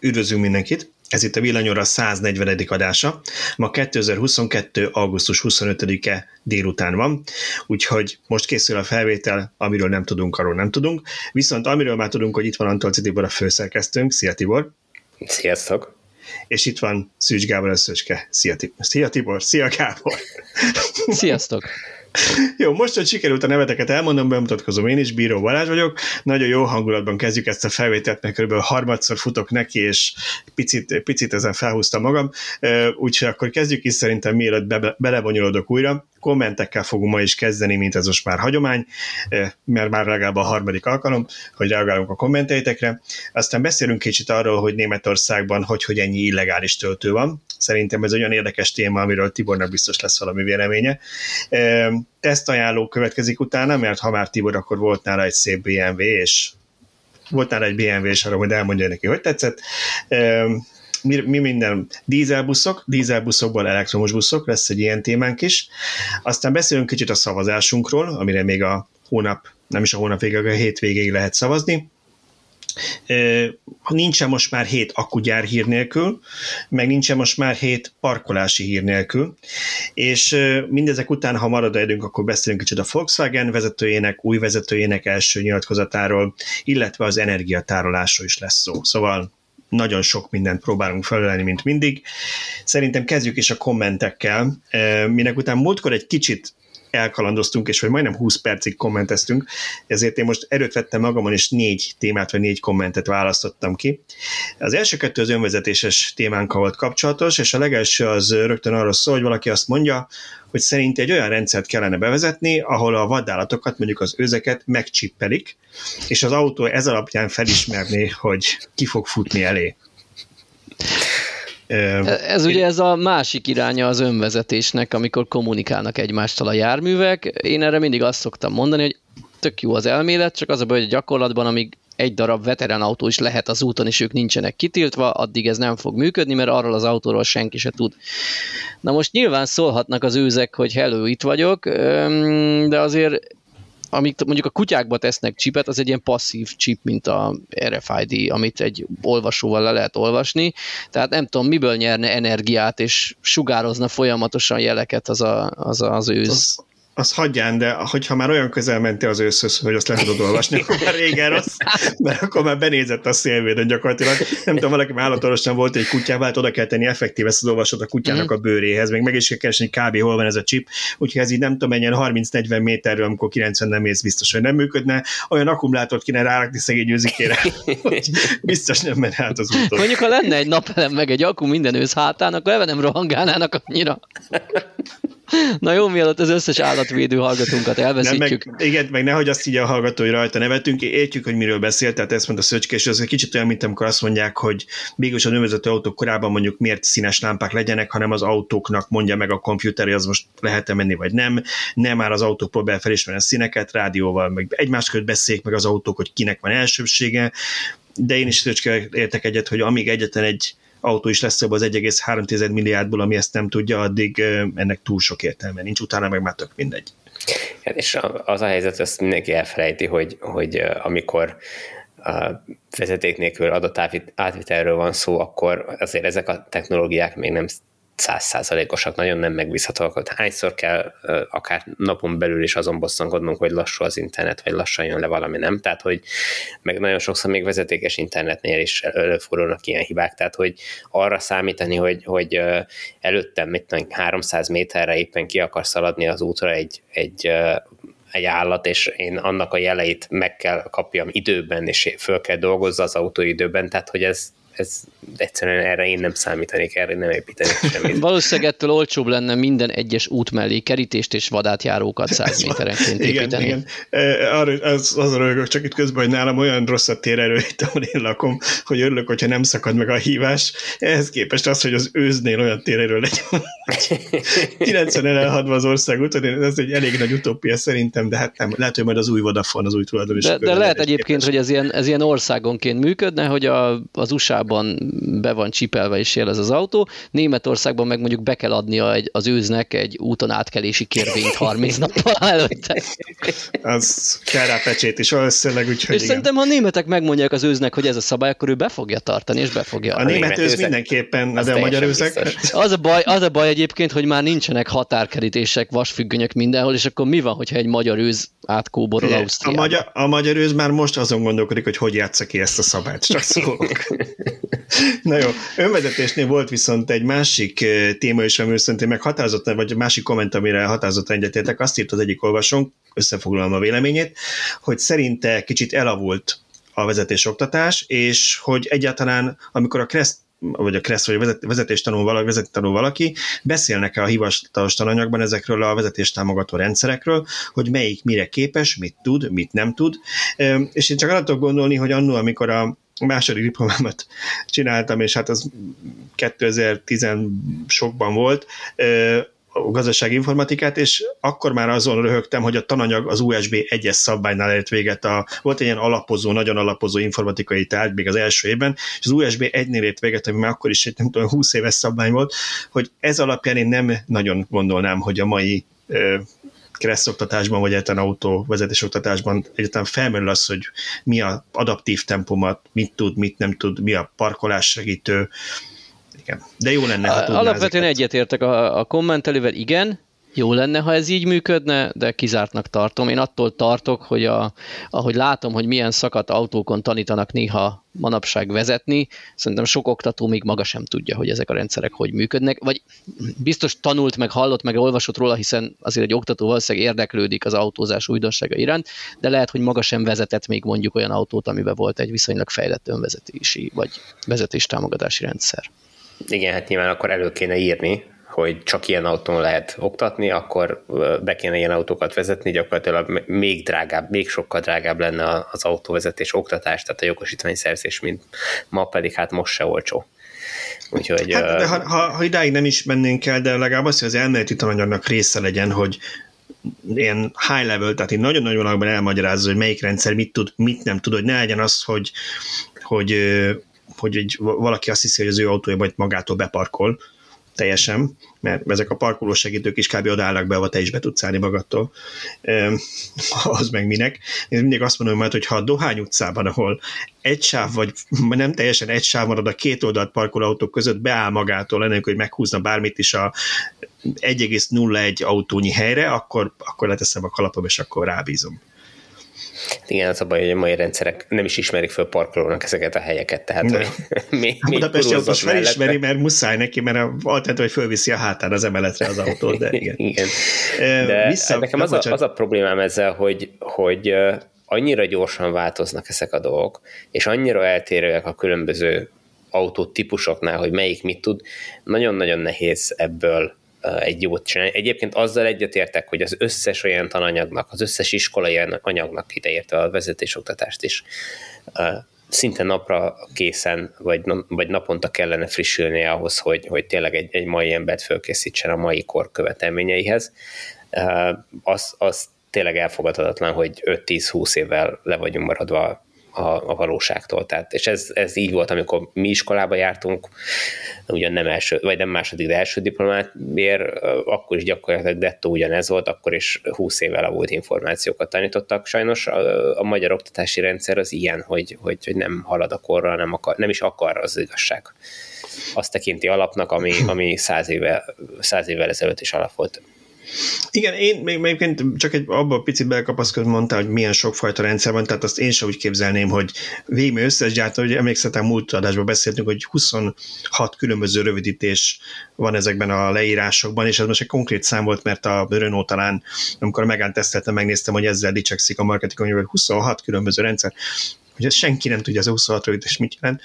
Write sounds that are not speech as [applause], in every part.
Üdvözlünk mindenkit! Ez itt a Villanyóra 140. adása. Ma 2022. augusztus 25-e délután van, úgyhogy most készül a felvétel, amiről nem tudunk, arról nem tudunk. Viszont amiről már tudunk, hogy itt van Antol Tibor a főszerkesztőnk. Szia Tibor! Sziasztok! És itt van Szűcs Gábor a Szöcske. Szia, Tibor! Szia Tibor! Szia Gábor! Sziasztok! Jó, most, hogy sikerült a neveteket elmondom, bemutatkozom én is, Bíró Balázs vagyok. Nagyon jó hangulatban kezdjük ezt a felvételt, mert kb. harmadszor futok neki, és picit, picit ezen felhúztam magam. Úgyhogy akkor kezdjük is szerintem, mielőtt be, belebonyolódok újra kommentekkel fogunk ma is kezdeni, mint ez most már hagyomány, eh, mert már legalább a harmadik alkalom, hogy reagálunk a kommenteitekre. Aztán beszélünk kicsit arról, hogy Németországban hogy, hogy ennyi illegális töltő van. Szerintem ez olyan érdekes téma, amiről Tibornak biztos lesz valami véleménye. Eh, tesztajánló következik utána, mert ha már Tibor, akkor volt nála egy szép BMW, és volt nála egy BMW, és arra majd elmondja neki, hogy tetszett. Mi, mi minden dízelbuszok, dízelbuszokból elektromos buszok, lesz egy ilyen témánk is. Aztán beszélünk kicsit a szavazásunkról, amire még a hónap, nem is a hónap végig, a hétvégéig lehet szavazni. Nincsen most már hét akkugyár hír nélkül, meg nincsen most már hét parkolási hír nélkül, és mindezek után, ha marad időnk, akkor beszélünk kicsit a Volkswagen vezetőjének, új vezetőjének első nyilatkozatáról, illetve az energiatárolásról is lesz szó. Szóval nagyon sok mindent próbálunk felelni, mint mindig. Szerintem kezdjük is a kommentekkel, minek után múltkor egy kicsit elkalandoztunk, és vagy majdnem 20 percig kommenteztünk, ezért én most erőt vettem magamon, és négy témát vagy négy kommentet választottam ki. Az első kettő az önvezetéses témánkkal volt kapcsolatos, és a legelső az rögtön arról szól, hogy valaki azt mondja, hogy szerint egy olyan rendszert kellene bevezetni, ahol a vadállatokat, mondjuk az őzeket megcsippelik, és az autó ez alapján felismerné, hogy ki fog futni elé. Ez ugye ez a másik iránya az önvezetésnek, amikor kommunikálnak egymástól a járművek. Én erre mindig azt szoktam mondani, hogy tök jó az elmélet, csak az a baj, hogy gyakorlatban, amíg egy darab veterán autó is lehet az úton, és ők nincsenek kitiltva, addig ez nem fog működni, mert arról az autóról senki se tud. Na most nyilván szólhatnak az őzek, hogy hello, itt vagyok, de azért amíg mondjuk a kutyákba tesznek csipet, az egy ilyen passzív chip, mint a RFID, amit egy olvasóval le lehet olvasni. Tehát nem tudom, miből nyerne energiát, és sugározna folyamatosan jeleket az a, az, a, az őz. Az, az hagyján, de hogyha már olyan közel mentél az őszhöz, hogy azt le tudod olvasni, akkor már régen rossz, mert akkor már benézett a szélvédön gyakorlatilag. Nem tudom, valaki már állatorosan volt egy kutyával, hát oda kell tenni effektív ezt az olvasót a kutyának mm. a bőréhez, még meg is kell keresni, kb. hol van ez a chip, úgyhogy ez így nem tudom, menjen 30-40 méterről, amikor 90 nem mész, biztos, hogy nem működne. Olyan akkumulátort kéne rárakni szegény őzikére, [laughs] hogy biztos nem menne át az úton. Mondjuk, ha lenne egy napelem meg egy akku minden ősz hátán, akkor elve nem rohangálnának annyira. [laughs] Na jó, mielőtt az összes állatvédő hallgatónkat elveszítjük. Nem, meg, igen, meg nehogy azt így a hallgatói rajta nevetünk, értjük, hogy miről beszélt, tehát ezt mondta Szöcske, és az egy kicsit olyan, mint amikor azt mondják, hogy mégis a növezető autók korábban mondjuk miért színes lámpák legyenek, hanem az autóknak mondja meg a komputer, hogy az most lehet-e menni, vagy nem. Nem már az autók próbál felismerni a színeket, rádióval, meg egymás között beszéljék meg az autók, hogy kinek van elsőbsége, de én is értek egyet, hogy amíg egyetlen egy autó is lesz az 1,3 milliárdból, ami ezt nem tudja, addig ennek túl sok értelme nincs, utána meg már tök mindegy. Hát és az a helyzet, ezt mindenki elfelejti, hogy, hogy amikor a vezeték nélkül adott átvitelről van szó, akkor azért ezek a technológiák még nem százszázalékosak, nagyon nem megbízhatóak. Hányszor kell akár napon belül is azon bosszankodnunk, hogy lassú az internet, vagy lassan jön le valami, nem? Tehát, hogy meg nagyon sokszor még vezetékes internetnél is előfordulnak ilyen hibák, tehát, hogy arra számítani, hogy, hogy előttem, mit tudom, 300 méterre éppen ki akar szaladni az útra egy, egy egy állat, és én annak a jeleit meg kell kapjam időben, és föl kell dolgozza az autó időben, tehát hogy ez ez egyszerűen erre én nem számítanék, erre nem építenék semmit. [laughs] Valószínűleg ettől olcsóbb lenne minden egyes út mellé kerítést és vadátjárókat száz [laughs] méterenként építeni. Igen, igen. Arra, az, az rögök, csak itt közben, hogy nálam olyan rossz a térerő [laughs] itt, ahol én lakom, hogy örülök, hogyha nem szakad meg a hívás. Ehhez képest az, hogy az őznél olyan térerő legyen. 90 elhadva az ország úton, ez egy elég nagy utópia szerintem, de hát nem, lehet, hogy majd az új Vodafone, az új tulajdonos. De, de lehet egyébként, hogy ez ilyen, ez ilyen országonként működne, hogy a, az usa USA-ban be van csipelve és jelez az autó, Németországban meg mondjuk be kell adnia egy, az őznek egy úton átkelési kérvényt 30 [laughs] nappal előtte. Az kell rá pecsét is valószínűleg, úgyhogy És igen. szerintem, ha a németek megmondják az őznek, hogy ez a szabály, akkor ő be fogja tartani, és be fogja. A, a német őz mindenképpen, de a magyar őzek... Az a, baj, az a baj egyébként, hogy már nincsenek határkerítések, vasfüggönyök mindenhol, és akkor mi van, hogyha egy magyar őz átkóborol Ausztriába? A magyar, a magyar őz már most azon gondolkodik, hogy hogy játsza ki ezt a szabályt, csak szólok. [laughs] Na jó, önvezetésnél volt viszont egy másik téma is, amiről szerintem meg határozottan, vagy másik komment, amire határozottan egyetértek, azt írt az egyik olvasónk, összefoglalom a véleményét, hogy szerinte kicsit elavult a vezetés oktatás, és hogy egyáltalán, amikor a Kreszt vagy a KRESZ, vagy a vezetés tanul valaki, vezető tanul valaki, beszélnek-e a hivatalos tananyagban ezekről a vezetés támogató rendszerekről, hogy melyik mire képes, mit tud, mit nem tud. És én csak arra tudok gondolni, hogy annó, amikor a második diplomámat csináltam, és hát az 2010 sokban volt, a gazdasági informatikát, és akkor már azon röhögtem, hogy a tananyag az USB 1-es szabványnál ért véget. A, volt egy ilyen alapozó, nagyon alapozó informatikai tárgy még az első évben, és az USB 1-nél ért véget, ami már akkor is nem tudom, 20 éves szabvány volt, hogy ez alapján én nem nagyon gondolnám, hogy a mai kereszt oktatásban, vagy egyáltalán autóvezetés oktatásban egyáltalán felmerül az, hogy mi a adaptív tempomat, mit tud, mit nem tud, mi a parkolás segítő, igen. De jó lenne, ha Alapvetően egyetértek a, a kommentelővel, igen, jó lenne, ha ez így működne, de kizártnak tartom. Én attól tartok, hogy a, ahogy látom, hogy milyen szakadt autókon tanítanak néha manapság vezetni, szerintem sok oktató még maga sem tudja, hogy ezek a rendszerek hogy működnek, vagy biztos tanult, meg hallott, meg olvasott róla, hiszen azért egy oktató valószínűleg érdeklődik az autózás újdonsága iránt, de lehet, hogy maga sem vezetett még mondjuk olyan autót, amiben volt egy viszonylag fejlett önvezetési, vagy vezetéstámogatási rendszer. Igen, hát nyilván akkor elő kéne írni, hogy csak ilyen autón lehet oktatni, akkor be kéne ilyen autókat vezetni, gyakorlatilag még drágább, még sokkal drágább lenne az autóvezetés oktatás, tehát a jogosítvány szerzés, mint ma pedig hát most se olcsó. Úgyhogy, hát, de ha, ha, ha idáig nem is mennénk el, de legalább az, hogy az elméleti tananyagnak része legyen, hogy ilyen high level, tehát így nagyon-nagyon alapban elmagyarázza, hogy melyik rendszer mit tud, mit nem tud, hogy ne legyen az, hogy, hogy hogy egy, valaki azt hiszi, hogy az ő autója majd magától beparkol, teljesen, mert ezek a parkoló segítők is kb. odállnak be, vagy te is be tudsz állni magadtól. [laughs] az meg minek. Én mindig azt mondom majd, hogy ha a Dohány utcában, ahol egy sáv, vagy nem teljesen egy sáv marad a két oldalt parkoló autók között, beáll magától, ennek, hogy meghúzna bármit is a 1,01 autónyi helyre, akkor, akkor leteszem a kalapom, és akkor rábízom. Igen, az a baj, hogy a mai rendszerek nem is ismerik föl parkolónak ezeket a helyeket, tehát még, [laughs] még a Budapesti autós felismeri, mert muszáj neki, mert a alternatív, hogy fölviszi a hátán az emeletre az autót, de igen. [laughs] igen. De Vissza, nekem az a, az a problémám ezzel, hogy, hogy annyira gyorsan változnak ezek a dolgok, és annyira eltérőek a különböző autótípusoknál, hogy melyik mit tud, nagyon-nagyon nehéz ebből egy jót csinálni. Egyébként azzal egyetértek, hogy az összes olyan tananyagnak, az összes iskolai anyagnak ideértve a vezetésoktatást is szinte napra készen, vagy, vagy naponta kellene frissülnie ahhoz, hogy, hogy tényleg egy, egy mai embert fölkészítsen a mai kor követelményeihez. Az, az tényleg elfogadhatatlan, hogy 5-10-20 évvel le vagyunk maradva a, a valóságtól. Tehát, és ez, ez így volt, amikor mi iskolába jártunk, ugyan nem első, vagy nem második, de első diplomátért, akkor is gyakorlatilag dettó ugyanez volt, akkor is 20 éve elavult információkat tanítottak. Sajnos a, a magyar oktatási rendszer az ilyen, hogy, hogy, hogy nem halad a korral, nem, akar, nem is akar az igazság. Azt tekinti alapnak, ami, ami száz, éve, száz évvel ezelőtt is alap volt. Igen, én még egyébként csak egy abba a picit belekapaszkodva mondta, hogy milyen sokfajta rendszer van, tehát azt én sem úgy képzelném, hogy végül összes gyártó, hogy emlékszetem múlt adásban beszéltünk, hogy 26 különböző rövidítés van ezekben a leírásokban, és ez most egy konkrét szám volt, mert a Renault talán, amikor megállt teszteltem, megnéztem, hogy ezzel dicsekszik a marketing, hogy 26 különböző rendszer hogy ezt senki nem tudja az 26 és mit jelent,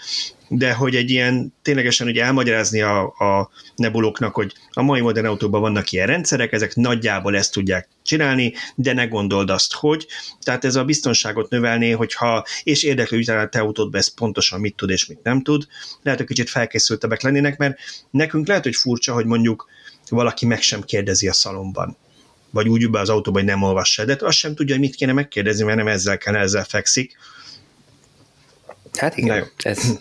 de hogy egy ilyen ténylegesen ugye elmagyarázni a, a nebuloknak, hogy a mai modern autóban vannak ilyen rendszerek, ezek nagyjából ezt tudják csinálni, de ne gondold azt, hogy. Tehát ez a biztonságot növelné, hogyha, és érdeklő hogy a te autódban ez pontosan mit tud és mit nem tud. Lehet, hogy kicsit felkészültebbek lennének, mert nekünk lehet, hogy furcsa, hogy mondjuk valaki meg sem kérdezi a szalomban vagy úgy be az autóba, hogy nem olvassa, de azt sem tudja, hogy mit kéne megkérdezni, mert nem ezzel kell, ezzel fekszik Hát igen, ez...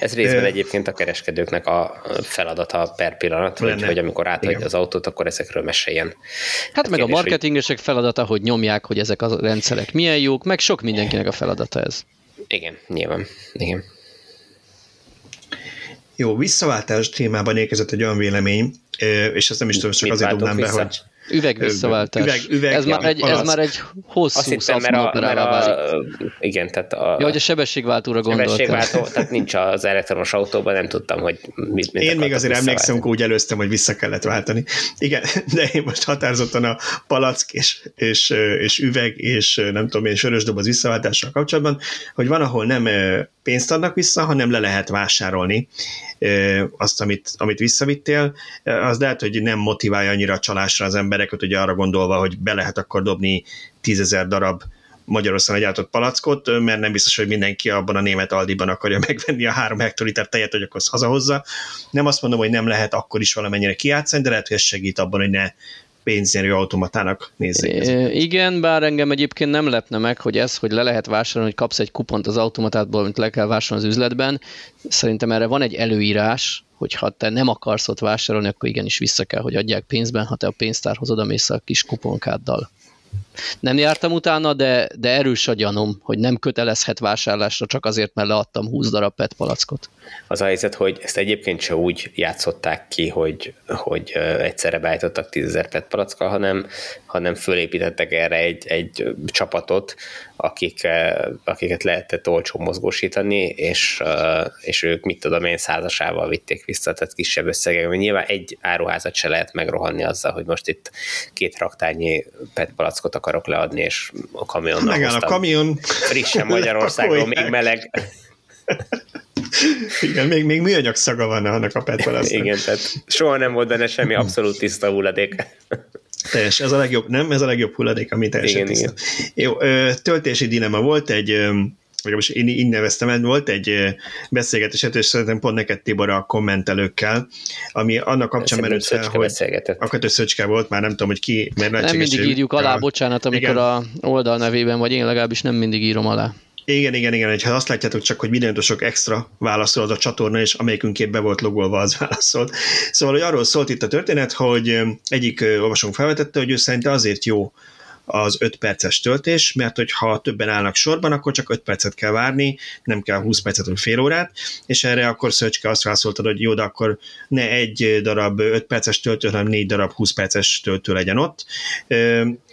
Ez részben egyébként a kereskedőknek a feladata per pillanat, hogy, hogy amikor átadja az autót, akkor ezekről meséljen. Hát, hát meg kérdés, a marketingesek hogy... feladata, hogy nyomják, hogy ezek a rendszerek milyen jók, meg sok mindenkinek a feladata ez. Igen, nyilván. Igen. Jó, visszaváltás témában érkezett egy olyan vélemény, és ezt nem is tudom, csak Mit azért dobnám be, hogy Üveg visszaváltás. Üveg, üveg, ez, ja, már egy, ez már egy hosszú Azt hittem, mert a, mert a, igen, tehát a, ja, hogy a sebességváltóra gondoltam. Sebességváltó, tehát nincs az elektromos autóban, nem tudtam, hogy mit, mit Én még azért emlékszem, hogy úgy előztem, hogy vissza kellett váltani. Igen, [laughs] de én most határozottan a palack és, és, és üveg és nem tudom én sörös doboz visszaváltással kapcsolatban, hogy van, ahol nem pénzt adnak vissza, hanem le lehet vásárolni azt, amit, amit visszavittél. Az lehet, hogy nem motiválja annyira a csalásra az embereket, ugye arra gondolva, hogy be lehet akkor dobni tízezer darab Magyarországon gyártott palackot, mert nem biztos, hogy mindenki abban a német Aldiban akarja [laughs] megvenni a három hektoliter tejet, hogy akkor hazahozza. Nem azt mondom, hogy nem lehet akkor is valamennyire kiátszani, de lehet, hogy ez segít abban, hogy ne pénznyerő automatának nézzék. É, igen, bár engem egyébként nem lepne meg, hogy ez, hogy le lehet vásárolni, hogy kapsz egy kupont az automatátból, amit le kell vásárolni az üzletben. Szerintem erre van egy előírás, hogy ha te nem akarsz ott vásárolni, akkor igenis vissza kell, hogy adják pénzben, ha te a pénztárhoz odamész a kis kuponkáddal. Nem jártam utána, de, de erős a gyanom, hogy nem kötelezhet vásárlásra csak azért, mert leadtam 20 darab PET palackot. Az a helyzet, hogy ezt egyébként se úgy játszották ki, hogy, hogy egyszerre beállítottak 10 PET palackkal, hanem, hanem fölépítettek erre egy, egy csapatot, akik, akiket lehetett olcsó mozgósítani, és, és ők mit tudom én százasával vitték vissza, tehát kisebb összegek, mert nyilván egy áruházat se lehet megrohanni azzal, hogy most itt két raktárnyi PET palackot akarok leadni, és a kamionnal Megáll a kamion. Frissen [laughs] Magyarországon, még meleg. Igen, még, még műanyag szaga van annak a PET Igen, tehát soha nem volt benne semmi abszolút tiszta hulladék. Teljes, ez a legjobb, nem? Ez a legjobb hulladék, ami teljesen igen, tiszta. Igen. Jó, töltési dilema volt egy vagy most én így neveztem el, volt egy beszélgetés, és szerintem pont neked Tibor a kommentelőkkel, ami annak kapcsán merült fel, hogy akkor Szöcske volt, már nem tudom, hogy ki, mert Nem mindig írjuk alá, bocsánat, amikor igen. a oldal nevében, vagy én legalábbis nem mindig írom alá. Igen, igen, igen, ha azt látjátok csak, hogy minden sok extra válaszol az a csatorna, és amelyikünk be volt logolva, az [laughs] válaszolt. Szóval, hogy arról szólt itt a történet, hogy egyik olvasónk felvetette, hogy ő szerinte azért jó az 5 perces töltés, mert hogyha többen állnak sorban, akkor csak 5 percet kell várni, nem kell 20 percet vagy fél órát, és erre akkor Szöcske azt válaszolta, hogy jó, de akkor ne egy darab 5 perces töltő, hanem 4 darab 20 perces töltő legyen ott.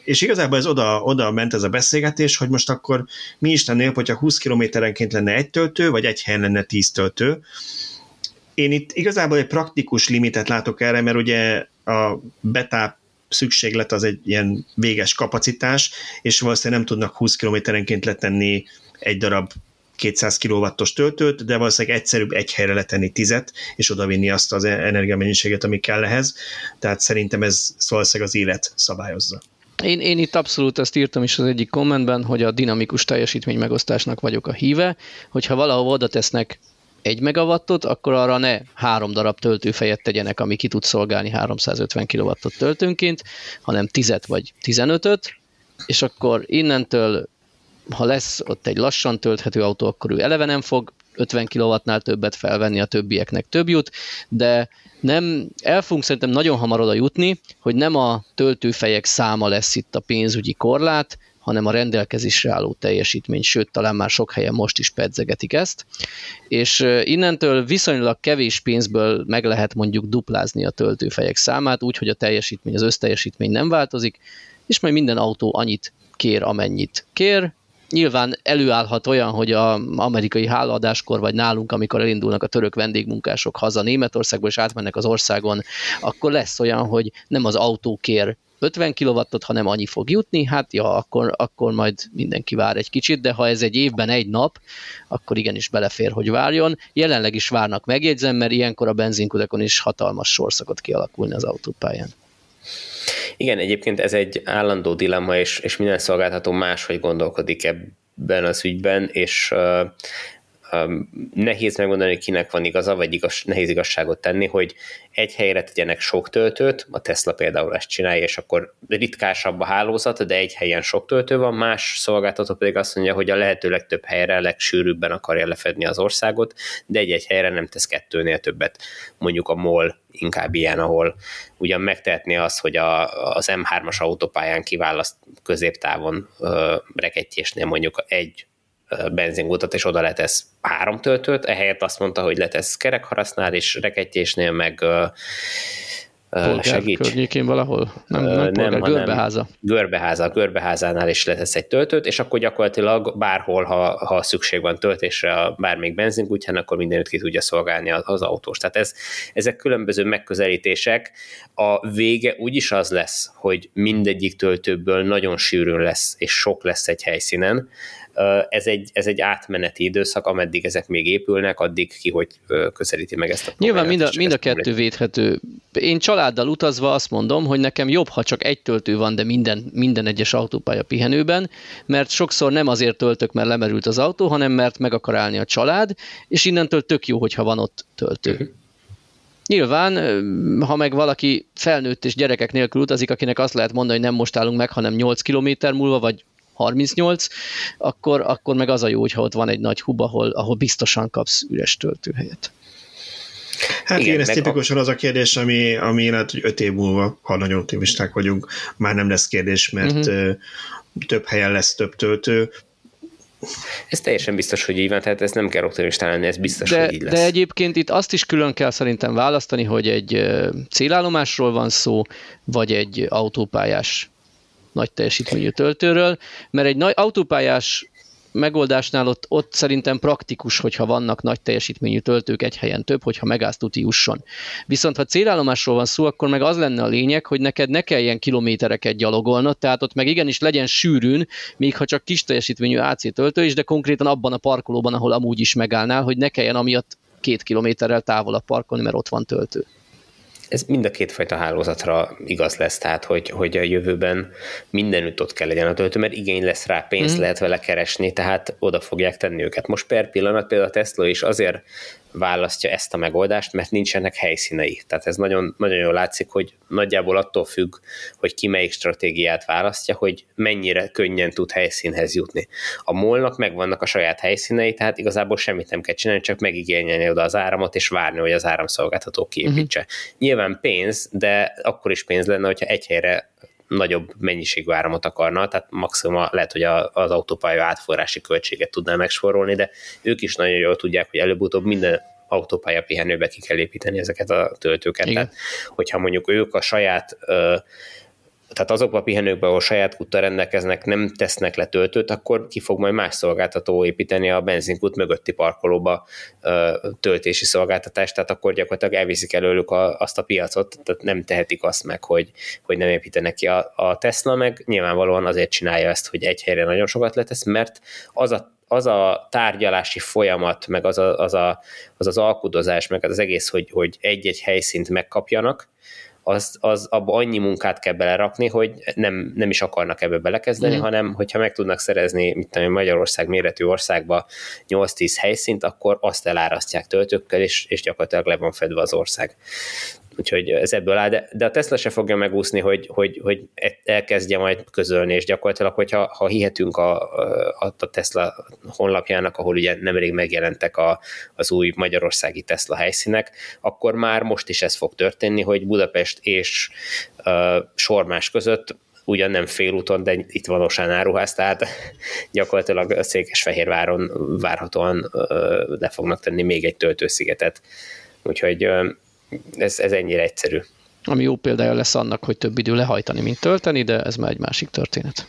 És igazából ez oda, oda ment ez a beszélgetés, hogy most akkor mi is lennél, hogyha 20 kilométerenként lenne egy töltő, vagy egy helyen lenne 10 töltő. Én itt igazából egy praktikus limitet látok erre, mert ugye a betáp szükséglet az egy ilyen véges kapacitás, és valószínűleg nem tudnak 20 kilométerenként letenni egy darab 200 kW-os töltőt, de valószínűleg egyszerűbb egy helyre letenni tizet, és odavinni azt az energiamennyiséget, ami kell ehhez. Tehát szerintem ez valószínűleg az élet szabályozza. Én, én itt abszolút ezt írtam is az egyik kommentben, hogy a dinamikus teljesítmény megosztásnak vagyok a híve, hogyha valahol oda tesznek egy megawattot, akkor arra ne három darab töltőfejet tegyenek, ami ki tud szolgálni 350 kW-ot töltőnként, hanem 10 vagy 15-öt, és akkor innentől, ha lesz ott egy lassan tölthető autó, akkor ő eleve nem fog 50 kW-nál többet felvenni, a többieknek több jut, de nem, el fogunk szerintem nagyon hamar oda jutni, hogy nem a töltőfejek száma lesz itt a pénzügyi korlát, hanem a rendelkezésre álló teljesítmény, sőt, talán már sok helyen most is pedzegetik ezt, és innentől viszonylag kevés pénzből meg lehet mondjuk duplázni a töltőfejek számát, úgy, hogy a teljesítmény, az összteljesítmény nem változik, és majd minden autó annyit kér, amennyit kér, Nyilván előállhat olyan, hogy a amerikai hálaadáskor, vagy nálunk, amikor elindulnak a török vendégmunkások haza Németországból, és átmennek az országon, akkor lesz olyan, hogy nem az autó kér 50 kW-ot, hanem annyi fog jutni, hát ja, akkor, akkor majd mindenki vár egy kicsit, de ha ez egy évben egy nap, akkor igenis belefér, hogy várjon. Jelenleg is várnak, megjegyzem, mert ilyenkor a benzinkudekon is hatalmas sor szokott kialakulni az autópályán. Igen, egyébként ez egy állandó dilemma, és, és minden szolgáltató máshogy gondolkodik ebben az ügyben, és uh, nehéz megmondani, hogy kinek van igaza, vagy igaz, nehéz igazságot tenni, hogy egy helyre tegyenek sok töltőt, a Tesla például ezt csinálja, és akkor ritkásabb a hálózat, de egy helyen sok töltő van, más szolgáltató pedig azt mondja, hogy a lehető legtöbb helyre, legsűrűbben akarja lefedni az országot, de egy-egy helyre nem tesz kettőnél többet. Mondjuk a MOL inkább ilyen, ahol ugyan megtehetné azt, hogy a, az M3-as autópályán kiválaszt középtávon ö, rekettyésnél mondjuk egy benzingutat, és oda letesz három töltőt, ehelyett azt mondta, hogy letesz kerekharasznál, és rekettyésnél meg Polgár segíts. környékén valahol? Nem, nem, polgár, nem, görbeháza. Görbeháza, a görbeházánál is letesz egy töltőt, és akkor gyakorlatilag bárhol, ha, ha szükség van töltésre a bármelyik benzinkútján, akkor mindenütt ki tudja szolgálni az, az autós. Tehát ez, ezek különböző megközelítések. A vége úgyis az lesz, hogy mindegyik töltőből nagyon sűrűn lesz, és sok lesz egy helyszínen, ez egy, ez egy átmeneti időszak, ameddig ezek még épülnek, addig ki, hogy közelíti meg ezt a Nyilván mind a, mind a kettő védhető. Én családdal utazva azt mondom, hogy nekem jobb, ha csak egy töltő van, de minden, minden egyes autópálya pihenőben, mert sokszor nem azért töltök, mert lemerült az autó, hanem mert meg akar állni a család, és innentől tök jó, hogyha van ott töltő. Uh-huh. Nyilván, ha meg valaki felnőtt és gyerekek nélkül utazik, akinek azt lehet mondani, hogy nem most állunk meg, hanem 8 km múlva, vagy 38, akkor, akkor meg az a jó, hogyha ott van egy nagy hub, ahol, ahol biztosan kapsz üres töltőhelyet. Hát igen, igen ez tipikusan a... az a kérdés, ami, ami lehet, hogy öt év múlva, ha nagyon optimisták vagyunk, már nem lesz kérdés, mert uh-huh. több helyen lesz több töltő, ez teljesen biztos, hogy így van, tehát ez nem kell optimista lenni, ez biztos, de, hogy így lesz. De egyébként itt azt is külön kell szerintem választani, hogy egy célállomásról van szó, vagy egy autópályás nagy teljesítményű töltőről, mert egy nagy autópályás megoldásnál ott, ott szerintem praktikus, hogyha vannak nagy teljesítményű töltők egy helyen több, hogyha megállsz tuti jusson. Viszont ha célállomásról van szó, akkor meg az lenne a lényeg, hogy neked ne kelljen kilométereket gyalogolnod, tehát ott meg igenis legyen sűrűn, még ha csak kis teljesítményű AC töltő is, de konkrétan abban a parkolóban, ahol amúgy is megállnál, hogy ne kelljen amiatt két kilométerrel távolabb parkolni, mert ott van töltő ez mind a kétfajta hálózatra igaz lesz, tehát hogy, hogy a jövőben mindenütt ott kell legyen a töltő, mert igény lesz rá, pénzt mm. lehet vele keresni, tehát oda fogják tenni őket. Most per pillanat például a Tesla is azért választja ezt a megoldást, mert nincsenek helyszínei. Tehát ez nagyon, nagyon jól látszik, hogy nagyjából attól függ, hogy ki melyik stratégiát választja, hogy mennyire könnyen tud helyszínhez jutni. A molnak megvannak a saját helyszínei, tehát igazából semmit nem kell csinálni, csak megigényelni oda az áramot, és várni, hogy az áramszolgáltató kiépítse. Uh-huh. Nyilván pénz, de akkor is pénz lenne, hogyha egy helyre nagyobb mennyiségű áramot akarna, tehát maximum lehet, hogy az autópálya átforrási költséget tudná megsporolni, de ők is nagyon jól tudják, hogy előbb-utóbb minden autópálya pihenőbe ki kell építeni ezeket a töltőket. Igen. Tehát, hogyha mondjuk ők a saját tehát azokban a pihenőkben, ahol saját kuttal rendelkeznek, nem tesznek le töltőt, akkor ki fog majd más szolgáltató építeni a benzinkút mögötti parkolóba töltési szolgáltatást, tehát akkor gyakorlatilag elviszik előlük a, azt a piacot, tehát nem tehetik azt meg, hogy, hogy nem építenek ki a, a Tesla, meg nyilvánvalóan azért csinálja ezt, hogy egy helyre nagyon sokat letesz, mert az a az a tárgyalási folyamat, meg az a, az, a, az, az alkudozás, meg az egész, hogy, hogy egy-egy helyszínt megkapjanak, az, az abba annyi munkát kell belerakni, hogy nem, nem is akarnak ebbe belekezdeni, mm. hanem hogyha meg tudnak szerezni, mint tudom, Magyarország méretű országba 8-10 helyszínt, akkor azt elárasztják töltőkkel, és, és gyakorlatilag le van fedve az ország úgyhogy ez ebből áll, de, de a Tesla se fogja megúszni, hogy, hogy, hogy elkezdje majd közölni, és gyakorlatilag, hogyha ha hihetünk a, a, a Tesla honlapjának, ahol ugye nemrég megjelentek a, az új magyarországi Tesla helyszínek, akkor már most is ez fog történni, hogy Budapest és uh, Sormás között ugyan nem félúton, de itt van Osán áruház, tehát [laughs] gyakorlatilag Székesfehérváron várhatóan le fognak tenni még egy töltőszigetet. Úgyhogy ez, ez ennyire egyszerű. Ami jó példája lesz annak, hogy több idő lehajtani, mint tölteni, de ez már egy másik történet.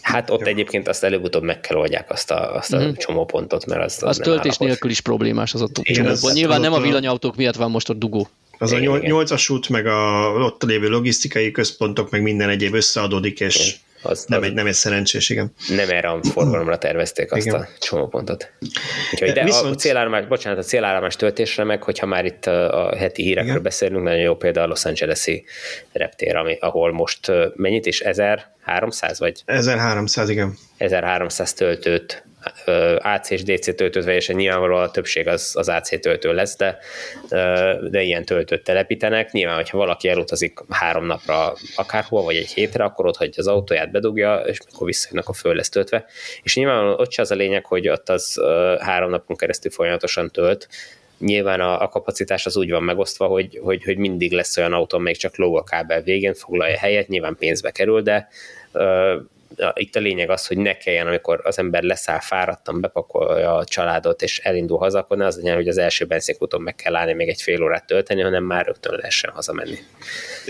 Hát ott egyébként azt előbb-utóbb meg kell oldják azt a, azt a mm. csomópontot, mert az, az, az töltés állapot. nélkül is problémás az a csomópont. Nyilván nem a villanyautók miatt van most a dugó. Az igen, a nyolcas út, meg a ott lévő logisztikai központok, meg minden egyéb összeadódik, és igen az, nem, az egy, nem egy szerencsés, igen. Nem erre a forgalomra tervezték azt igen. a csomópontot. Úgyhogy, de Viszont... a célállomás, bocsánat, a célállomás töltésre meg, hogyha már itt a heti hírekről igen. beszélünk, nagyon jó példa a Los Angeles-i reptér, ami, ahol most mennyit is, 1300 vagy? 1300, igen. 1300 töltőt AC és DC töltőt vegyesen nyilvánvalóan a többség az, az AC töltő lesz, de, de ilyen töltőt telepítenek. Nyilván, hogyha valaki elutazik három napra akárhol, vagy egy hétre, akkor ott hagyja az autóját, bedugja, és mikor visszajön, akkor föl lesz töltve. És nyilván ott se az a lényeg, hogy ott az három napon keresztül folyamatosan tölt, nyilván a, a kapacitás az úgy van megosztva, hogy, hogy, hogy mindig lesz olyan autó, még csak lóg a kábel végén, foglalja helyet, nyilván pénzbe kerül, de itt a lényeg az, hogy ne kelljen, amikor az ember leszáll fáradtan, bepakolja a családot és elindul haza, akkor ne az legyen, hogy az első benzinkúton meg kell állni még egy fél órát tölteni, hanem már rögtön lehessen hazamenni.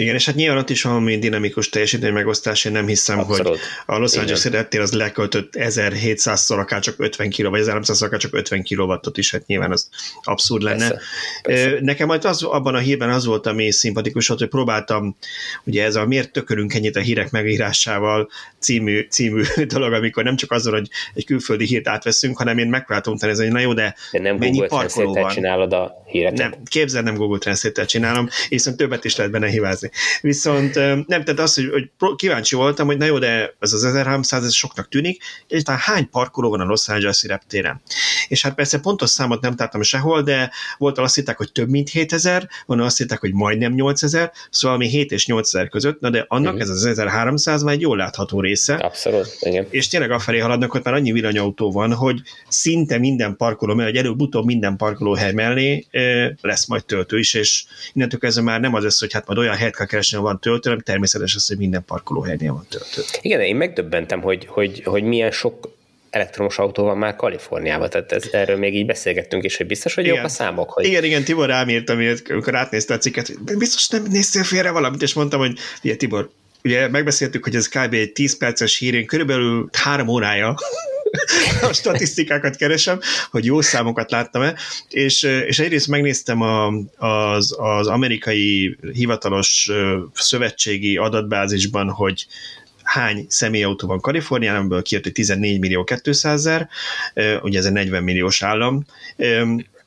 Igen, és hát nyilván ott is valami dinamikus teljesítmény megosztás, én nem hiszem, Abszolút. hogy a Los Angeles reptér az leköltött 1700-szor akár csak 50 kg, vagy 1300 akár csak 50 kW-ot is, hát nyilván az abszurd lenne. Persze, persze. Nekem majd az, abban a hírben az volt, ami szimpatikus volt, hogy próbáltam, ugye ez a miért tökörünk ennyit a hírek megírásával című, című [laughs] dolog, amikor nem csak azon, hogy egy külföldi hírt átveszünk, hanem én megpróbáltam ez hogy na jó, de, de nem mennyi Google parkoló van. csinálod a híreket? Nem, képzel, nem Google Translate-tel csinálom, viszont többet is lehet benne hibázni. Viszont nem, tehát az, hogy, hogy kíváncsi voltam, hogy na jó, de ez az 1300, ez soknak tűnik, és talán hány parkoló van a Los Angeles-i reptéren? És hát persze pontos számot nem tartom sehol, de volt azt hitták, hogy több mint 7000, van azt hitták, hogy majdnem 8000, szóval mi 7 és 8000 között, na de annak uh-huh. ez az 1300 már egy jól látható része. Abszolút, igen. És tényleg afelé haladnak, hogy már annyi villanyautó van, hogy szinte minden parkoló, mert előbb-utóbb minden parkolóhely mellé lesz majd töltő is, és innentől kezdve már nem az lesz, hogy hát majd olyan helyet kell keresni, ahol van töltő, hanem természetes az, hogy minden parkolóhelynél van töltő. Igen, én megdöbbentem, hogy, hogy, hogy milyen sok elektromos autó van már Kaliforniában, tehát ez, erről még így beszélgettünk is, hogy biztos, hogy igen. jók a számok. Hogy... Igen, igen, Tibor rám írt, amikor átnézte a cikket, biztos nem néztél félre valamit, és mondtam, hogy ugye Tibor, ugye megbeszéltük, hogy ez kb. egy 10 perces hír, én körülbelül három órája [laughs] a statisztikákat keresem, hogy jó számokat láttam-e, és, és egyrészt megnéztem a, az, az amerikai hivatalos szövetségi adatbázisban, hogy hány személyautó van Kaliforniában, amiből kijött, hogy 14 millió 200 ezer, ugye ez egy 40 milliós állam,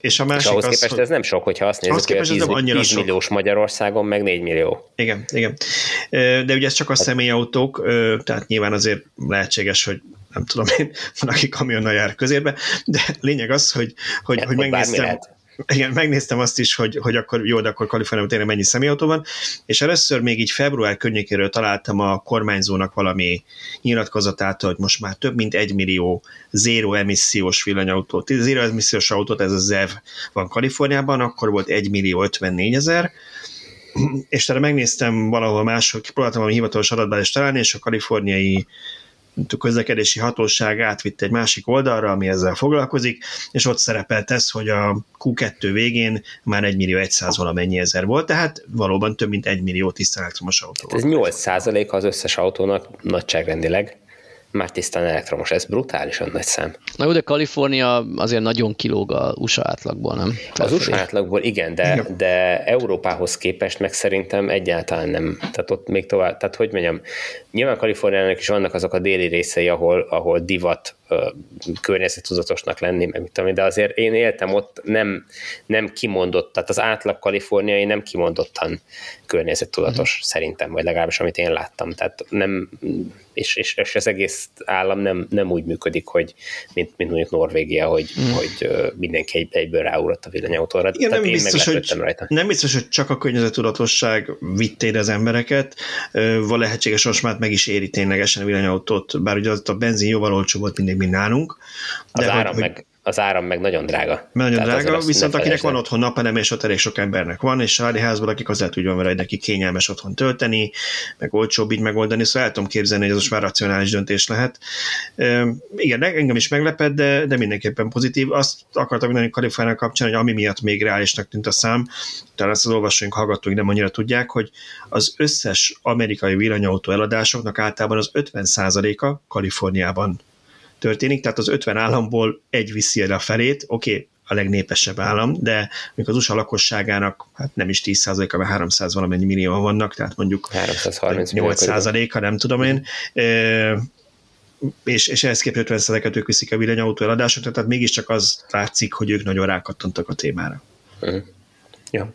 és a másik és ahhoz az, képest hogy... ez nem sok, hogyha azt nézzük, hogy 10, 10 milliós Magyarországon, meg 4 millió. Igen, igen. De ugye ez csak a személyautók, tehát nyilván azért lehetséges, hogy nem tudom én, van, aki kamionnal jár közérbe, de lényeg az, hogy, hogy, hát, hogy megnéztem, igen, megnéztem azt is, hogy, hogy akkor jó, de akkor Kaliforniában tényleg mennyi személyautó van, és először még így február környékéről találtam a kormányzónak valami nyilatkozatát, hogy most már több mint egy millió zéro emissziós villanyautó, zéro emissziós autót, ez a ZEV van Kaliforniában, akkor volt 1 millió 54 ezer, és tehát megnéztem valahol máshol, próbáltam valami hivatalos adatbázist találni, és a kaliforniai közlekedési hatóság átvitt egy másik oldalra, ami ezzel foglalkozik, és ott szerepelt ez, hogy a Q2 végén már 1 millió 100 valamennyi ezer volt, tehát valóban több mint 1 millió tiszta elektromos autó. Ez 8 százalék az összes autónak nagyságrendileg már tisztán elektromos, ez brutálisan nagy szám. Na jó, de Kalifornia azért nagyon kilóg a USA átlagból, nem? Felfelé. Az USA átlagból igen, de, igen. de Európához képest meg szerintem egyáltalán nem. Tehát ott még tovább, tehát hogy mondjam, nyilván Kaliforniának is vannak azok a déli részei, ahol, ahol divat környezettudatosnak lenni, meg mit tudom, de azért én éltem ott, nem, nem kimondott, tehát az átlag kaliforniai nem kimondottan környezettudatos, mm. szerintem, vagy legalábbis amit én láttam. Tehát nem, és, és, és az egész állam nem, nem úgy működik, hogy mint, mint mondjuk Norvégia, hogy, mm. hogy mindenki egy, egyből ráugrott a villanyautóra. Igen, nem, biztos, hogy, rajta. nem biztos, hogy csak a környezettudatosság vitt az embereket, van lehetséges most már meg is éri ténylegesen a villanyautót, bár ugye az a benzin jóval olcsó volt mindig, mint nálunk. De az hogy, áram hogy, meg az áram meg nagyon drága. Nagyon Tehát drága, viszont akinek van otthon napelem, és ott elég sok embernek van, és a házban, akik az úgy van vele, hogy neki kényelmes otthon tölteni, meg olcsóbb így megoldani, szóval el tudom képzelni, hogy ez most már racionális döntés lehet. E, igen, engem is meglepett, de, de mindenképpen pozitív. Azt akartam mondani Kalifornia kapcsán, hogy ami miatt még reálisnak tűnt a szám, talán ezt az olvasóink, hallgatóink nem annyira tudják, hogy az összes amerikai villanyautó eladásoknak általában az 50%-a Kaliforniában történik, tehát az 50 államból egy viszi el a felét, oké, okay, a legnépesebb állam, de mondjuk az USA lakosságának hát nem is 10%-a, mert 300 valamennyi millió vannak, tehát mondjuk 330 8%-a, nem tudom én, és, és ehhez képest 50%-et ők viszik a villanyautó eladásokra, tehát mégiscsak az látszik, hogy ők nagyon rákattantak a témára. Uh-huh. Ja.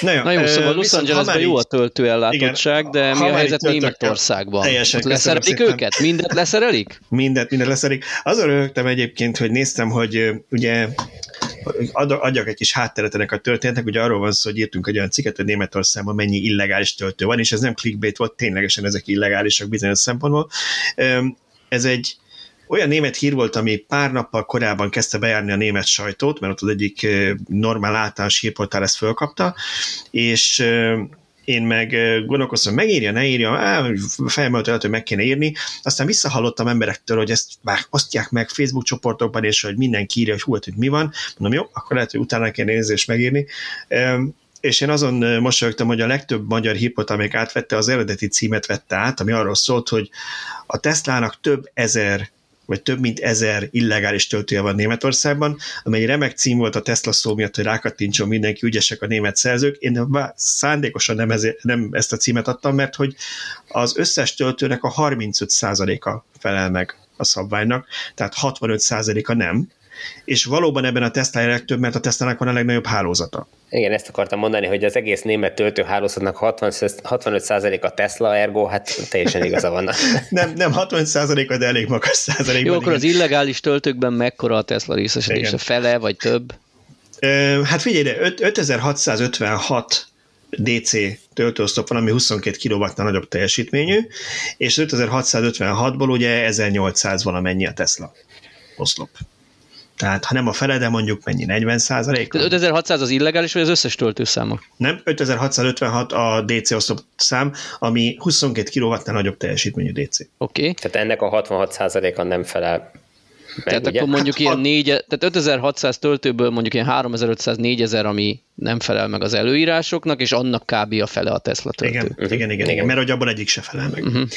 Na jó, Na jó szóval Los Angelesben jó a töltőellátottság, de mi a helyzet Németországban? Teljesen leszerelik őket? Mindet leszerelik? Mindet, mindet leszerelik. Azon rögtem egyébként, hogy néztem, hogy ugye adjak egy kis hátteret ennek a történetnek, ugye arról van szó, hogy írtunk egy olyan cikket, hogy Németországban mennyi illegális töltő van, és ez nem clickbait volt, ténylegesen ezek illegálisak bizonyos szempontból. Ez egy olyan német hír volt, ami pár nappal korábban kezdte bejárni a német sajtót, mert ott az egyik normál általános hírportál ezt fölkapta, és én meg gondolkoztam, megírja, ne írja, felmelt hogy meg kéne írni, aztán visszahallottam emberektől, hogy ezt már osztják meg Facebook csoportokban, és hogy mindenki írja, hogy hú, hát, hogy mi van, mondom, jó, akkor lehet, hogy utána kéne nézni és megírni. És én azon mosolyogtam, hogy a legtöbb magyar hipot, amelyik átvette, az eredeti címet vette át, ami arról szólt, hogy a Teslának több ezer vagy több mint ezer illegális töltője van Németországban, amely remek cím volt a Tesla szó miatt, hogy rákattintson mindenki, ügyesek a német szerzők. Én szándékosan nem, ezért, nem ezt a címet adtam, mert hogy az összes töltőnek a 35%-a felel meg a szabványnak, tehát 65%-a nem, és valóban ebben a Tesla legtöbb, mert a Tesla-nak van a legnagyobb hálózata. Igen, ezt akartam mondani, hogy az egész német töltőhálózatnak 60, 65% a Tesla, ergo hát teljesen igaza van. [laughs] nem, nem 65%-a, de elég magas százalék. Jó, akkor az illegális töltőkben mekkora a Tesla részesedése? Fele vagy több? Hát figyelj ide, 5656 DC töltőoszlop van, ami 22 kW-nál nagyobb teljesítményű, és 5656-ból ugye 1800 valamennyi a Tesla oszlop. Tehát ha nem a fele, de mondjuk mennyi, 40 százalék? 5600 az illegális, vagy az összes töltőszáma? Nem, 5656 a DC oszlop szám, ami 22 kW-nál nagyobb teljesítményű DC. Oké. Okay. Tehát ennek a 66 százaléka nem felel meg, tehát ugye? akkor mondjuk hát, ilyen 4, tehát 5600 töltőből mondjuk ilyen 3500-4000, ami nem felel meg az előírásoknak, és annak kb. a fele a Tesla töltő. Igen, uh-huh. igen, igen, igen, mert hogy abban egyik se felel meg. Uh-huh.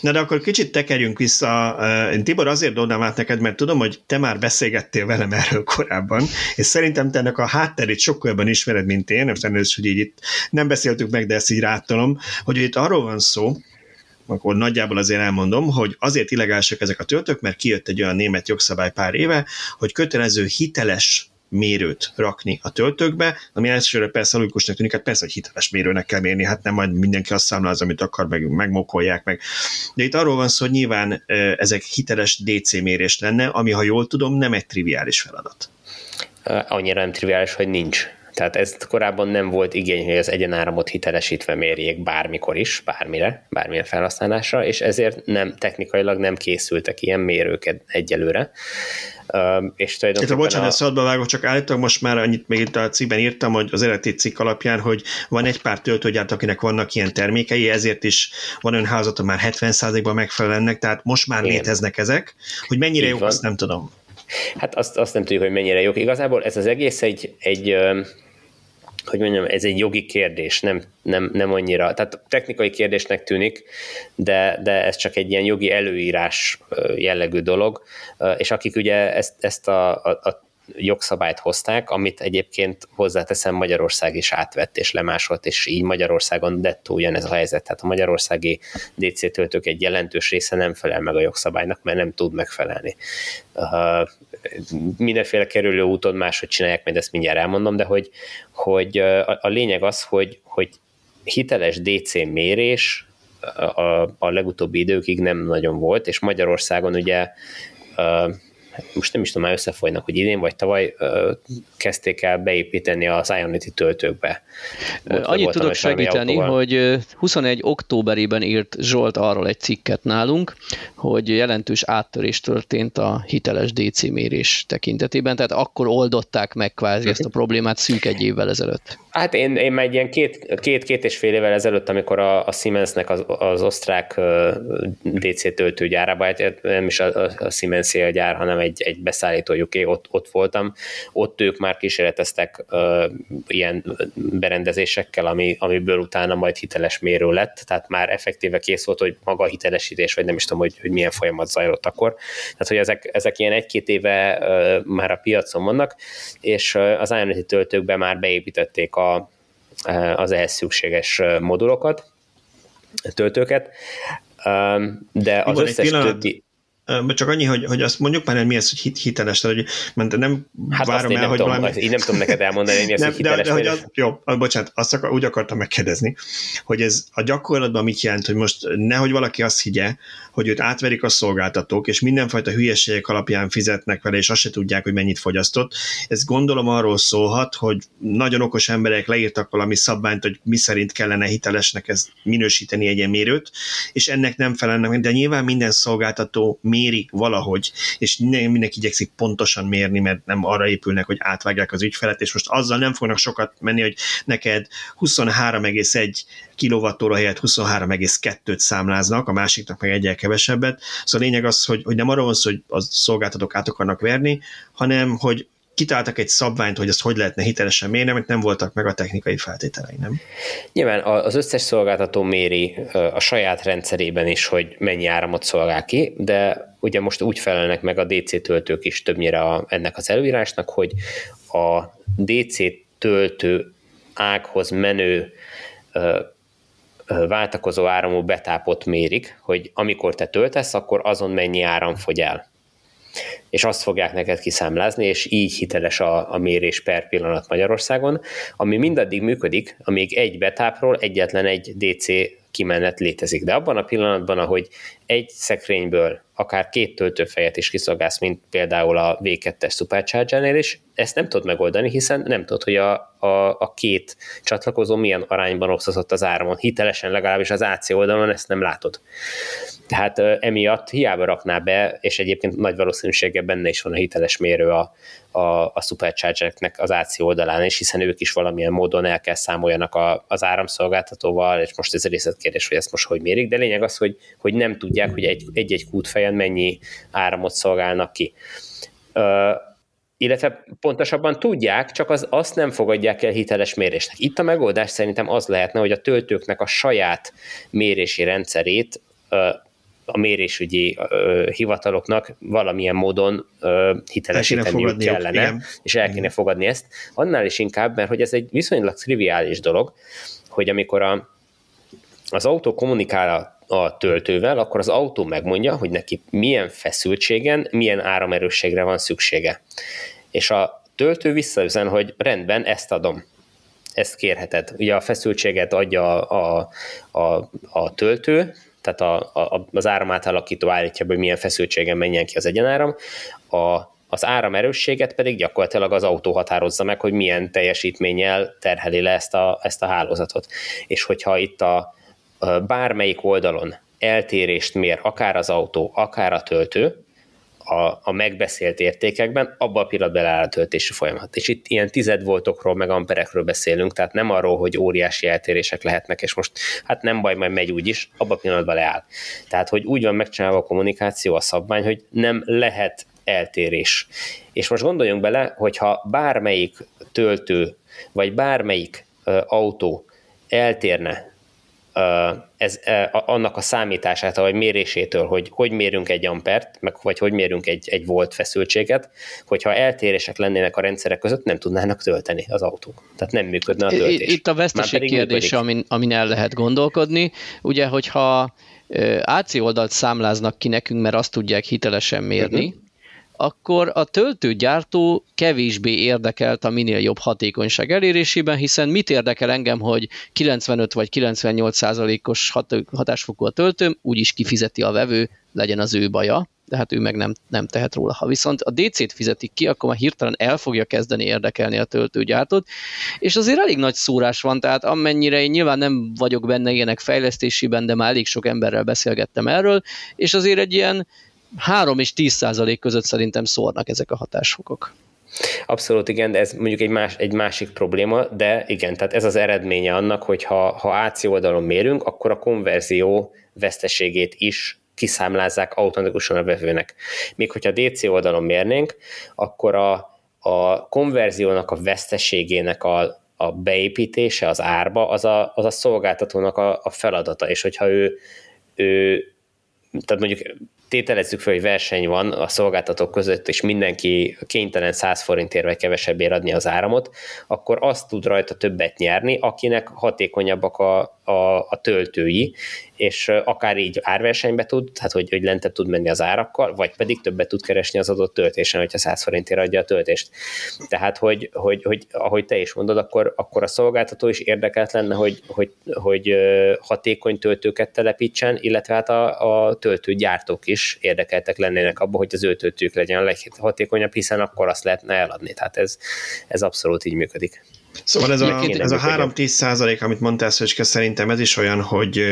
Na de akkor kicsit tekerjünk vissza. Én Tibor azért dobnám át neked, mert tudom, hogy te már beszélgettél velem erről korábban, és szerintem te ennek a hátterét sokkal jobban ismered, mint én, most elnézést, hogy így itt nem beszéltük meg, de ezt így rátolom, hogy itt arról van szó, akkor nagyjából azért elmondom, hogy azért illegálisak ezek a töltők, mert kijött egy olyan német jogszabály pár éve, hogy kötelező hiteles mérőt rakni a töltőkbe, ami elsőre persze logikusnak tűnik, hát persze, hogy hiteles mérőnek kell mérni, hát nem majd mindenki azt számláz, amit akar, meg megmokolják meg. De itt arról van szó, hogy nyilván ezek hiteles DC mérés lenne, ami, ha jól tudom, nem egy triviális feladat. Annyira nem triviális, hogy nincs. Tehát ez korábban nem volt igény, hogy az egyenáramot hitelesítve mérjék bármikor is, bármire, bármilyen felhasználásra, és ezért nem, technikailag nem készültek ilyen mérők egyelőre. Uh, és tulajdonképpen... Itt a bocsánat, a... szabadba vágok, csak állítom, most már annyit még itt a cikkben írtam, hogy az eredeti cikk alapján, hogy van egy pár töltőgyárt, akinek vannak ilyen termékei, ezért is van ön házata már 70%-ban megfelelnek, tehát most már Igen. léteznek ezek. Hogy mennyire jó, azt nem tudom. Hát azt, azt nem tudjuk, hogy mennyire jók. Igazából ez az egész egy, egy hogy mondjam, ez egy jogi kérdés, nem, nem, nem annyira, tehát technikai kérdésnek tűnik, de, de ez csak egy ilyen jogi előírás jellegű dolog, és akik ugye ezt, ezt a, a, a jogszabályt hozták, amit egyébként hozzáteszem Magyarország is átvett és lemásolt, és így Magyarországon dettó ugyanez a helyzet. Tehát a magyarországi DC töltők egy jelentős része nem felel meg a jogszabálynak, mert nem tud megfelelni. Uh, mindenféle kerülő úton máshogy csinálják, majd ezt mindjárt elmondom, de hogy, hogy a, a lényeg az, hogy, hogy hiteles DC mérés a, a legutóbbi időkig nem nagyon volt, és Magyarországon ugye most nem is tudom, már összefolynak, hogy idén vagy tavaly ö, kezdték el beépíteni az Ionity töltőkbe. Volt, Annyit tudok segíteni, autóval. hogy 21 októberében írt Zsolt arról egy cikket nálunk, hogy jelentős áttörés történt a hiteles DC mérés tekintetében, tehát akkor oldották meg kvázi ezt a [laughs] problémát szűk egy évvel ezelőtt. Hát én, én már egy ilyen két, két, két és fél évvel ezelőtt, amikor a, a Siemensnek az, az osztrák DC töltőgyárába, hát nem is a, a Siemens gyár, hanem egy, egy beszállítójuk, ott, ott voltam, ott ők már kísérleteztek uh, ilyen berendezésekkel, ami, amiből utána majd hiteles mérő lett, tehát már effektíve kész volt, hogy maga a hitelesítés, vagy nem is tudom, hogy, hogy milyen folyamat zajlott akkor. Tehát, hogy ezek, ezek ilyen egy-két éve uh, már a piacon vannak, és uh, az Ionity töltőkbe már beépítették a, uh, az ehhez szükséges modulokat, töltőket, de az összes többi csak annyi, hogy, hogy azt mondjuk már, mi az, hogy hit, hiteles, hogy mert nem hát várom el, nem hogy tudom, valami... Én nem tudom neked elmondani, hogy mi az, nem, hogy hiteles. De, de, hogy az, jó, bocsánat, azt akar, úgy akartam megkérdezni, hogy ez a gyakorlatban mit jelent, hogy most nehogy valaki azt higgye, hogy őt átverik a szolgáltatók, és mindenfajta hülyeségek alapján fizetnek vele, és azt se tudják, hogy mennyit fogyasztott. Ez gondolom arról szólhat, hogy nagyon okos emberek leírtak valami szabványt, hogy mi szerint kellene hitelesnek ez minősíteni egy mérőt, és ennek nem felelnek, de nyilván minden szolgáltató méri valahogy, és mindenki igyekszik pontosan mérni, mert nem arra épülnek, hogy átvágják az ügyfelet, és most azzal nem fognak sokat menni, hogy neked 23,1 kilovattóra helyett 23,2-t számláznak, a másiknak meg egyel kevesebbet. Szóval a lényeg az, hogy, hogy nem arról van szó, hogy a szolgáltatók át akarnak verni, hanem hogy kitáltak egy szabványt, hogy ezt hogy lehetne hitelesen mérni, amit nem voltak meg a technikai feltételei, nem? Nyilván az összes szolgáltató méri a saját rendszerében is, hogy mennyi áramot szolgál ki, de ugye most úgy felelnek meg a DC töltők is többnyire a, ennek az előírásnak, hogy a DC töltő ághoz menő váltakozó áramú betápot mérik, hogy amikor te töltesz, akkor azon mennyi áram fogy el. És azt fogják neked kiszámlázni, és így hiteles a, a mérés per pillanat Magyarországon, ami mindaddig működik, amíg egy betápról egyetlen egy DC kimenet létezik. De abban a pillanatban, ahogy egy szekrényből akár két töltőfejet is kiszolgálsz, mint például a V2-es Supercharger-nél is, ezt nem tudod megoldani, hiszen nem tudod, hogy a, a, a két csatlakozó milyen arányban osztozott az áramon. Hitelesen legalábbis az AC oldalon ezt nem látod. Tehát emiatt hiába rakná be, és egyébként nagy valószínűséggel benne is van a hiteles mérő a, a, a superchargereknek az AC oldalán is, hiszen ők is valamilyen módon el kell számoljanak a, az áramszolgáltatóval, és most ez részletkérdés, hogy ezt most hogy mérik, de lényeg az, hogy, hogy nem tudják, hogy egy, egy-egy kútfejen mennyi áramot szolgálnak ki. Ö, illetve pontosabban tudják, csak az, azt nem fogadják el hiteles mérésnek. Itt a megoldás szerintem az lehetne, hogy a töltőknek a saját mérési rendszerét a mérésügyi ö, hivataloknak valamilyen módon ö, hitelesíteniük kellene, igen. és el kéne igen. fogadni ezt. Annál is inkább, mert hogy ez egy viszonylag triviális dolog, hogy amikor a, az autó kommunikál a, a töltővel, akkor az autó megmondja, hogy neki milyen feszültségen, milyen áramerősségre van szüksége. És a töltő visszaüzen, hogy rendben, ezt adom ezt kérheted. Ugye a feszültséget adja a, a, a, a töltő, tehát a, a, az áramátalakító állítja, hogy milyen feszültségen menjen ki az egyenáram, a, az áramerősséget pedig gyakorlatilag az autó határozza meg, hogy milyen teljesítménnyel terheli le ezt a, ezt a hálózatot. És hogyha itt a, a bármelyik oldalon eltérést mér akár az autó, akár a töltő, a, a megbeszélt értékekben, abban a pillanatban áll a töltési folyamat. És itt ilyen tized voltokról, meg amperekről beszélünk, tehát nem arról, hogy óriási eltérések lehetnek, és most hát nem baj, majd megy úgy is, abban a pillanatban leáll. Tehát, hogy úgy van megcsinálva a kommunikáció, a szabvány, hogy nem lehet eltérés. És most gondoljunk bele, hogyha bármelyik töltő, vagy bármelyik uh, autó eltérne ez, annak a számítását, vagy mérésétől, hogy hogy mérünk egy ampert, meg vagy hogy mérünk egy, egy volt feszültséget, hogyha eltérések lennének a rendszerek között, nem tudnának tölteni az autók. Tehát nem működne a töltés. Itt a veszteség kérdése, amin, amin el lehet gondolkodni. Ugye, hogyha AC oldalt számláznak ki nekünk, mert azt tudják hitelesen mérni, uh-huh akkor a töltőgyártó kevésbé érdekelt a minél jobb hatékonyság elérésében, hiszen mit érdekel engem, hogy 95 vagy 98 százalékos hatásfokú a töltőm, úgyis kifizeti a vevő, legyen az ő baja, de hát ő meg nem, nem tehet róla. Ha viszont a DC-t fizetik ki, akkor már hirtelen el fogja kezdeni érdekelni a töltőgyártót, és azért elég nagy szórás van, tehát amennyire én nyilván nem vagyok benne ilyenek fejlesztésében, de már elég sok emberrel beszélgettem erről, és azért egy ilyen 3 és 10 százalék között szerintem szórnak ezek a hatásfokok. Abszolút igen, de ez mondjuk egy, más, egy másik probléma, de igen, tehát ez az eredménye annak, hogy ha, ha AC oldalon mérünk, akkor a konverzió veszteségét is kiszámlázzák automatikusan a vevőnek. Míg hogyha DC oldalon mérnénk, akkor a, a konverziónak a veszteségének a, a beépítése az árba, az a, az a szolgáltatónak a, a feladata, és hogyha ő, ő tehát mondjuk tételezzük fel, hogy verseny van a szolgáltatók között, és mindenki kénytelen 100 forintért vagy kevesebbért adni az áramot, akkor azt tud rajta többet nyerni, akinek hatékonyabbak a, a, a, töltői, és akár így árversenybe tud, tehát hogy, hogy lentebb tud menni az árakkal, vagy pedig többet tud keresni az adott töltésen, hogyha 100 forintért adja a töltést. Tehát, hogy, hogy, hogy ahogy te is mondod, akkor, akkor a szolgáltató is érdekelt lenne, hogy, hogy, hogy hatékony töltőket telepítsen, illetve hát a, a töltőgyártók is érdekeltek lennének abban, hogy az ő töltők legyen a leghatékonyabb, hiszen akkor azt lehetne eladni. Tehát ez, ez abszolút így működik. Szóval ez a, ez a 3-10 százalék, amit mondtál, Szöcske, szerintem ez is olyan, hogy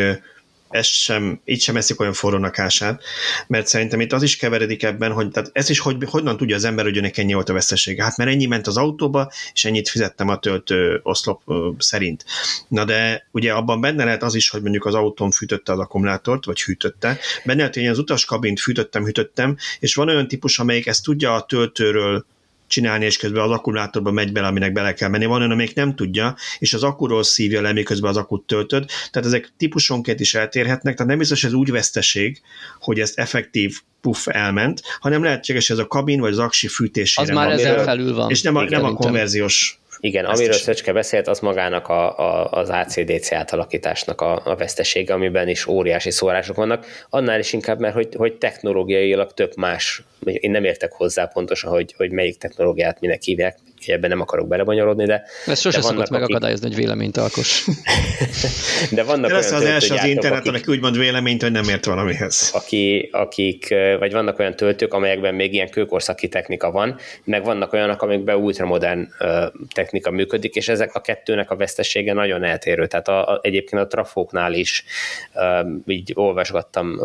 ezt sem, így sem eszik olyan forrónak ását, mert szerintem itt az is keveredik ebben, hogy tehát ez is hogy, honnan tudja az ember, hogy önnek ennyi volt a vesztesége. Hát mert ennyi ment az autóba, és ennyit fizettem a töltő oszlop szerint. Na de ugye abban benne lehet az is, hogy mondjuk az autóm fűtötte az akkumulátort, vagy hűtötte. Benne lehet, hogy én az utaskabint fűtöttem, hűtöttem, és van olyan típus, amelyik ezt tudja a töltőről csinálni, és közben az akkumulátorba megy bele, aminek bele kell menni. Van olyan, amelyik nem tudja, és az akkuról szívja le, miközben az akut töltöd. Tehát ezek típusonként is eltérhetnek, tehát nem biztos, ez úgy veszteség, hogy ez effektív puff elment, hanem lehetséges, ez a kabin vagy az aksi fűtésére Az már ezen felül van. És nem a, nem a konverziós igen, Ezt amiről Szöcske beszélt, az magának a, a, az ACDC átalakításnak a, a vesztesége, amiben is óriási szórások vannak. Annál is inkább, mert hogy, hogy technológiailag tök más. Én nem értek hozzá pontosan, hogy, hogy melyik technológiát minek hívják, ebben nem akarok belebonyolódni, de... Ez sose de szokott megakadályozni akik... egy véleményt, Alkos. [laughs] de vannak de olyan az első az interneten, aki úgy mond véleményt, hogy nem ért valamihez. Aki, akik, vagy vannak olyan töltők, amelyekben még ilyen kőkorszaki technika van, meg vannak olyanok, amikben ultramodern technika működik, és ezek a kettőnek a vesztesége nagyon eltérő. Tehát a, a, egyébként a trafóknál is így olvasgattam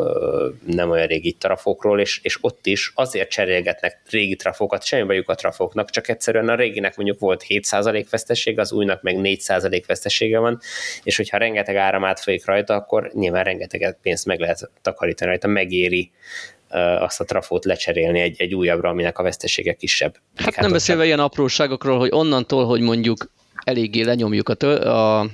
nem olyan régi trafókról, és, és ott is azért cserélgetnek régi trafókat, semmi bajuk a trafóknak, csak egyszerűen a réginek mondjuk volt 7% vesztessége, az újnak meg 4% vesztessége van, és hogyha rengeteg áram átfolyik rajta, akkor nyilván rengeteg pénzt meg lehet takarítani rajta, megéri azt a trafót lecserélni egy, egy újabbra, aminek a vesztesége kisebb. Hát, hát nem beszélve ilyen apróságokról, hogy onnantól, hogy mondjuk eléggé lenyomjuk a, tő, a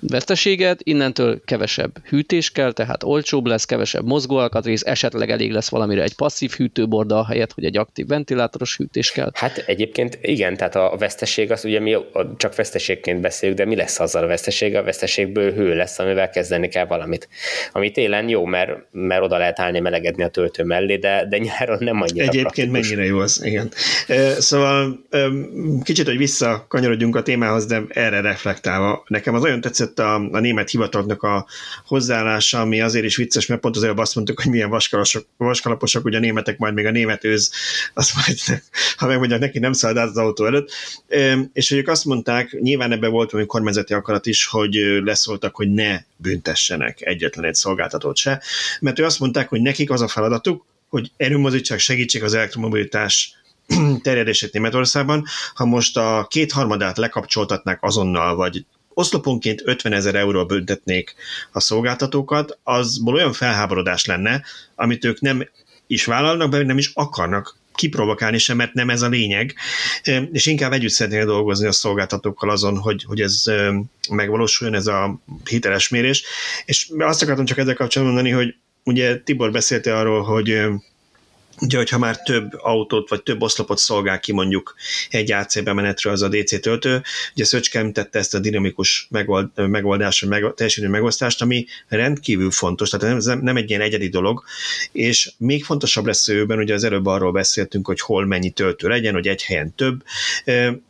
veszteséget, innentől kevesebb hűtés kell, tehát olcsóbb lesz, kevesebb mozgóalkatrész, esetleg elég lesz valamire egy passzív hűtőborda, helyett, hogy egy aktív ventilátoros hűtés kell. Hát egyébként igen, tehát a veszteség az ugye mi csak veszteségként beszéljük, de mi lesz azzal a veszteség? A veszteségből hő lesz, amivel kezdeni kell valamit. Ami télen jó, mert, mert oda lehet állni melegedni a töltő mellé, de, de nyáron nem annyira Egyébként praktikus. mennyire jó az, igen. Szóval kicsit, hogy visszakanyarodjunk a témához, de erre reflektálva, nekem az olyan tetszett a, a német hivatalnak a hozzáállása, ami azért is vicces, mert pont azért azt mondtuk, hogy milyen vaskalaposok, ugye a németek majd még a német őz, azt majd, [laughs] ha megmondják neki, nem szalad át az autó előtt. És hogy ők azt mondták, nyilván ebben volt valami kormányzati akarat is, hogy leszóltak, hogy ne büntessenek egyetlen egy szolgáltatót se, mert ő azt mondták, hogy nekik az a feladatuk, hogy erőmozítsák, segítsék az elektromobilitás [clears throat] terjedését Németországban, ha most a kétharmadát lekapcsoltatnák azonnal, vagy oszloponként 50 ezer euró büntetnék a szolgáltatókat, azból olyan felháborodás lenne, amit ők nem is vállalnak be, nem is akarnak kiprovokálni sem, mert nem ez a lényeg, és inkább együtt szeretnél dolgozni a szolgáltatókkal azon, hogy, hogy ez megvalósuljon, ez a hiteles mérés. És azt akartam csak ezzel kapcsolatban mondani, hogy ugye Tibor beszélte arról, hogy Ugye, hogyha már több autót vagy több oszlopot szolgál ki mondjuk egy AC bemenetről az a DC töltő, ugye Szöcskem tette ezt a dinamikus megold, megoldás, meg, teljesítő megosztást, ami rendkívül fontos, tehát nem, nem egy ilyen egyedi dolog, és még fontosabb lesz őben, ugye az előbb arról beszéltünk, hogy hol mennyi töltő legyen, hogy egy helyen több,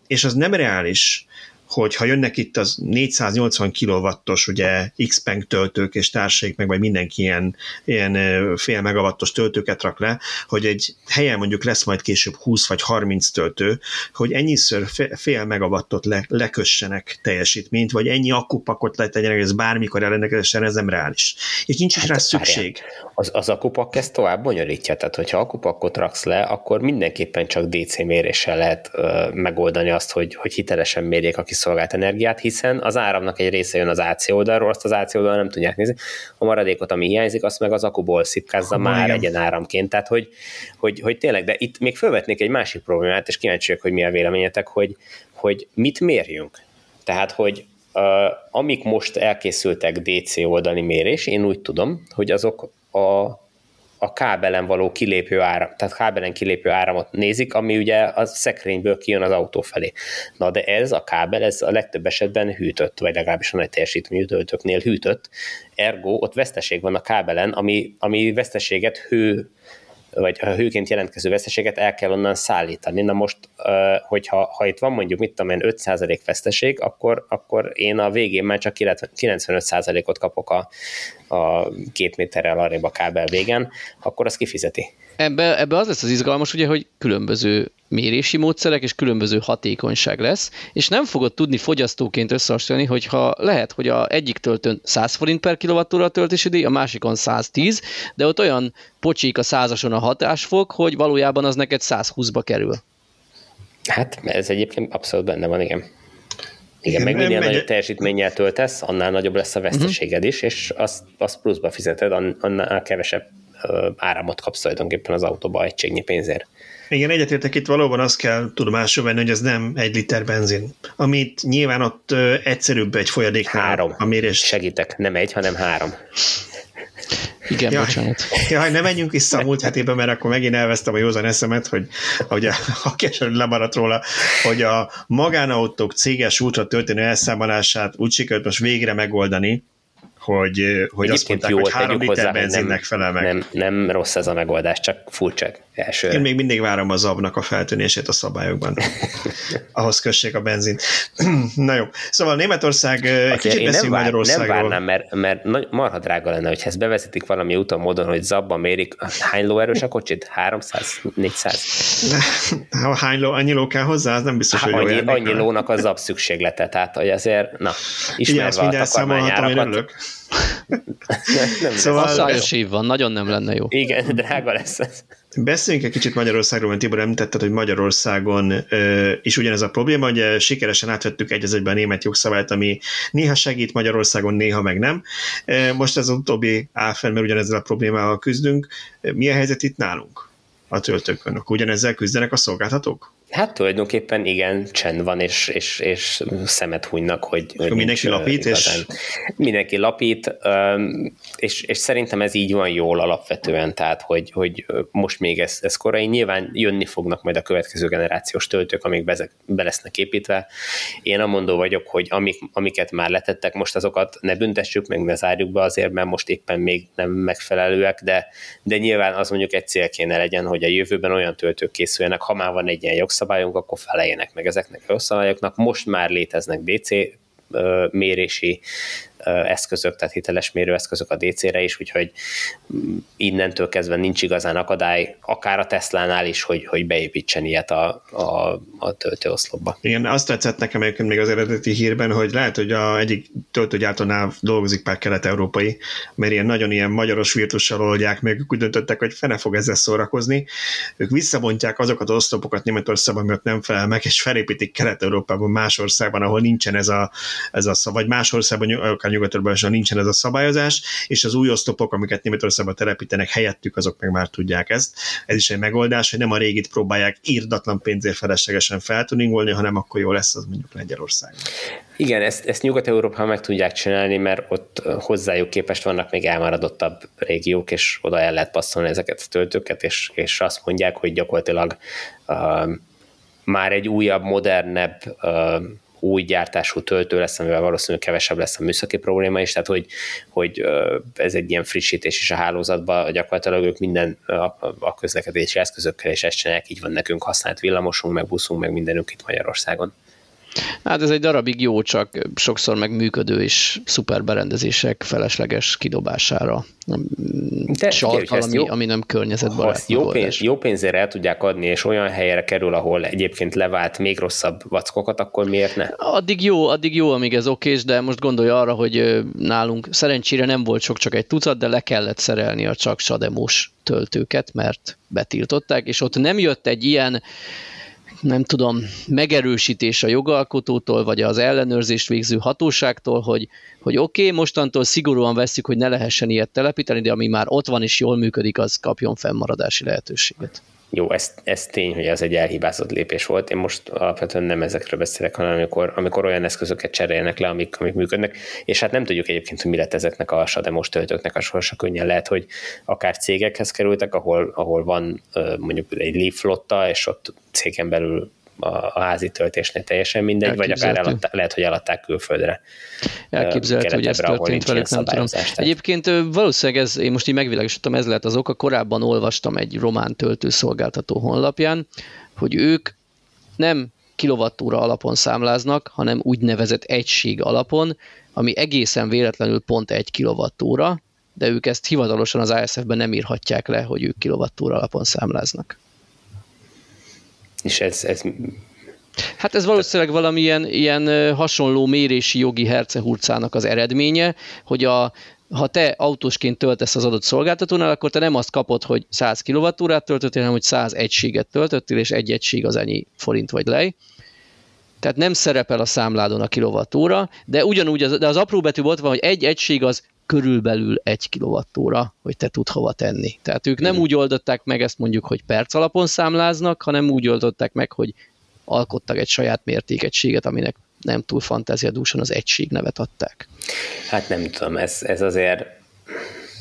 és az nem reális, hogy ha jönnek itt az 480 kW-os ugye Xpeng töltők és társaik meg, vagy mindenki ilyen, ilyen fél megawattos töltőket rak le, hogy egy helyen mondjuk lesz majd később 20 vagy 30 töltő, hogy ennyiszor fél megawattot le, lekössenek teljesítményt, vagy ennyi akkupakot letegyenek, ez bármikor elrendelkezésen, ez nem reális. És nincs is hát, rá szükség. Az, az akupak ezt tovább bonyolítja, tehát hogyha akupakot raksz le, akkor mindenképpen csak DC méréssel lehet uh, megoldani azt, hogy, hogy hitelesen mérjék a kiszolgált energiát, hiszen az áramnak egy része jön az AC oldalról, azt az AC oldalról nem tudják nézni. A maradékot, ami hiányzik, azt meg az akuból szipkázza ha, már igen. áramként. Tehát, hogy, hogy, hogy tényleg, de itt még felvetnék egy másik problémát, és kíváncsiak, hogy mi a véleményetek, hogy, hogy mit mérjünk. Tehát, hogy uh, amik most elkészültek DC oldali mérés, én úgy tudom, hogy azok a a kábelen való kilépő áram, tehát kábelen kilépő áramot nézik, ami ugye a szekrényből kijön az autó felé. Na de ez a kábel, ez a legtöbb esetben hűtött, vagy legalábbis a nagy teljesítményű töltőknél hűtött, ergo ott veszteség van a kábelen, ami, ami veszteséget hő vagy a hőként jelentkező veszteséget el kell onnan szállítani. Na most, hogyha ha itt van mondjuk, mit tudom én, 5% veszteség, akkor, akkor én a végén már csak 95%-ot kapok a, a két méterrel arrébb a kábel végen, akkor az kifizeti. Ebbe, ebbe az lesz az izgalmas, ugye, hogy különböző mérési módszerek és különböző hatékonyság lesz, és nem fogod tudni fogyasztóként összehasonlítani, hogyha lehet, hogy a egyik töltőn 100 forint per kilovattóra a töltési díj, a másikon 110, de ott olyan pocsik a százason a hatásfok, hogy valójában az neked 120-ba kerül. Hát ez egyébként abszolút benne van, igen. Igen, meg minél nagyobb teljesítménnyel töltesz, annál nagyobb lesz a veszteséged is, és azt, azt pluszba fizeted, annál kevesebb áramot kapsz tulajdonképpen az autóba egységnyi pénzért. Igen, egyetértek itt valóban azt kell tudomásul venni, hogy ez nem egy liter benzin. Amit nyilván ott ö, egyszerűbb egy folyadéknál három. a mérés. Segítek, nem egy, hanem három. Igen, jaj, bocsánat. Jaj, ne menjünk vissza a múlt hetében, mert akkor megint elvesztem a józan eszemet, hogy, hogy a, [laughs] a keserű lemaradt róla, hogy a magánautók céges útra történő elszámolását úgy sikerült most végre megoldani, hogy, hogy azt mondták, jó, hogy három liter hozzá, benzinnek felel meg. Nem, nem rossz ez a megoldás, csak furcsa első. Én még mindig várom az abnak a feltűnését a szabályokban. [laughs] Ahhoz kössék a benzint. [clears throat] Na jó. Szóval Németország, egy kicsit beszéljünk Magyarországról. Nem várnám, mert, mert marha drága lenne, hogyha ezt bevezetik valami úton módon, hogy zabban mérik. Hány lóerős a kocsit? 300? 400? Ha hány ló, annyi ló kell hozzá, az nem biztos, Há, hogy annyi, annyi lónak az zab szükséglete. Tehát, hogy azért, na, ismerve Igen, a takarmányárakat, nem, nem szóval... Szájos év van, nagyon nem lenne jó. Igen, drága lesz ez. Beszéljünk egy kicsit Magyarországról, mert Tibor említetted, hogy Magyarországon ö, is ugyanez a probléma, hogy sikeresen átvettük egy az egyben a német jogszabályt, ami néha segít Magyarországon, néha meg nem. Most ez az utóbbi áll fel, mert ugyanezzel a problémával küzdünk. Mi a helyzet itt nálunk a töltőkön? Ugyanezzel küzdenek a szolgáltatók? Hát tulajdonképpen igen, csend van, és, és, és szemet hunynak, hogy, hogy mindenki lapít, igazán. és... Mindenki lapít, és, és szerintem ez így van jól alapvetően, tehát hogy, hogy most még ez, ez korai, nyilván jönni fognak majd a következő generációs töltők, amik be, be lesznek építve. Én amondó vagyok, hogy amik, amiket már letettek, most azokat ne büntessük, meg ne zárjuk be azért, mert most éppen még nem megfelelőek, de, de nyilván az mondjuk egy cél kéne legyen, hogy a jövőben olyan töltők készüljenek, ha már van egy ilyen jogszabály, jogszabályunk, akkor feleljenek meg ezeknek a jogszabályoknak. Most már léteznek DC mérési eszközök, tehát hiteles mérőeszközök a DC-re is, úgyhogy mm, innentől kezdve nincs igazán akadály, akár a Tesla-nál is, hogy, hogy beépítsen ilyet a, a, a töltőoszlopba. Igen, azt tetszett nekem egyébként még az eredeti hírben, hogy lehet, hogy a egyik töltőgyártónál dolgozik pár kelet-európai, mert ilyen nagyon ilyen magyaros virtussal oldják meg, ők úgy döntöttek, hogy fene fog ezzel szórakozni. Ők visszabontják azokat az oszlopokat Németországban, mert nem felel meg, és felépítik Kelet-Európában, más országban, ahol nincsen ez a, ez a vagy más országban, akár nyugat nincsen ez a szabályozás, és az új osztopok, amiket Németországban telepítenek helyettük, azok meg már tudják ezt. Ez is egy megoldás, hogy nem a régit próbálják írdatlan pénzért feleslegesen feltuningolni, hanem akkor jó lesz az mondjuk Lengyelország. Igen, ezt, ezt Nyugat-Európában meg tudják csinálni, mert ott hozzájuk képest vannak még elmaradottabb régiók, és oda el lehet passzolni ezeket a töltőket, és, és azt mondják, hogy gyakorlatilag uh, már egy újabb, modernebb uh, új gyártású töltő lesz, amivel valószínűleg kevesebb lesz a műszaki probléma is, tehát hogy, hogy ez egy ilyen frissítés is a hálózatban, gyakorlatilag ők minden a közlekedési eszközökkel és ezt csinálják, így van nekünk használt villamosunk, meg buszunk, meg mindenünk itt Magyarországon. Hát ez egy darabig jó, csak sokszor meg működő és szuper berendezések felesleges kidobására. De Sarkal, ami, jó, ami nem környezetbarát. Jó, pénz, jó pénzért el tudják adni, és olyan helyre kerül, ahol egyébként levált még rosszabb vackokat, akkor miért ne? Addig jó, addig jó, amíg ez okés, de most gondolj arra, hogy nálunk szerencsére nem volt sok, csak egy tucat, de le kellett szerelni a csak sademos töltőket, mert betiltották, és ott nem jött egy ilyen nem tudom, megerősítés a jogalkotótól, vagy az ellenőrzést végző hatóságtól, hogy, hogy oké, okay, mostantól szigorúan veszik, hogy ne lehessen ilyet telepíteni, de ami már ott van és jól működik, az kapjon fennmaradási lehetőséget. Jó, ez, ez tény, hogy ez egy elhibázott lépés volt. Én most alapvetően nem ezekről beszélek, hanem amikor, amikor olyan eszközöket cserélnek le, amik, amik működnek, és hát nem tudjuk egyébként, hogy mi lett ezeknek a sademos töltőknek a sorsa könnyen lehet, hogy akár cégekhez kerültek, ahol, ahol van mondjuk egy Leaf flotta, és ott cégen belül a, házi töltésnél teljesen mindegy, vagy akár eladták, lehet, hogy eladták külföldre. Elképzelhető, hogy ez történt velük, nem tudom. Tehát. Egyébként valószínűleg ez, én most így megvilágosítottam, ez lehet az oka. Korábban olvastam egy román töltőszolgáltató honlapján, hogy ők nem kilovattúra alapon számláznak, hanem úgynevezett egység alapon, ami egészen véletlenül pont egy kilovattúra, de ők ezt hivatalosan az ASF-ben nem írhatják le, hogy ők kilovattúra alapon számláznak. És ez, ez Hát ez valószínűleg valamilyen ilyen hasonló mérési jogi hercehurcának az eredménye, hogy a, ha te autósként töltesz az adott szolgáltatónál, akkor te nem azt kapod, hogy 100 kWh-t töltöttél, hanem hogy 100 egységet töltöttél, és egy egység az ennyi forint vagy lej. Tehát nem szerepel a számládon a kilovattóra, de ugyanúgy az, de az apró betű volt van, hogy egy egység az körülbelül egy kilovattóra, hogy te tud hova tenni. Tehát ők nem úgy oldották meg ezt mondjuk, hogy perc alapon számláznak, hanem úgy oldották meg, hogy alkottak egy saját mértékegységet, aminek nem túl fantáziadúsan az egység nevet adták. Hát nem tudom, ez, ez azért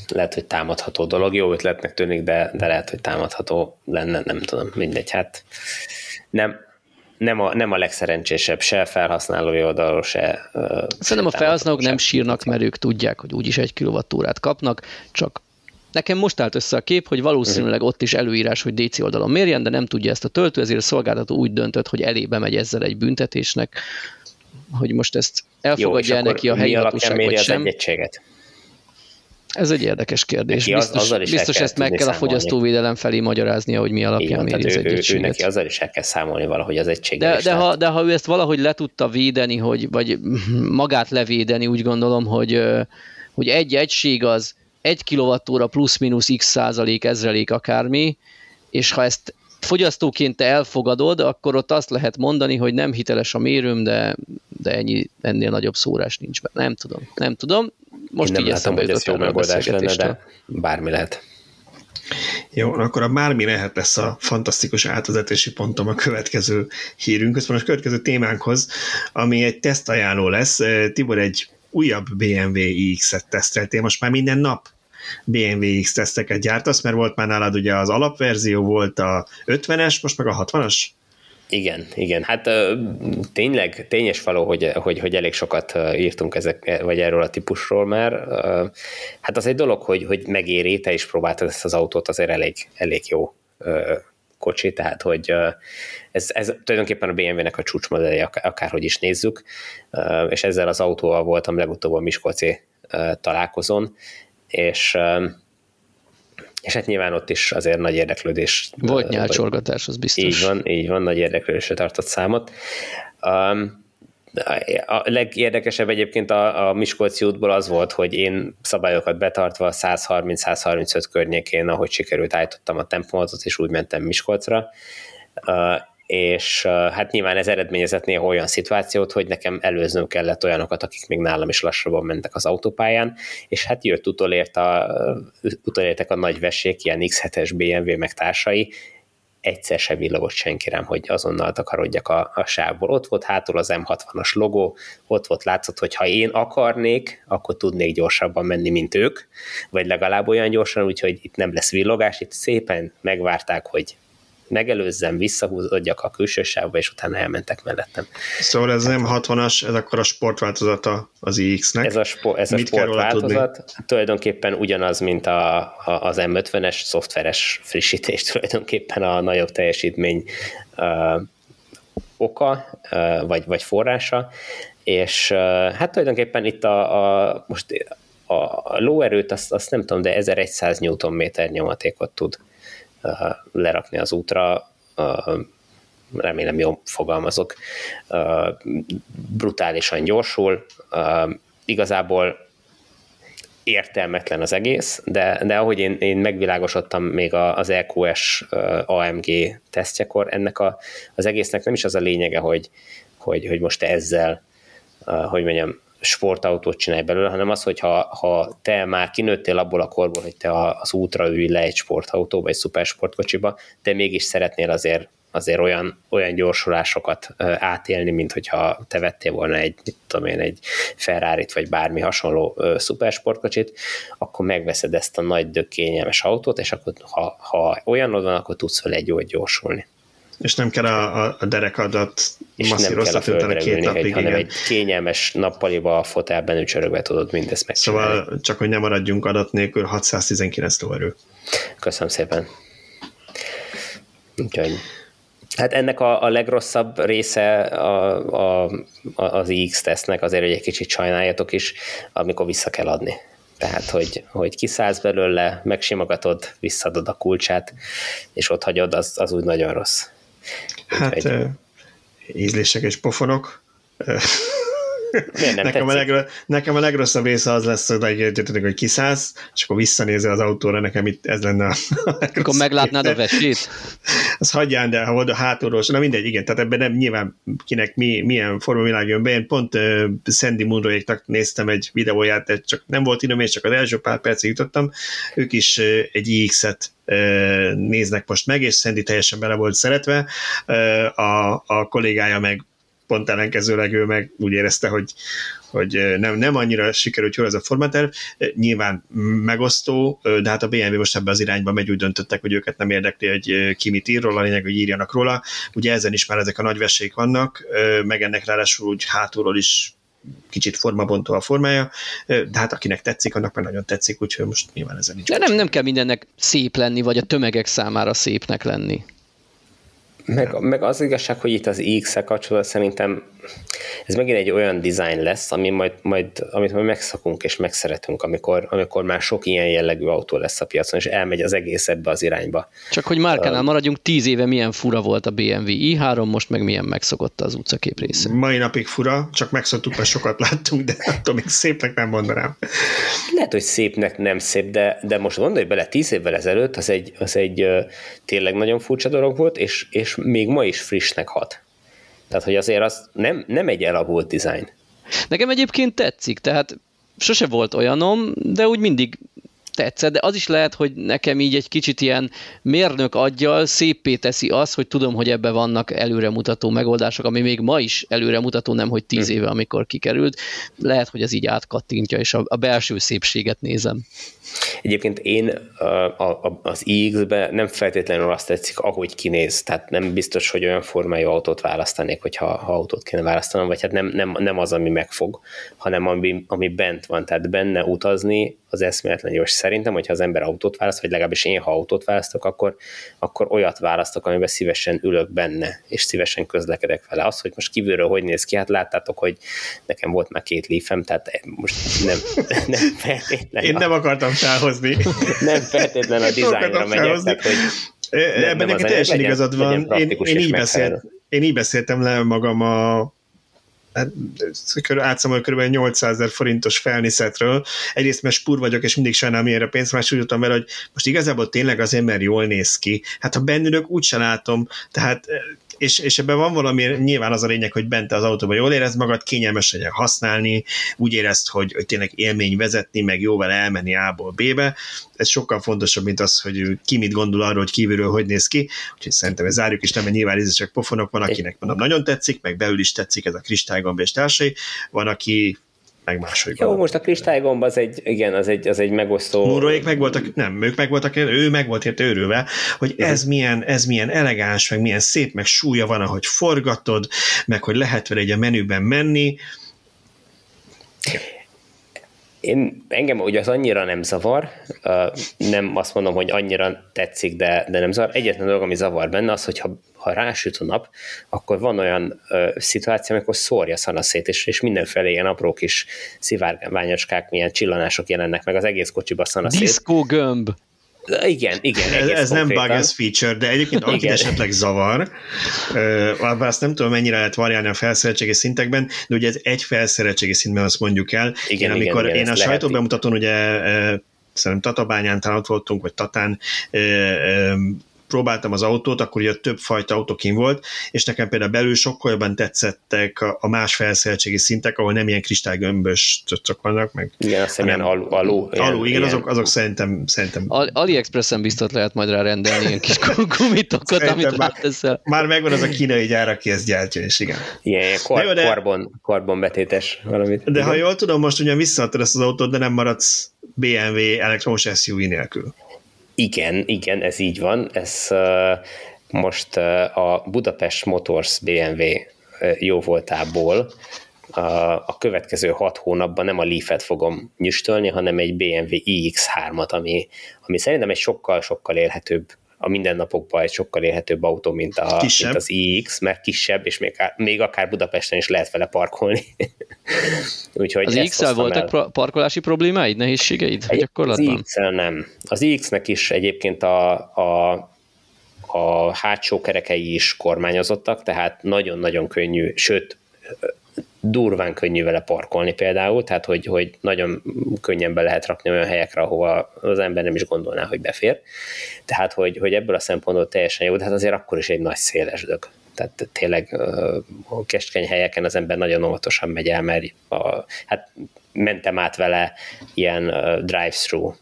lehet, hogy támadható dolog. Jó ötletnek tűnik, de, de lehet, hogy támadható lenne, nem tudom, mindegy. Hát nem, nem a, nem a legszerencsésebb se felhasználói oldalról, se... Szerintem a felhasználók nem sírnak, mert ők tudják, hogy úgyis egy kilovattórát kapnak, csak Nekem most állt össze a kép, hogy valószínűleg ott is előírás, hogy DC oldalon mérjen, de nem tudja ezt a töltő, ezért a szolgáltató úgy döntött, hogy elébe megy ezzel egy büntetésnek, hogy most ezt elfogadja Jó, neki a helyi hatóság, vagy sem. egységet? Ez egy érdekes kérdés. Neki biztos, az, biztos ezt meg kell a fogyasztóvédelem felé magyaráznia, hogy mi alapján van, méri az ő, ő, ő, neki azzal is el kell számolni valahogy az egységet. De, de, ha, de ha ő ezt valahogy le tudta védeni, hogy, vagy [laughs] magát levédeni, úgy gondolom, hogy, hogy egy egység az egy kilovattóra plusz-minusz x százalék, ezrelék akármi, és ha ezt fogyasztóként te elfogadod, akkor ott azt lehet mondani, hogy nem hiteles a mérőm, de, de ennyi, ennél nagyobb szórás nincs benne. Nem tudom, nem tudom. Most Én nem látom, hogy ez jó megoldás lenne, de bármi lehet. Jó, akkor a bármi lehet lesz a fantasztikus átvezetési pontom a következő hírünk, van a következő témánkhoz, ami egy tesztajánló lesz. Tibor egy újabb BMW iX-et teszteltél, most már minden nap BMW X teszteket gyártasz, mert volt már nálad ugye az alapverzió, volt a 50-es, most meg a 60-as? Igen, igen. Hát tényleg, tényes való, hogy, hogy, hogy elég sokat írtunk ezek, vagy erről a típusról már. Hát az egy dolog, hogy, hogy megéri, te is próbáltad ezt az autót, azért elég, elég jó kocsi, tehát hogy ez, ez tulajdonképpen a BMW-nek a csúcsmodellje, akárhogy is nézzük, és ezzel az autóval voltam legutóbb a Miskolci találkozón, és és hát nyilván ott is azért nagy érdeklődés. Volt nyálcsorgatás, az biztos. Így van, így van, nagy érdeklődésre tartott számot. Um, a legérdekesebb egyébként a, a Miskolci útból az volt, hogy én szabályokat betartva 130-135 környékén, ahogy sikerült, állítottam a tempomatot, és úgy mentem Miskolcra, és hát nyilván ez eredményezett néha olyan szituációt, hogy nekem előznöm kellett olyanokat, akik még nálam is lassabban mentek az autópályán, és hát jött utolért a, utolértek a nagy vessék, ilyen X7-es BMW meg társai, egyszer se villogott senki rám, hogy azonnal takarodjak a, a sávból. Ott volt hátul az M60-as logó, ott volt látszott, hogy ha én akarnék, akkor tudnék gyorsabban menni, mint ők, vagy legalább olyan gyorsan, úgyhogy itt nem lesz villogás, itt szépen megvárták, hogy megelőzzem, visszahúzódjak a külső sávba, és utána elmentek mellettem. Szóval ez nem 60-as, ez akkor a sportváltozata az iX-nek. Ez a, spo- ez a sportváltozat tulajdonképpen ugyanaz, mint a, a, az M50-es szoftveres frissítés, tulajdonképpen a nagyobb teljesítmény uh, oka, uh, vagy, vagy forrása, és uh, hát tulajdonképpen itt a, a most a lóerőt azt, azt nem tudom, de 1100 Nm nyomatékot tud lerakni az útra, remélem jól fogalmazok, brutálisan gyorsul, igazából értelmetlen az egész, de, de ahogy én, én megvilágosodtam még az EQS AMG tesztjekor, ennek a, az egésznek nem is az a lényege, hogy, hogy, hogy most ezzel, hogy mondjam, sportautót csinálj belőle, hanem az, hogy ha, ha te már kinőttél abból a korból, hogy te az útra ülj le egy sportautóba, egy szupersportkocsiba, de mégis szeretnél azért azért olyan, olyan gyorsulásokat átélni, mint hogyha te vettél volna egy, tudom én, egy ferrari vagy bármi hasonló szupersportkocsit, akkor megveszed ezt a nagy, dög kényelmes autót, és akkor ha, ha olyan van, akkor tudsz vele egy jól gyorsulni. És nem kell a, a, a derekadat masszíroztatni utána két napig, egy, hanem egy kényelmes nappaliba a fotelben ücsörögve tudod mindezt megcsinálni. Szóval csak, hogy nem maradjunk adat nélkül, 619 lóerő. Köszönöm szépen. Úgyhogy Hát ennek a, a legrosszabb része a, a, a, az X tesznek, azért, hogy egy kicsit sajnáljatok is, amikor vissza kell adni. Tehát, hogy, hogy kiszállsz belőle, megsimogatod, visszadod a kulcsát, és ott hagyod, az, az úgy nagyon rossz. Hát ízlések és pofonok. Nekem, a legro- nekem a legrosszabb része az lesz, hogy, hogy kiszállsz, és akkor visszanézel az autóra, nekem itt ez lenne a Akkor meglátnád a vesét? Az hagyján, de ha oda hátulról, na mindegy, igen, tehát ebben nem nyilván kinek mi, milyen formavilág jön be. Én pont uh, Sandy Munroéknak néztem egy videóját, de csak nem volt időm, és csak az első pár percig jutottam. Ők is uh, egy iX-et néznek most meg, és Sandy teljesen bele volt szeretve, a, a kollégája meg pont ellenkezőleg ő meg úgy érezte, hogy, hogy nem, nem annyira sikerült jól ez a formaterv. Nyilván megosztó, de hát a BMW most ebbe az irányba megy, úgy döntöttek, hogy őket nem érdekli, hogy ki mit ír róla, a lényeg, hogy írjanak róla. Ugye ezen is már ezek a nagy vesék vannak, meg ennek ráadásul úgy hátulról is kicsit formabontó a formája, de hát akinek tetszik, annak már nagyon tetszik, úgyhogy most nyilván ezen nincs. De nem, nem kell mindennek szép lenni, vagy a tömegek számára szépnek lenni. Meg, meg az igazság, hogy itt az X-e kapcsolatban szerintem ez megint egy olyan design lesz, ami majd, majd, amit majd megszakunk és megszeretünk, amikor, amikor már sok ilyen jellegű autó lesz a piacon, és elmegy az egész ebbe az irányba. Csak hogy márkánál maradjunk, tíz éve milyen fura volt a BMW i3, most meg milyen megszokott az utcakép része. Mai napig fura, csak megszoktuk, mert sokat láttunk, de attól még szépnek nem mondanám. Lehet, hogy szépnek nem szép, de, de most gondolj bele, tíz évvel ezelőtt az egy, az egy tényleg nagyon furcsa dolog volt, és, és még ma is frissnek hat. Tehát, hogy azért az nem, nem egy elavult design. Nekem egyébként tetszik, tehát sose volt olyanom, de úgy mindig tetszett, de az is lehet, hogy nekem így egy kicsit ilyen mérnök aggyal szépé teszi az, hogy tudom, hogy ebbe vannak előremutató megoldások, ami még ma is előremutató, nem hogy tíz hm. éve, amikor kikerült. Lehet, hogy ez így átkattintja, és a, a belső szépséget nézem. Egyébként én a, a, az iX-be nem feltétlenül azt tetszik, ahogy kinéz, tehát nem biztos, hogy olyan formájú autót választanék, hogyha ha autót kéne választanom, vagy hát nem, nem, nem az, ami megfog, hanem ami, ami bent van, tehát benne utazni az eszméletlen gyors. Szerintem, hogyha az ember autót választ, vagy legalábbis én, ha autót választok, akkor, akkor olyat választok, amiben szívesen ülök benne, és szívesen közlekedek vele. Az, hogy most kívülről hogy néz ki, hát láttátok, hogy nekem volt már két lífem, tehát most nem, [laughs] nem feltétlenül. Én nem akartam felhozni. nem feltétlenül a dizájnra megyek, tehát hogy nem, Ebben neked teljesen igazad van. Én, én, így beszélt, én így beszéltem le magam a átszámolja kb. 800 ezer forintos felniszetről. Egyrészt mert spúr vagyok, és mindig sajnálom ilyenre pénzt, más úgy vele, hogy most igazából tényleg azért, mert jól néz ki. Hát ha bennülök, úgyse látom, tehát és, és ebben van valami, nyilván az a lényeg, hogy bent az autóban jól érezd magad, kényelmes legyen használni, úgy érezd, hogy, hogy tényleg élmény vezetni, meg jó vele elmenni A-ból B-be. Ez sokkal fontosabb, mint az, hogy ki mit gondol arról, hogy kívülről hogy néz ki. Úgyhogy szerintem ez zárjuk is, nem, mert nyilván ez csak pofonok van, akinek mondom, nagyon tetszik, meg belül is tetszik ez a kristálygomb és társai. Van, aki meg máshogy. Jó, most a kristálygomb az egy, igen, az egy, az egy megosztó... Múróék meg voltak, nem, ők meg voltak, ő meg volt érte őrülve, hogy ez milyen, ez milyen elegáns, meg milyen szép, meg súlya van, ahogy forgatod, meg hogy lehet vele egy a menüben menni. Én, engem ugye az annyira nem zavar, nem azt mondom, hogy annyira tetszik, de, de nem zavar. Egyetlen dolog, ami zavar benne, az, hogyha ha rásüt a nap, akkor van olyan ö, szituáció, amikor szórja szanaszét, és, és mindenfelé ilyen apró kis szivárványocskák, milyen csillanások jelennek meg az egész kocsiba szanaszét. Gömb! Igen, igen. Ez, ez nem bug, ez feature, de egyébként akit esetleg zavar, uh, azt nem tudom, mennyire lehet variálni a felszereltségi szintekben, de ugye ez egy felszereltségi szintben azt mondjuk el. Igen, én, amikor igen, igen, én a sajtóbemutatón ugye szerintem Tatabányán talán ott voltunk, vagy Tatán, próbáltam az autót, akkor ugye több fajta autókin volt, és nekem például belül sokkal jobban tetszettek a, a más felszereltségi szintek, ahol nem ilyen kristálygömbös csak vannak, meg... Igen, azt hiszem ilyen alu. Alu, alu igen, azok, azok szerintem... szerintem... AliExpressen biztos lehet majd rá rendelni ilyen kis [laughs] gumitokat, amit már, már megvan az a kínai gyár, aki ezt gyártja, és igen. Ilyen kar, jó, de, karbon, karbonbetétes valamit. De igen. ha jól tudom, most ugye visszaadtad ezt az autót, de nem maradsz BMW elektromos SUV nélkül. Igen, igen, ez így van. Ez most a Budapest Motors BMW jó voltából a, a következő hat hónapban nem a Leaf-et fogom nyüstölni, hanem egy BMW iX3-at, ami, ami szerintem egy sokkal-sokkal élhetőbb a mindennapokban egy sokkal élhetőbb autó, mint, a, mint az iX, mert kisebb, és még, még akár Budapesten is lehet vele parkolni. [laughs] Úgyhogy az iX voltak el. parkolási problémáid, nehézségeid egy, Az iX nem. Az iX-nek is egyébként a, a, a hátsó kerekei is kormányozottak, tehát nagyon-nagyon könnyű, sőt, durván könnyű vele parkolni például, tehát hogy, hogy nagyon könnyen be lehet rakni olyan helyekre, ahova az ember nem is gondolná, hogy befér. Tehát, hogy, hogy ebből a szempontból teljesen jó, de hát azért akkor is egy nagy széles dög. Tehát tényleg a keskeny helyeken az ember nagyon óvatosan megy el, mert a, hát mentem át vele ilyen drive-thru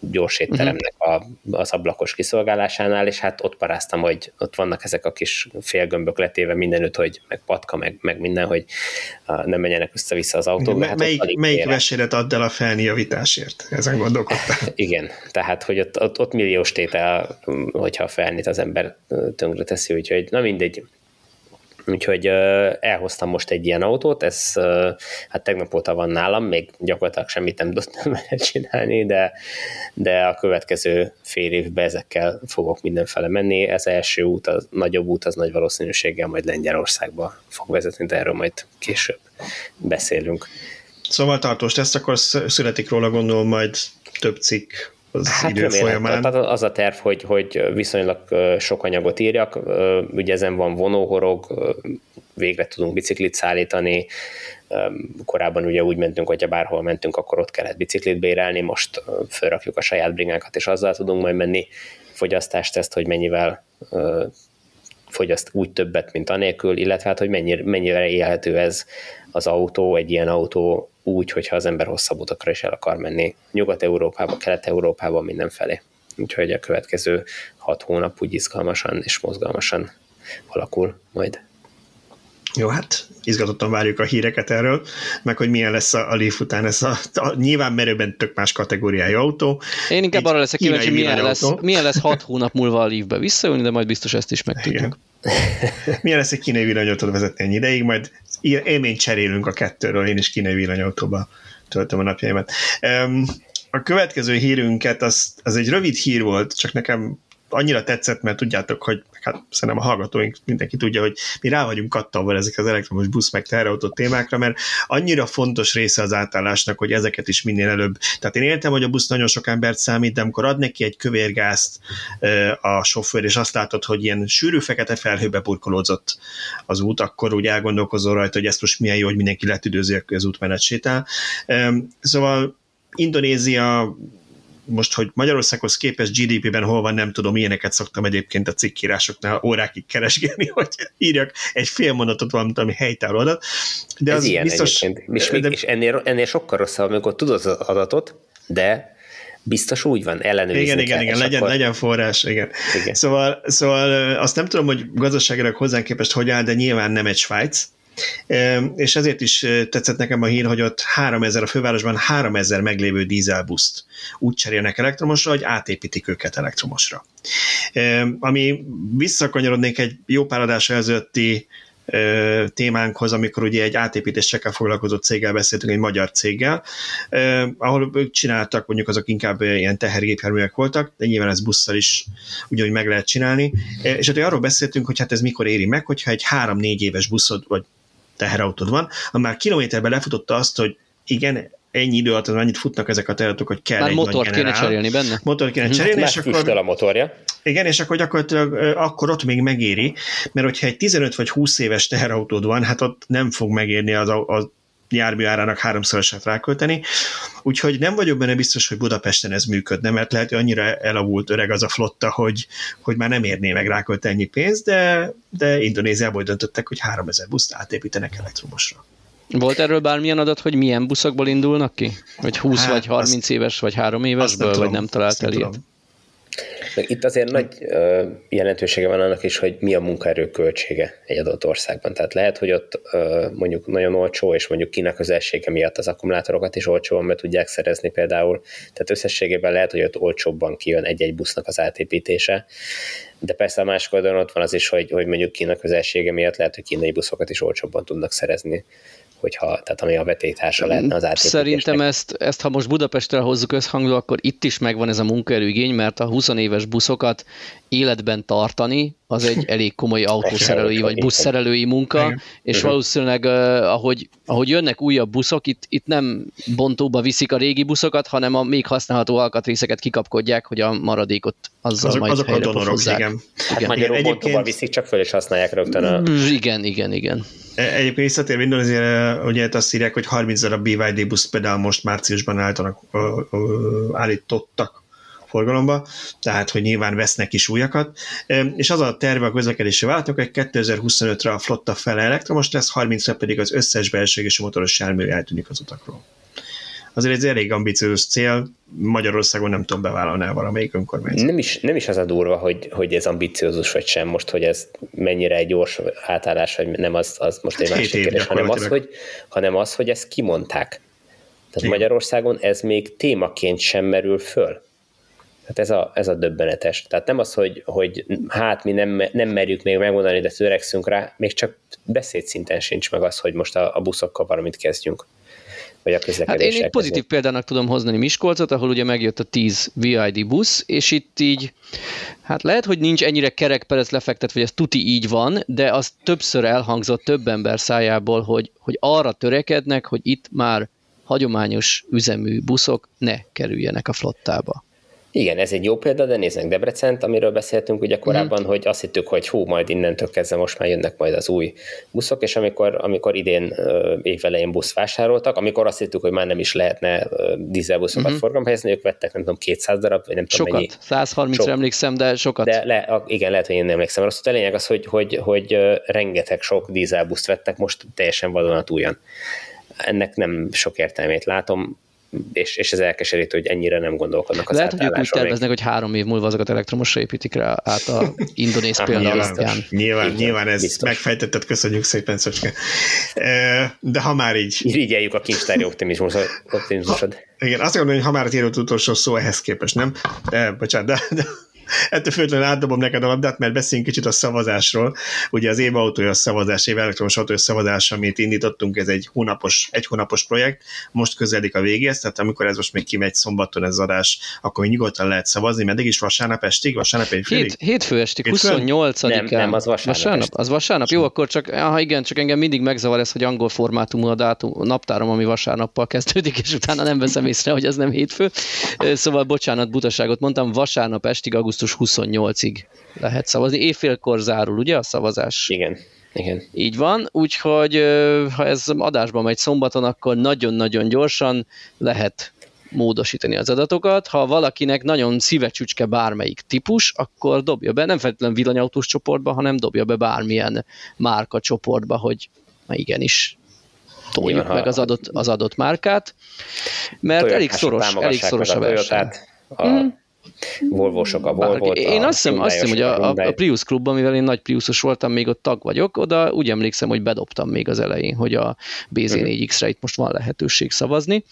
gyors étteremnek a, az ablakos kiszolgálásánál, és hát ott paráztam, hogy ott vannak ezek a kis félgömbök letéve mindenütt, hogy meg patka, meg, meg minden, hogy nem menjenek össze-vissza az autók. Hát melyik melyik veséret add el a felnijavításért? Ezen gondolkodtam. [laughs] Igen, tehát, hogy ott, ott, ott milliós tétel, hogyha a felnit az ember tönkre teszi, úgyhogy na mindegy, Úgyhogy elhoztam most egy ilyen autót, ez hát tegnap óta van nálam, még gyakorlatilag semmit nem [laughs] tudtam vele csinálni, de, de a következő fél évben ezekkel fogok mindenfele menni. Ez első út, a nagyobb út, az nagy valószínűséggel majd Lengyelországba fog vezetni, de erről majd később beszélünk. Szóval tartós lesz, akkor születik róla gondolom majd több cikk az hát idő folyamán. Tehát az a terv, hogy, hogy viszonylag sok anyagot írjak, ugye ezen van vonóhorog, végre tudunk biciklit szállítani, korábban ugye úgy mentünk, hogyha bárhol mentünk, akkor ott kellett biciklit bérelni, most felrakjuk a saját bringánkat, és azzal tudunk majd menni. Fogyasztást ezt, hogy mennyivel fogyaszt úgy többet, mint anélkül, illetve hát, hogy mennyire, mennyire élhető ez az autó, egy ilyen autó úgy, hogyha az ember hosszabb utakra is el akar menni Nyugat-Európába, Kelet-Európába, mindenfelé. Úgyhogy a következő hat hónap úgy izgalmasan és mozgalmasan alakul majd. Jó, hát izgatottan várjuk a híreket erről, meg hogy milyen lesz a, a Leaf után ez a, a nyilván merőben tök más kategóriájú autó. Én inkább arra leszek kíváncsi, milyen lesz, milyen lesz hat hónap múlva a Leafbe visszajönni, de majd biztos ezt is megtudjuk. [laughs] milyen lesz egy kínai villanyautót vezetni ennyi ideig, majd élményt cserélünk a kettőről, én is kínai villanyautóba töltöm a napjaimat. A következő hírünket, az, az egy rövid hír volt, csak nekem annyira tetszett, mert tudjátok, hogy hát szerintem a hallgatóink mindenki tudja, hogy mi rá vagyunk kattalva ezek az elektromos busz meg teherautó témákra, mert annyira fontos része az átállásnak, hogy ezeket is minél előbb. Tehát én értem, hogy a busz nagyon sok embert számít, de amikor ad neki egy kövérgázt a sofőr, és azt látod, hogy ilyen sűrű fekete felhőbe burkolódzott az út, akkor úgy elgondolkozol rajta, hogy ezt most milyen jó, hogy mindenki letüdőzi az útmenet sétál. Szóval Indonézia most, hogy Magyarországhoz képest GDP-ben hol van, nem tudom, ilyeneket szoktam egyébként a cikkírásoknál órákig keresgélni, [laughs] hogy írjak egy fél mondatot valamit, ami helytálló adat. De Ez az ilyen biztos, egyébként. És, de, és ennél, ennél sokkal rosszabb, amikor tudod az adatot, de biztos úgy van, ellenőrizni Igen, igen, igen, legyen, akkor... legyen forrás, igen. igen. Szóval, szóval azt nem tudom, hogy gazdaságilag hozzánk képest hogy áll, de nyilván nem egy Svájc, és ezért is tetszett nekem a hír, hogy ott 3000 a fővárosban 3000 meglévő dízelbuszt úgy cserélnek elektromosra, hogy átépítik őket elektromosra. Ami visszakanyarodnék egy jó pár adás előtti témánkhoz, amikor ugye egy átépítésekkel foglalkozó céggel beszéltünk, egy magyar céggel, ahol ők csináltak, mondjuk azok inkább ilyen tehergépjárművek voltak, de nyilván ez busszal is ugyanúgy meg lehet csinálni. És hát arról beszéltünk, hogy hát ez mikor éri meg, hogyha egy három-négy éves buszod, vagy teherautód van, ami már kilométerben lefutotta azt, hogy igen, ennyi idő alatt annyit futnak ezek a területek, hogy kell Már egy motort kéne cserélni benne? Motor kéne cserélni, és akkor... a motorja. Igen, és akkor gyakorlatilag akkor ott még megéri, mert hogyha egy 15 vagy 20 éves teherautód van, hát ott nem fog megérni az, az jármű árának háromszorosát rákölteni. úgyhogy nem vagyok benne biztos, hogy Budapesten ez működne, mert lehet, hogy annyira elavult öreg az a flotta, hogy, hogy már nem érné meg rákolt ennyi pénzt, de, de Indonéziából döntöttek, hogy 3000 buszt átépítenek elektromosra. Volt erről bármilyen adat, hogy milyen buszokból indulnak ki? Hogy 20 hát, vagy 30 azt, éves, vagy 3 évesből, nem vagy nem talált el ilyet? Meg itt azért nagy ö, jelentősége van annak is, hogy mi a munkaerő költsége egy adott országban. Tehát lehet, hogy ott ö, mondjuk nagyon olcsó, és mondjuk Kína közelsége miatt az akkumulátorokat is olcsóban be tudják szerezni például. Tehát összességében lehet, hogy ott olcsóbban kijön egy-egy busznak az átépítése. De persze a másik oldalon ott van az is, hogy, hogy mondjuk Kína közelsége miatt lehet, hogy kínai buszokat is olcsóbban tudnak szerezni hogyha, tehát ami a vetélytársa lehetne az átépítésnek. Szerintem ezt, ezt, ha most Budapestre hozzuk összhangba, akkor itt is megvan ez a munkaerőigény, mert a 20 éves buszokat életben tartani, az egy [laughs] elég komoly autószerelői vagy buszszerelői munka, és valószínűleg ahogy, ahogy jönnek újabb buszok, itt, itt nem bontóba viszik a régi buszokat, hanem a még használható alkatrészeket kikapkodják, hogy a maradékot azzal azok, majd azok a donorok, igen. igen. Hát igen. magyarul bontóba viszik, csak föl is használják rögtön a... Igen, igen, igen. E, egyébként visszatérve Indonéziára, ugye azt írják, hogy 30 darab BYD busz például most márciusban állítanak, állítottak forgalomba, tehát hogy nyilván vesznek is újakat, és az a terve a közlekedési vállalatok, hogy 2025-re a flotta fele elektromos lesz, 30-ra pedig az összes belső és motoros jármű eltűnik az utakról. Azért ez elég ambiciózus cél, Magyarországon nem tudom bevállalni el valamelyik önkormányzat. Nem is, nem is az a durva, hogy, hogy ez ambiciózus vagy sem, most, hogy ez mennyire egy gyors átállás, vagy nem, az, az most egy hát másik kérdés, hanem az, hogy, hanem az, hogy ezt kimondták. Tehát Igen. Magyarországon ez még témaként sem merül föl. Hát ez a, ez a döbbenetes. Tehát nem az, hogy, hogy hát mi nem, nem merjük még megmondani, de törekszünk rá, még csak beszédszinten sincs meg az, hogy most a, a buszokkal valamit kezdjünk. Vagy a Hát én egy pozitív példának tudom hozni Miskolcot, ahol ugye megjött a 10 VID busz, és itt így, hát lehet, hogy nincs ennyire kerekperec lefektet, hogy ez tuti így van, de az többször elhangzott több ember szájából, hogy, hogy arra törekednek, hogy itt már hagyományos üzemű buszok ne kerüljenek a flottába. Igen, ez egy jó példa, de nézzünk Debrecent, amiről beszéltünk ugye korábban, mm. hogy azt hittük, hogy hú, majd innentől kezdve most már jönnek majd az új buszok, és amikor, amikor idén évelején busz vásároltak, amikor azt hittük, hogy már nem is lehetne dízelbuszokat mm-hmm. forgalomba helyezni, ők vettek nem tudom 200 darab, vagy nem sokat. tudom mennyi. 130 sok. emlékszem, de sokat. De le, igen, lehet, hogy én nem emlékszem. Azt a lényeg az, hogy, hogy, hogy rengeteg sok dízelbuszt vettek most teljesen vadonatújan ennek nem sok értelmét látom és, és ez elkeserítő, hogy ennyire nem gondolkodnak az Lehet, hogy ők úgy terveznek, hogy három év múlva azokat elektromosra építik rá át a [laughs] indonéz példa nyilván, alapján. Nyilván, Igen, nyilván ez biztos. megfejtetted, köszönjük szépen, Szöcske. De ha már így... Irigyeljük a kincstári optimizmusod. optimizmusod. Ha, igen, azt gondolom, hogy ha már írott utolsó szó ehhez képest, nem? De, bocsánat, de, de Ettől függetlenül átdobom neked a labdát, mert beszéljünk kicsit a szavazásról. Ugye az évautója szavazás, év elektromos autója szavazás, amit indítottunk, ez egy hónapos, egy hónapos projekt, most közelik a végéhez, tehát amikor ez most még kimegy szombaton ez az adás, akkor nyugodtan lehet szavazni, meddig is vasárnap estig, vasárnap egy? Hét, hétfő estig, 28-án. Nem, nem, az vasárnap. vasárnap az vasárnap? Jó, akkor csak, ha igen, csak engem mindig megzavar ez, hogy angol formátumú a dátum, a naptárom, ami vasárnappal kezdődik, és utána nem veszem észre, hogy ez nem hétfő. Szóval bocsánat, butaságot mondtam, vasárnap estig, augusztus augusztus 28-ig lehet szavazni. Évfélkor zárul, ugye a szavazás? Igen. Igen. Így van, úgyhogy ha ez adásban megy szombaton, akkor nagyon-nagyon gyorsan lehet módosítani az adatokat. Ha valakinek nagyon szívecsücske bármelyik típus, akkor dobja be, nem feltétlenül villanyautós csoportba, hanem dobja be bármilyen márka csoportba, hogy na igenis toljuk Igen, meg az adott, az adott márkát, mert elég szoros, elég szoros a verseny. A, hmm Volvo-sok a volvo Én azt hiszem, azt hiszem hogy a, a Prius klubban, mivel én nagy Priusos voltam, még ott tag vagyok, oda úgy emlékszem, hogy bedobtam még az elején, hogy a BZ4X-re itt most van lehetőség szavazni.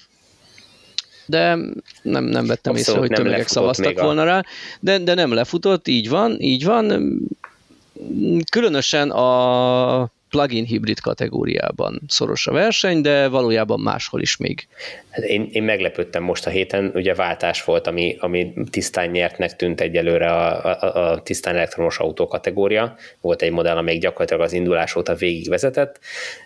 De nem, nem vettem Abszolút észre, hogy tömegek szavaztak volna a... rá, de, de nem lefutott, így van, így van. Különösen a plugin hibrid kategóriában szoros a verseny, de valójában máshol is még. Hát én, én meglepődtem most a héten, ugye váltás volt, ami, ami tisztán nyertnek tűnt egyelőre a, a, a tisztán elektromos autó kategória. Volt egy modell, amelyik gyakorlatilag az indulás óta végig vezetett,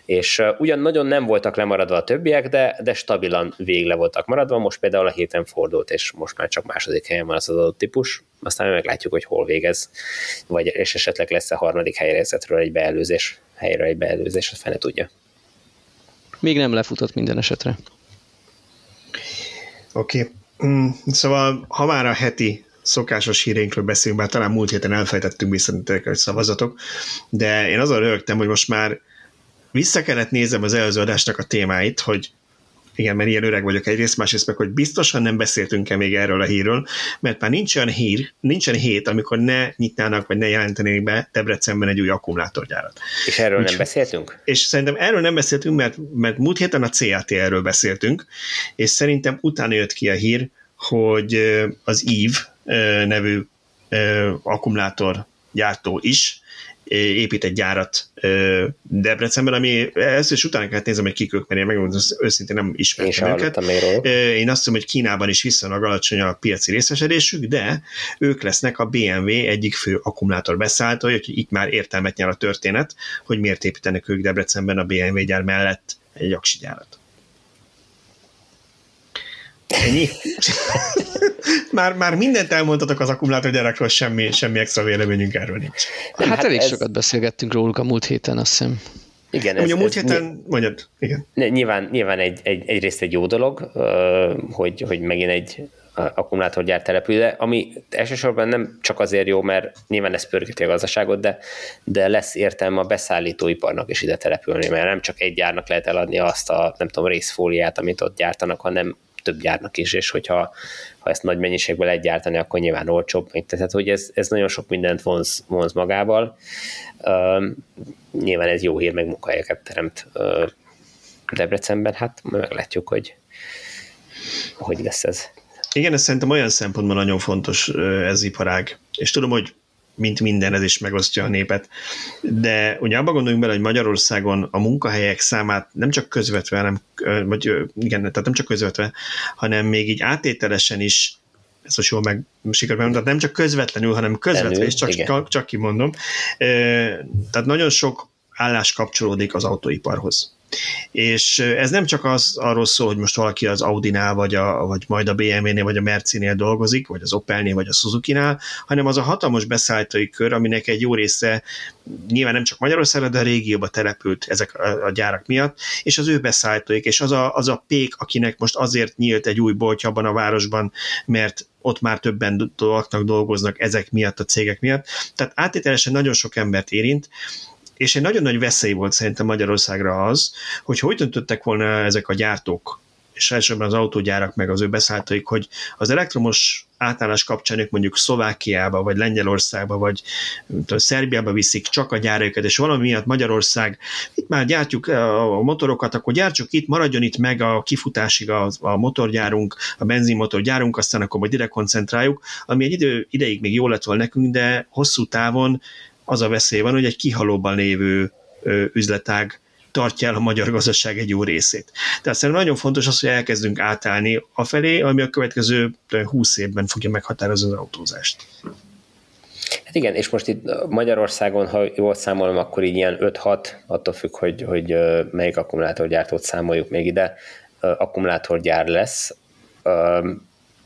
és ugyan nagyon nem voltak lemaradva a többiek, de, de stabilan végig le voltak maradva. Most például a héten fordult, és most már csak második helyen van az adott típus. Aztán meglátjuk, hogy hol végez, vagy és esetleg lesz a harmadik helyrezetről egy beelőzés helyre egy beelőzés, a fene tudja. Még nem lefutott minden esetre. Oké. Okay. Mm, szóval, ha már a heti szokásos híreinkről beszélünk, bár talán múlt héten elfejtettünk visszatérni hogy szavazatok, de én azon rögtem, hogy most már vissza kellett nézem az előző adásnak a témáit, hogy igen, mert ilyen öreg vagyok egyrészt, másrészt meg, hogy biztosan nem beszéltünk-e még erről a hírről, mert már nincs olyan hír, nincs olyan hét, amikor ne nyitnának, vagy ne jelentenék be Debrecenben egy új akkumulátorgyárat. És erről Úgy, nem beszéltünk? És szerintem erről nem beszéltünk, mert, mert múlt héten a CAT-ről beszéltünk, és szerintem utána jött ki a hír, hogy az EVE nevű akkumulátor gyártó is épít egy gyárat Debrecenben, ami ezt is utána kellett nézem, hogy kik ők, mert én megmondom, őszintén nem ismertem őket. Én azt hiszem, hogy Kínában is viszonylag alacsony a piaci részesedésük, de ők lesznek a BMW egyik fő akkumulátor beszállítója, hogy itt már értelmet nyer a történet, hogy miért építenek ők Debrecenben a BMW gyár mellett egy aksi gyárat. Ennyi? [laughs] már, már mindent elmondtatok az akkumulátorgyarakról, semmi, semmi extra véleményünk erről nincs. Hát, hát elég ez... sokat beszélgettünk róluk a múlt héten, azt hiszem. Igen, ez, Ugye a múlt héten, ny- mondjad, igen. Nyilván, nyilván egy, egy, egyrészt egy jó dolog, hogy, hogy megint egy akkumulátorgyár települ, de ami elsősorban nem csak azért jó, mert nyilván ez pörgeti a gazdaságot, de, de lesz értelme a beszállítóiparnak is ide települni, mert nem csak egy gyárnak lehet eladni azt a, nem tudom, részfóliát, amit ott gyártanak, hanem több gyárnak is, és hogyha ha ezt nagy mennyiségben lehet gyártani, akkor nyilván olcsóbb. Tehát, hogy ez, ez nagyon sok mindent vonz, vonz magával. Uh, nyilván ez jó hír, meg munkahelyeket teremt uh, Debrecenben, hát meglátjuk, hogy hogy lesz ez. Igen, ez szerintem olyan szempontból nagyon fontos ez iparág. És tudom, hogy mint minden, ez is megosztja a népet. De ugye abban gondoljunk bele, hogy Magyarországon a munkahelyek számát nem csak közvetve, hanem, vagy igen, tehát nem csak közvetve, hanem még így átételesen is ezt most jól meg sikerült tehát nem csak közvetlenül, hanem közvetve, és csak, csak, csak kimondom. Tehát nagyon sok állás kapcsolódik az autóiparhoz. És ez nem csak az arról szól, hogy most valaki az Audi-nál, vagy, a, vagy majd a BMW-nél, vagy a Merci-nél dolgozik, vagy az Opel-nél, vagy a Suzuki-nál, hanem az a hatalmas beszállítói kör, aminek egy jó része nyilván nem csak Magyarországra, de a régióba települt ezek a, a gyárak miatt, és az ő beszállítóik, és az a, az a pék, akinek most azért nyílt egy új boltja abban a városban, mert ott már többen dolgoznak ezek miatt, a cégek miatt. Tehát áttételesen nagyon sok embert érint, és egy nagyon nagy veszély volt szerintem Magyarországra az, hogy hogy döntöttek volna ezek a gyártók, és elsősorban az autógyárak meg az ő beszállítóik, hogy az elektromos átállás kapcsán ők mondjuk Szlovákiába, vagy Lengyelországba, vagy tudom, Szerbiába viszik csak a gyáraikat, és valami miatt Magyarország, itt már gyártjuk a motorokat, akkor gyártsuk itt, maradjon itt meg a kifutásig a, a motorgyárunk, a benzinmotorgyárunk, aztán akkor majd ide koncentráljuk, ami egy idő, ideig még jól lett volna nekünk, de hosszú távon az a veszély van, hogy egy kihalóban lévő üzletág tartja el a magyar gazdaság egy jó részét. Tehát szerintem nagyon fontos az, hogy elkezdünk átállni afelé, ami a következő 20 évben fogja meghatározni az autózást. Hát igen, és most itt Magyarországon, ha jól számolom, akkor így ilyen 5-6, attól függ, hogy, hogy melyik akkumulátorgyártót számoljuk még ide, akkumulátorgyár lesz,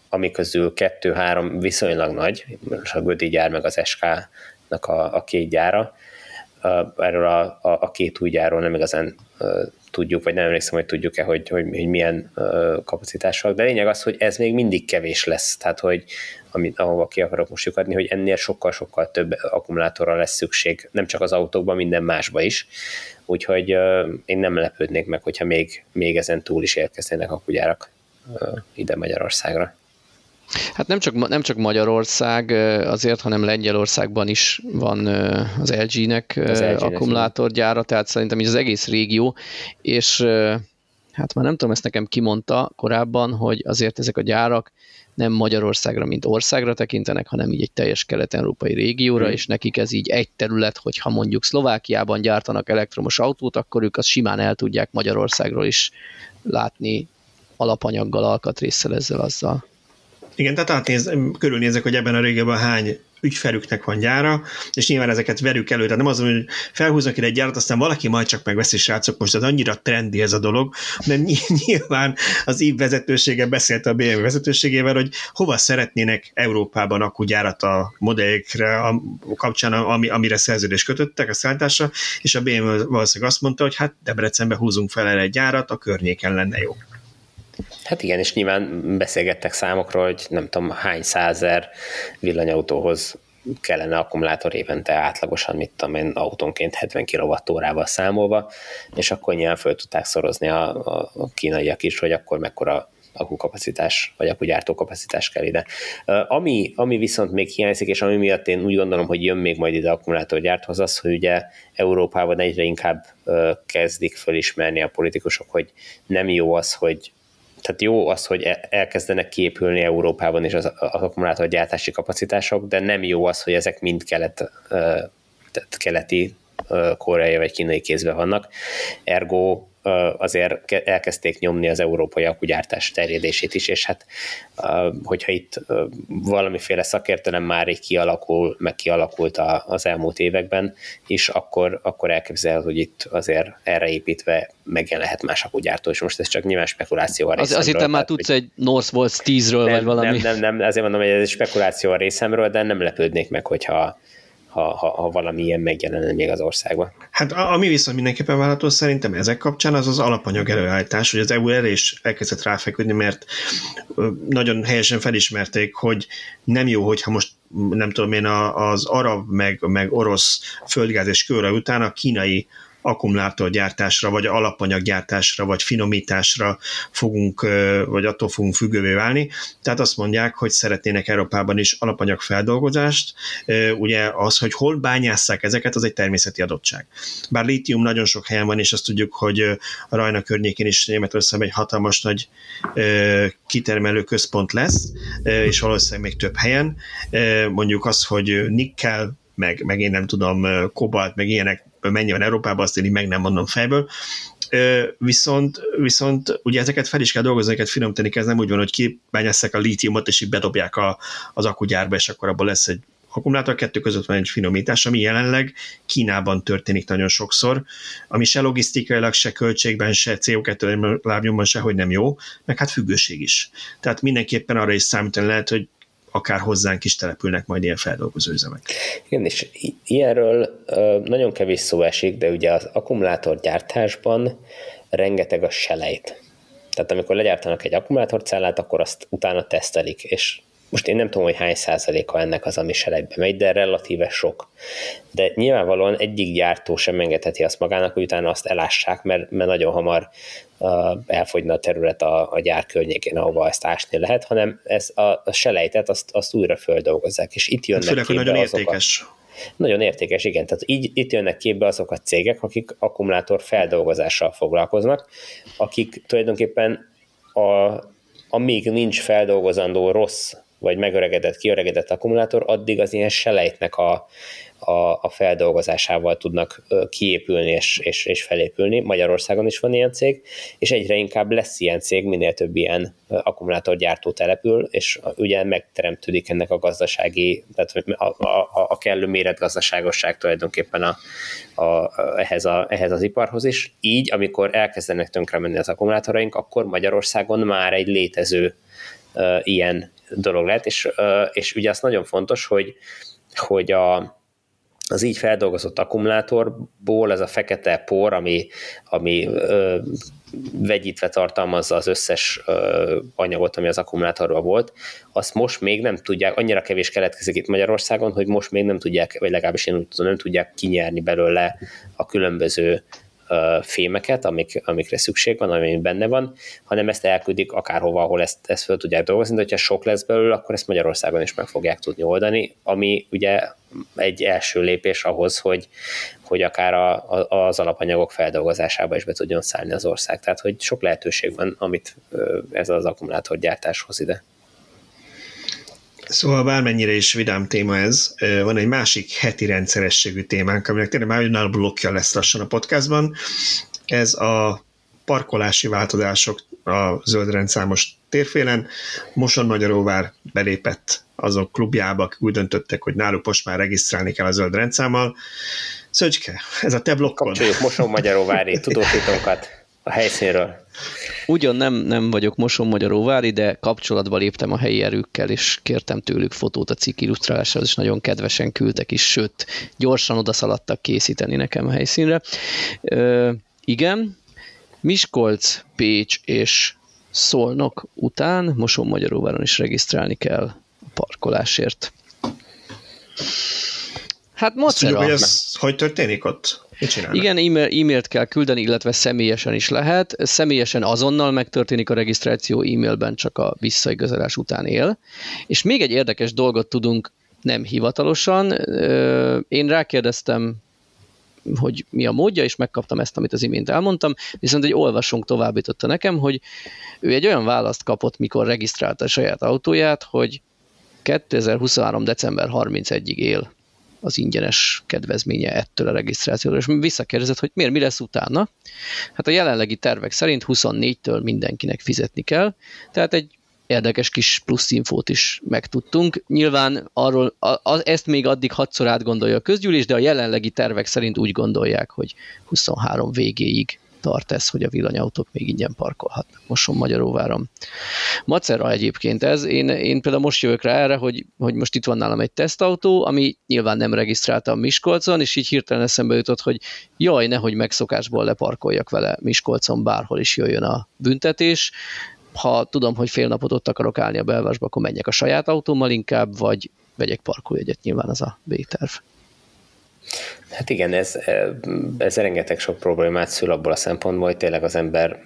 ami közül 2-3 viszonylag nagy, a Gödi gyár meg az SK a, a két gyára. Erről a, a, a két új gyárról nem igazán tudjuk, vagy nem emlékszem, hogy tudjuk-e, hogy, hogy, hogy milyen kapacitások, de lényeg az, hogy ez még mindig kevés lesz, tehát hogy amit, ahova ki akarok most lyukadni, hogy ennél sokkal-sokkal több akkumulátorra lesz szükség, nem csak az autókban, minden másba is. Úgyhogy én nem lepődnék meg, hogyha még, még ezen túl is érkeznének akugyárak uh, ide Magyarországra. Hát nem csak, nem csak Magyarország azért, hanem Lengyelországban is van az LG-nek az LG akkumulátorgyára, tehát szerintem így az egész régió, és hát már nem tudom, ezt nekem kimondta korábban, hogy azért ezek a gyárak nem Magyarországra, mint országra tekintenek, hanem így egy teljes kelet-európai régióra, hmm. és nekik ez így egy terület, hogyha mondjuk Szlovákiában gyártanak elektromos autót, akkor ők azt simán el tudják Magyarországról is látni alapanyaggal, alkatrészsel, ezzel, azzal. Igen, tehát átnéz, körülnézek, hogy ebben a régióban hány ügyfelüknek van gyára, és nyilván ezeket verük elő. Tehát nem az, hogy felhúznak ide egy gyárat, aztán valaki majd csak megveszi, srácok, most az annyira trendi ez a dolog, mert [laughs] nyilván az ív vezetősége beszélt a BMW vezetőségével, hogy hova szeretnének Európában akkugyárat a modelljekre a kapcsán, ami, amire szerződést kötöttek a szállításra, és a BMW valószínűleg azt mondta, hogy hát Debrecenbe húzunk fel erre egy gyárat, a környéken lenne jó. Hát igen, és nyilván beszélgettek számokról, hogy nem tudom hány százer villanyautóhoz kellene akkumulátor évente átlagosan, mit tudom én, autónként 70 kWh-val számolva, és akkor nyilván föl tudták szorozni a, a, kínaiak is, hogy akkor mekkora akkukapacitás, vagy akkugyártó kapacitás kell ide. Ami, ami viszont még hiányzik, és ami miatt én úgy gondolom, hogy jön még majd ide akkumulátorgyárthoz, az, hogy ugye Európában egyre inkább kezdik fölismerni a politikusok, hogy nem jó az, hogy tehát jó az, hogy e, elkezdenek kiépülni Európában is az, az akkumulátorgyártási kapacitások, de nem jó az, hogy ezek mind kelet, keleti koreai vagy kínai kézben vannak. Ergo azért elkezdték nyomni az európai akugyártás terjedését is, és hát hogyha itt valamiféle szakértelem már így kialakul, meg kialakult az elmúlt években is, akkor, akkor elképzelhető, hogy itt azért erre építve megjelenhet más akugyártó, és most ez csak nyilván spekuláció a részemről. Az, azért te már tudsz egy Northvolt 10-ről, vagy valami. Nem, nem, nem, azért mondom, hogy ez egy spekuláció a részemről, de nem lepődnék meg, hogyha ha, ha, ha valami ilyen megjelenne még az országban. Hát ami viszont mindenképpen várható szerintem ezek kapcsán az az alapanyag előállítás, hogy az EU erre is elkezdett ráfeküdni, mert nagyon helyesen felismerték, hogy nem jó, hogyha most nem tudom én az arab meg, meg orosz földgáz és kőre után a kínai akkumulátorgyártásra, vagy alapanyaggyártásra, vagy finomításra fogunk, vagy attól fogunk függővé válni. Tehát azt mondják, hogy szeretnének Európában is alapanyagfeldolgozást. Ugye az, hogy hol bányásszák ezeket, az egy természeti adottság. Bár lítium nagyon sok helyen van, és azt tudjuk, hogy a Rajna környékén is Németországban egy hatalmas nagy kitermelő központ lesz, és valószínűleg még több helyen. Mondjuk az, hogy nikkel, meg, meg én nem tudom, kobalt, meg ilyenek mennyi van Európában, azt én meg nem mondom fejből, viszont, viszont ugye ezeket fel is kell dolgozni, ezeket finomítani kell, ez nem úgy van, hogy kibányásszák a lítiumot, és így bedobják a, az akugyárba, és akkor abból lesz egy akkumulátor, kettő között van egy finomítás, ami jelenleg Kínában történik nagyon sokszor, ami se logisztikailag, se költségben, se CO2 lábnyomban sehogy nem jó, meg hát függőség is. Tehát mindenképpen arra is számítani lehet, hogy akár hozzánk is települnek majd ilyen feldolgozó üzemek. Igen, és ilyenről nagyon kevés szó esik, de ugye az akkumulátorgyártásban rengeteg a selejt. Tehát amikor legyártanak egy akkumulátorcellát, akkor azt utána tesztelik, és most én nem tudom, hogy hány százaléka ennek az, ami selejtbe megy, de relatíve sok. De nyilvánvalóan egyik gyártó sem engedheti azt magának, hogy utána azt elássák, mert, mert nagyon hamar uh, elfogyna a terület a, a gyár környékén, ahova ezt ásni lehet, hanem ez a, a selejtet azt, azt újra földolgozzák, és itt jönnek Főleg, képbe nagyon azok értékes. A, nagyon értékes, igen. Tehát így itt jönnek képbe azok a cégek, akik akkumulátor feldolgozással foglalkoznak, akik tulajdonképpen a, amíg nincs feldolgozandó rossz vagy megöregedett, kiöregedett akkumulátor, addig az ilyen selejtnek a, a, a feldolgozásával tudnak kiépülni és, és, és felépülni. Magyarországon is van ilyen cég, és egyre inkább lesz ilyen cég, minél több ilyen akkumulátorgyártó települ, és ugye megteremtődik ennek a gazdasági, tehát a, a, a kellő méretgazdaságosság tulajdonképpen a, a, ehhez, a, ehhez az iparhoz is. Így, amikor elkezdenek tönkre menni az akkumulátoraink, akkor Magyarországon már egy létező ilyen dolog lehet, és, és ugye az nagyon fontos, hogy, hogy a, az így feldolgozott akkumulátorból ez a fekete por, ami, ami ö, vegyítve tartalmazza az összes ö, anyagot, ami az akkumulátorban volt, azt most még nem tudják, annyira kevés keletkezik itt Magyarországon, hogy most még nem tudják, vagy legalábbis én úgy tudom, nem tudják kinyerni belőle a különböző fémeket, amik, amikre szükség van, ami benne van, hanem ezt elküldik akárhova, ahol ezt, ezt fel tudják dolgozni, de hogyha sok lesz belőle, akkor ezt Magyarországon is meg fogják tudni oldani, ami ugye egy első lépés ahhoz, hogy, hogy akár a, a, az alapanyagok feldolgozásába is be tudjon szállni az ország. Tehát, hogy sok lehetőség van, amit ez az akkumulátorgyártás hoz ide. Szóval bármennyire is vidám téma ez, van egy másik heti rendszerességű témánk, aminek tényleg már önálló blokkja lesz lassan a podcastban. Ez a parkolási változások a zöld rendszámos térfélen. Moson Magyaróvár belépett azok klubjába, akik úgy döntöttek, hogy náluk most már regisztrálni kell a zöld rendszámmal. Szöcske, ez a te blokkod. Kapcsoljuk Moson Magyaróvári [laughs] tudósítónkat a helyszínről. Ugyan nem, nem vagyok Moson-Magyaróvári, de kapcsolatba léptem a helyi erőkkel, és kértem tőlük fotót a cikk illusztrálásra, és nagyon kedvesen küldtek is, sőt, gyorsan odaszaladtak készíteni nekem a helyszínre. Ö, igen, Miskolc, Pécs és Szolnok után Moson Magyaróváron is regisztrálni kell a parkolásért. Hát Mozilla. hogy ez hogy történik ott? Igen, e-mail, e-mailt kell küldeni, illetve személyesen is lehet. Személyesen azonnal megtörténik a regisztráció, e-mailben csak a visszaigazolás után él. És még egy érdekes dolgot tudunk nem hivatalosan. Én rákérdeztem hogy mi a módja, és megkaptam ezt, amit az imént elmondtam, viszont egy olvasónk továbbította nekem, hogy ő egy olyan választ kapott, mikor regisztrálta a saját autóját, hogy 2023. december 31-ig él az ingyenes kedvezménye ettől a regisztrációtól, és visszakérdezett, hogy miért, mi lesz utána. Hát a jelenlegi tervek szerint 24-től mindenkinek fizetni kell, tehát egy érdekes kis plusz infót is megtudtunk. Nyilván arról, a, a, ezt még addig hatszor átgondolja a közgyűlés, de a jelenlegi tervek szerint úgy gondolják, hogy 23 végéig tart ez, hogy a villanyautók még ingyen parkolhatnak. Moson Magyaróváron. Macera egyébként ez. Én, én például most jövök rá erre, hogy, hogy most itt van nálam egy tesztautó, ami nyilván nem regisztráltam Miskolcon, és így hirtelen eszembe jutott, hogy jaj, nehogy megszokásból leparkoljak vele Miskolcon, bárhol is jöjjön a büntetés ha tudom, hogy fél napot ott akarok állni a belvásba, akkor menjek a saját autómmal inkább, vagy vegyek parkolójegyet, nyilván az a B-terv. Hát igen, ez, ez rengeteg sok problémát szül abból a szempontból, hogy tényleg az ember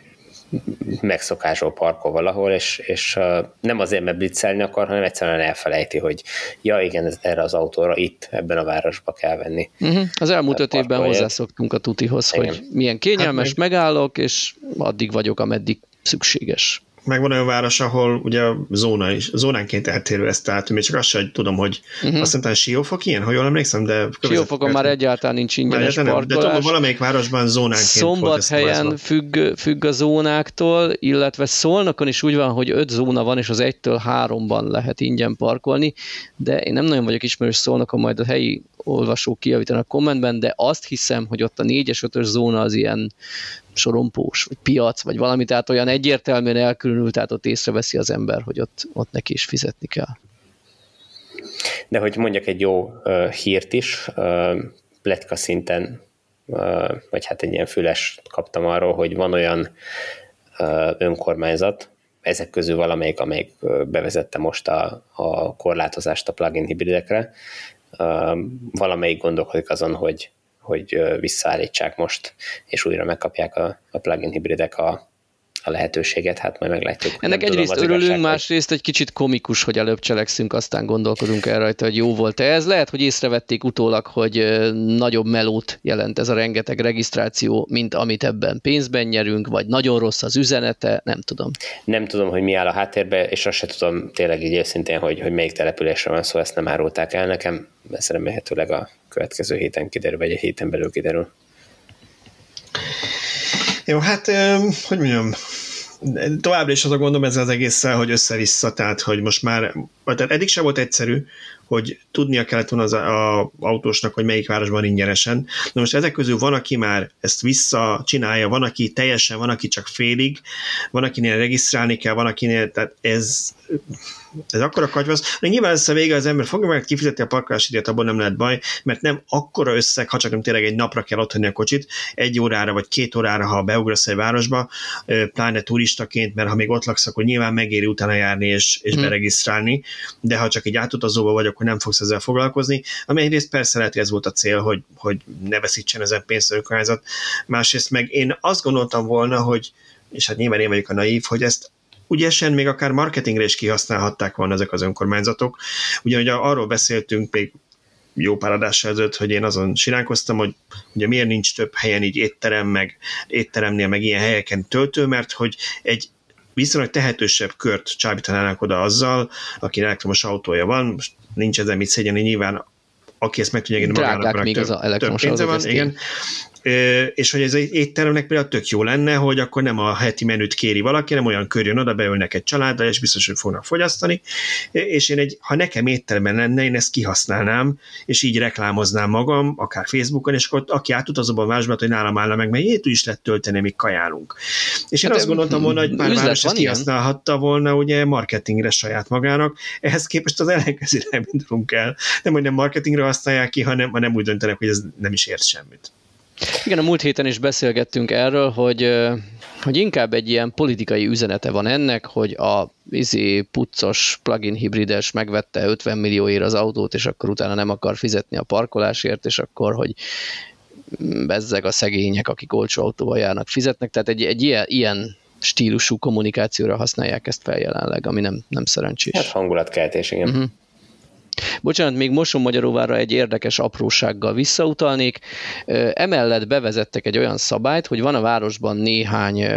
megszokásról parkol valahol, és, és nem azért, mert blitzelni akar, hanem egyszerűen elfelejti, hogy ja igen, ez, erre az autóra itt, ebben a városba kell venni. Uh-huh. Az elmúlt öt évben hozzászoktunk a tutihoz, igen. hogy milyen kényelmes, hát megállok, és addig vagyok, ameddig szükséges meg van olyan város, ahol ugye a zóna is, zónánként eltérő ezt, tehát még csak azt sem tudom, hogy uh-huh. azt hiszem, Siófok ilyen, ha jól emlékszem, de... Siófokon már egyáltalán nincs ingyenes már parkolás. De tudom, valamelyik városban zónánként Szombathelyen függ, függ a zónáktól, illetve Szolnokon is úgy van, hogy öt zóna van, és az egytől háromban lehet ingyen parkolni, de én nem nagyon vagyok ismerős Szolnokon, majd a helyi olvasók kijavítanak kommentben, de azt hiszem, hogy ott a 4-es, 5 zóna az ilyen sorompós, vagy piac, vagy valami, tehát olyan egyértelműen elkülönült, tehát ott észreveszi az ember, hogy ott, ott neki is fizetni kell. De hogy mondjak egy jó uh, hírt is, uh, pletka szinten, uh, vagy hát egy ilyen füles kaptam arról, hogy van olyan uh, önkormányzat, ezek közül valamelyik, amelyik bevezette most a, a korlátozást a plugin hibridekre, valamelyik gondolkodik azon, hogy, hogy visszaállítsák most, és újra megkapják a, a plugin hibridek a, a lehetőséget, hát majd meglátjuk. Ennek egyrészt tudom, örülünk, igazság, másrészt egy kicsit komikus, hogy előbb cselekszünk, aztán gondolkodunk el rajta, hogy jó volt ez. Lehet, hogy észrevették utólag, hogy nagyobb melót jelent ez a rengeteg regisztráció, mint amit ebben pénzben nyerünk, vagy nagyon rossz az üzenete, nem tudom. Nem tudom, hogy mi áll a háttérben, és azt se tudom tényleg így őszintén, hogy, hogy melyik településre van szó, ezt nem árulták el nekem, ez remélhetőleg a következő héten kiderül, vagy egy héten belül kiderül. Jó, hát, hogy mondjam, továbbra is az a gondom ezzel az egésszel, hogy össze-vissza, tehát hogy most már, tehát eddig sem volt egyszerű, hogy tudnia kellett volna az a, a autósnak, hogy melyik városban ingyenesen. Na most ezek közül van, aki már ezt vissza csinálja, van, aki teljesen, van, aki csak félig, van, akinél regisztrálni kell, van, akinél, tehát ez ez akkor a katyvasz, de nyilván lesz a vége, az ember fogja meg kifizeti a parkolási díjat, abból nem lehet baj, mert nem akkora összeg, ha csak nem tényleg egy napra kell ott a kocsit, egy órára vagy két órára, ha beugrasz egy városba, pláne turistaként, mert ha még ott laksz, akkor nyilván megéri utána járni és, és hmm. beregisztrálni, de ha csak egy átutazóba vagy, akkor nem fogsz ezzel foglalkozni, ami egyrészt persze lehet, hogy ez volt a cél, hogy, hogy ne veszítsen ezen pénzt önkormányzat, másrészt meg én azt gondoltam volna, hogy és hát nyilván én vagyok a naív, hogy ezt ügyesen még akár marketingre is kihasználhatták volna ezek az önkormányzatok. Ugyanúgy arról beszéltünk még jó pár adás előtt, hogy én azon siránkoztam, hogy ugye miért nincs több helyen így étterem, meg étteremnél, meg ilyen helyeken töltő, mert hogy egy viszonylag tehetősebb kört csábítanának oda azzal, aki elektromos autója van, most nincs ezen mit szégyenni, nyilván aki ezt meg tudja engedni magának, még az elektromos több pénze van, igen és hogy ez egy étteremnek például tök jó lenne, hogy akkor nem a heti menüt kéri valaki, nem olyan körjön oda, beülnek egy családdal, és biztos, hogy fognak fogyasztani, és én egy, ha nekem étteremben lenne, én ezt kihasználnám, és így reklámoznám magam, akár Facebookon, és akkor aki átutazóban a vásban, hogy nálam állna meg, mert én is lehet tölteni, még kajálunk. És én hát, azt gondoltam volna, hogy pár város ezt kihasználhatta volna ugye marketingre saját magának, ehhez képest az ellenkezőre [laughs] indulunk el. Nem, hogy nem marketingre használják ki, hanem, hanem úgy döntenek, hogy ez nem is ért semmit. Igen, a múlt héten is beszélgettünk erről, hogy, hogy inkább egy ilyen politikai üzenete van ennek, hogy a izé, puccos plugin hibrides megvette 50 millióért az autót, és akkor utána nem akar fizetni a parkolásért, és akkor, hogy bezzeg a szegények, akik olcsó autóval járnak, fizetnek. Tehát egy, egy ilyen, ilyen stílusú kommunikációra használják ezt fel jelenleg, ami nem, nem szerencsés. Hát hangulatkeltés, igen. Uh-huh. Bocsánat, még Mosonmagyaróvára egy érdekes aprósággal visszautalnék. Emellett bevezettek egy olyan szabályt, hogy van a városban néhány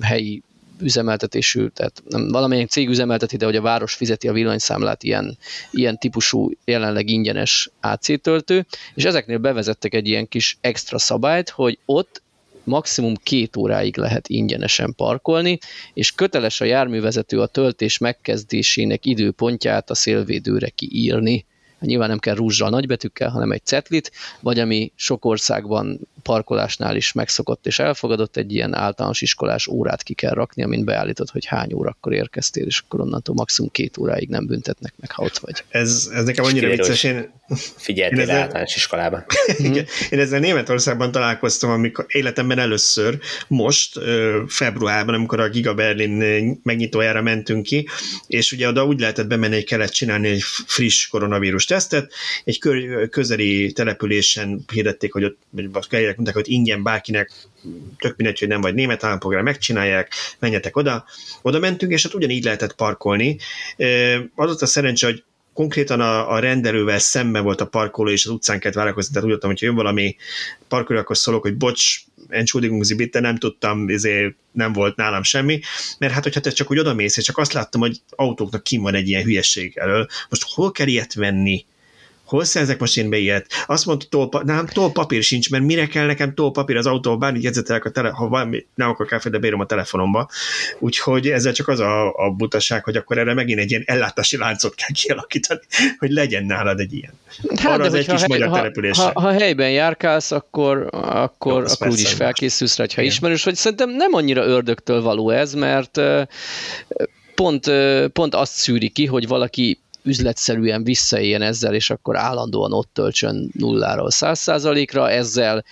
helyi üzemeltetésű, tehát nem, valamilyen cég üzemelteti, de hogy a város fizeti a villanyszámlát ilyen, ilyen típusú jelenleg ingyenes AC töltő, és ezeknél bevezettek egy ilyen kis extra szabályt, hogy ott maximum két óráig lehet ingyenesen parkolni, és köteles a járművezető a töltés megkezdésének időpontját a szélvédőre kiírni. Nyilván nem kell rúzsal nagybetűkkel, hanem egy cetlit, vagy ami sok országban parkolásnál is megszokott és elfogadott, egy ilyen általános iskolás órát ki kell rakni, amint beállítod, hogy hány órakor érkeztél, és akkor onnantól maximum két óráig nem büntetnek meg, ha ott vagy. Ez, ez nekem annyira vicces, én... Figyeltél ezzel... általános iskolában. [laughs] Igen, én ezzel Németországban találkoztam, amikor életemben először, most, februárban, amikor a Giga Berlin megnyitójára mentünk ki, és ugye oda úgy lehetett bemenni, hogy kellett csinálni egy friss koronavírus tesztet, egy közeli településen hirdették, hogy ott mondták, hogy ingyen bárkinek, tök mindegy, hogy nem vagy német állampolgár, megcsinálják, menjetek oda. Oda mentünk, és ott ugyanígy lehetett parkolni. Az ott a szerencse, hogy konkrétan a, a rendelővel szemben volt a parkoló, és az utcán kellett várakozni, tehát úgy tudtam, hogy jön valami parkoló, akkor szólok, hogy bocs, entschuldigung Sie bitte, nem tudtam, ezért nem volt nálam semmi, mert hát hogyha te csak úgy odamész, és csak azt láttam, hogy autóknak kim van egy ilyen hülyeség elől, most hol kell ilyet venni? Hol szerzek most én be ilyet? Azt mondta, tolpa, nem, tolpapír sincs, mert mire kell nekem tolpapír az autóba, bármit jegyzetelek a tele, ha valami, nem akar kávé, de bírom a telefonomba. Úgyhogy ezzel csak az a, a butaság, hogy akkor erre megint egy ilyen ellátási láncot kell kialakítani, [laughs] hogy legyen nálad egy ilyen. Hát, Arra az egy kis hely, magyar ha, Ha, ha, helyben járkálsz, akkor, akkor, Jó, akkor úgyis felkészülsz rá, ha ismerős vagy. Szerintem nem annyira ördögtől való ez, mert pont, pont azt szűri ki, hogy valaki üzletszerűen visszaéljen ezzel, és akkor állandóan ott töltsön nulláról száz százalékra, ezzel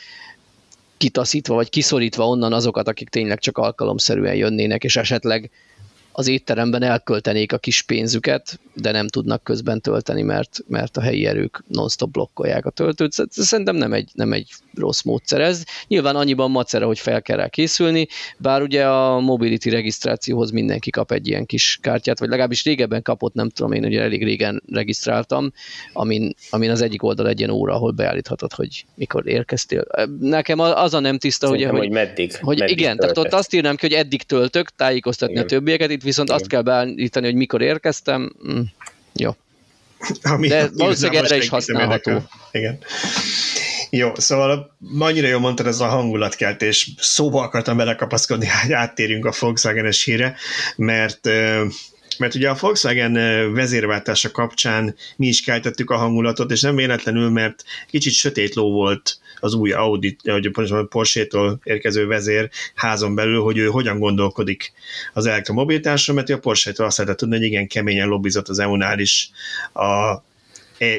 kitaszítva vagy kiszorítva onnan azokat, akik tényleg csak alkalomszerűen jönnének, és esetleg az étteremben elköltenék a kis pénzüket, de nem tudnak közben tölteni, mert, mert a helyi erők non-stop blokkolják a töltőt. Szerintem nem egy, nem egy rossz módszer ez. Nyilván annyiban macera, hogy fel kell rá készülni, bár ugye a mobility regisztrációhoz mindenki kap egy ilyen kis kártyát, vagy legalábbis régebben kapott, nem tudom, én ugye elég régen regisztráltam, amin, amin az egyik oldal egy ilyen óra, ahol beállíthatod, hogy mikor érkeztél. Nekem az a nem tiszta, hogy, hogy, hogy meddig. Hogy meddig igen, töltött. tehát ott azt írnám ki, hogy eddig töltök, tájékoztatni igen. a többieket, itt viszont igen. azt kell beállítani, hogy mikor érkeztem. Mm, jó. Ami De valószínűleg erre is használható. Igen. Jó, szóval annyira jól mondtad ez a hangulatkeltés. Szóba akartam belekapaszkodni, hogy áttérjünk a Volkswagen-es híre, mert mert ugye a Volkswagen vezérváltása kapcsán mi is keltettük a hangulatot, és nem véletlenül, mert kicsit sötét ló volt az új Audi, vagy Porsche-tól érkező vezér házon belül, hogy ő hogyan gondolkodik az elektromobilitásról, mert a Porsche-tól azt lehetett tudni, hogy igen keményen lobbizott az EU-nál is a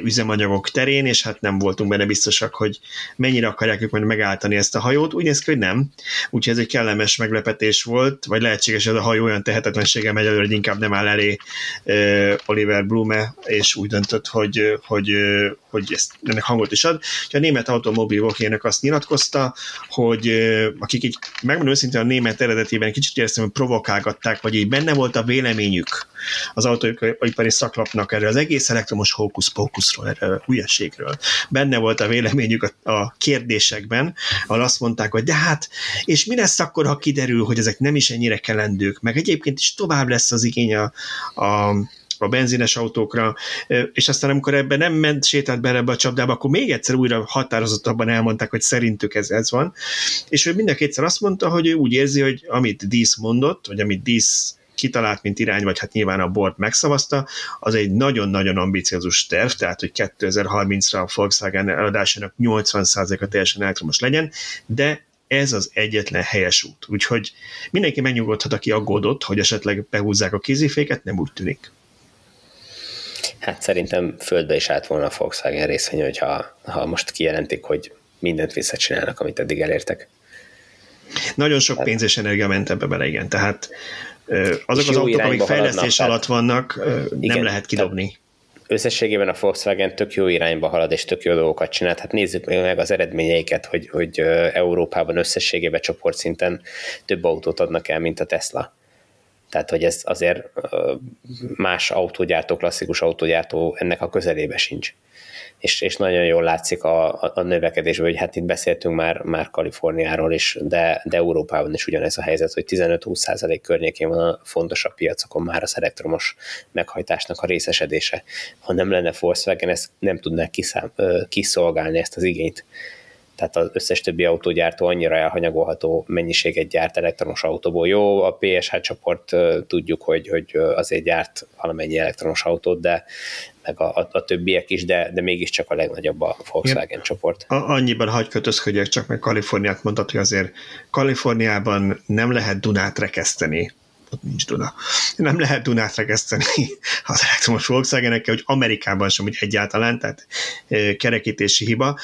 üzemanyagok terén, és hát nem voltunk benne biztosak, hogy mennyire akarják ők majd megállítani ezt a hajót. Úgy néz ki, hogy nem. Úgyhogy ez egy kellemes meglepetés volt, vagy lehetséges, hogy ez a hajó olyan tehetetlenséggel megy előre, hogy inkább nem áll elé uh, Oliver Blume, és úgy döntött, hogy, hogy, uh, hogy ezt, ennek hangot is ad. a német automobil Vokének azt nyilatkozta, hogy uh, akik így megmondom őszintén a német eredetében kicsit éreztem, hogy provokálgatták, vagy így benne volt a véleményük az autóipari szaklapnak erre az egész elektromos hókusz fókuszról, erre a hülyeségről. Benne volt a véleményük a, a kérdésekben, ahol azt mondták, hogy de hát, és mi lesz akkor, ha kiderül, hogy ezek nem is ennyire kelendők, meg egyébként is tovább lesz az igény a, a a benzines autókra, és aztán amikor ebben nem ment, sétált bele ebbe a csapdába, akkor még egyszer újra határozottabban elmondták, hogy szerintük ez, ez van, és ő mind a kétszer azt mondta, hogy ő úgy érzi, hogy amit Dísz mondott, vagy amit Dísz kitalált, mint irány, vagy hát nyilván a board megszavazta, az egy nagyon-nagyon ambiciózus terv, tehát hogy 2030-ra a Volkswagen eladásának 80%-a teljesen elektromos legyen, de ez az egyetlen helyes út. Úgyhogy mindenki megnyugodhat, aki aggódott, hogy esetleg behúzzák a kéziféket, nem úgy tűnik. Hát szerintem földbe is állt volna a Volkswagen részvény, hogyha ha most kijelentik, hogy mindent visszacsinálnak, amit eddig elértek. Nagyon sok pénz és energia ment ebbe bele, igen. Tehát azok az autók, amik fejlesztés alatt vannak, nem igen, lehet kidobni. Összességében a Volkswagen tök jó irányba halad, és tök jó dolgokat csinál. Hát nézzük meg az eredményeiket, hogy, hogy Európában összességében csoportszinten több autót adnak el, mint a Tesla. Tehát, hogy ez azért más autógyártó, klasszikus autógyártó ennek a közelébe sincs és, és nagyon jól látszik a, a, a növekedésből, hogy hát itt beszéltünk már, már Kaliforniáról is, de, de Európában is ugyanez a helyzet, hogy 15-20% környékén van a fontosabb piacokon már az elektromos meghajtásnak a részesedése. Ha nem lenne Volkswagen, ezt nem tudnák kiszám, kiszolgálni ezt az igényt tehát az összes többi autógyártó annyira elhanyagolható mennyiséget gyárt elektromos autóból. Jó, a PSH csoport tudjuk, hogy, hogy azért gyárt valamennyi elektromos autót, de meg a, a, a többiek is, de, de mégiscsak a legnagyobb a Volkswagen Igen. csoport. A, annyiban hagy kötözködjek csak, meg Kaliforniát mondtad, hogy azért Kaliforniában nem lehet Dunát rekeszteni ott nincs Duna. Nem lehet Dunát regeszteni [laughs] az elektromos volkswagen hogy Amerikában sem úgy egyáltalán, tehát kerekítési hiba.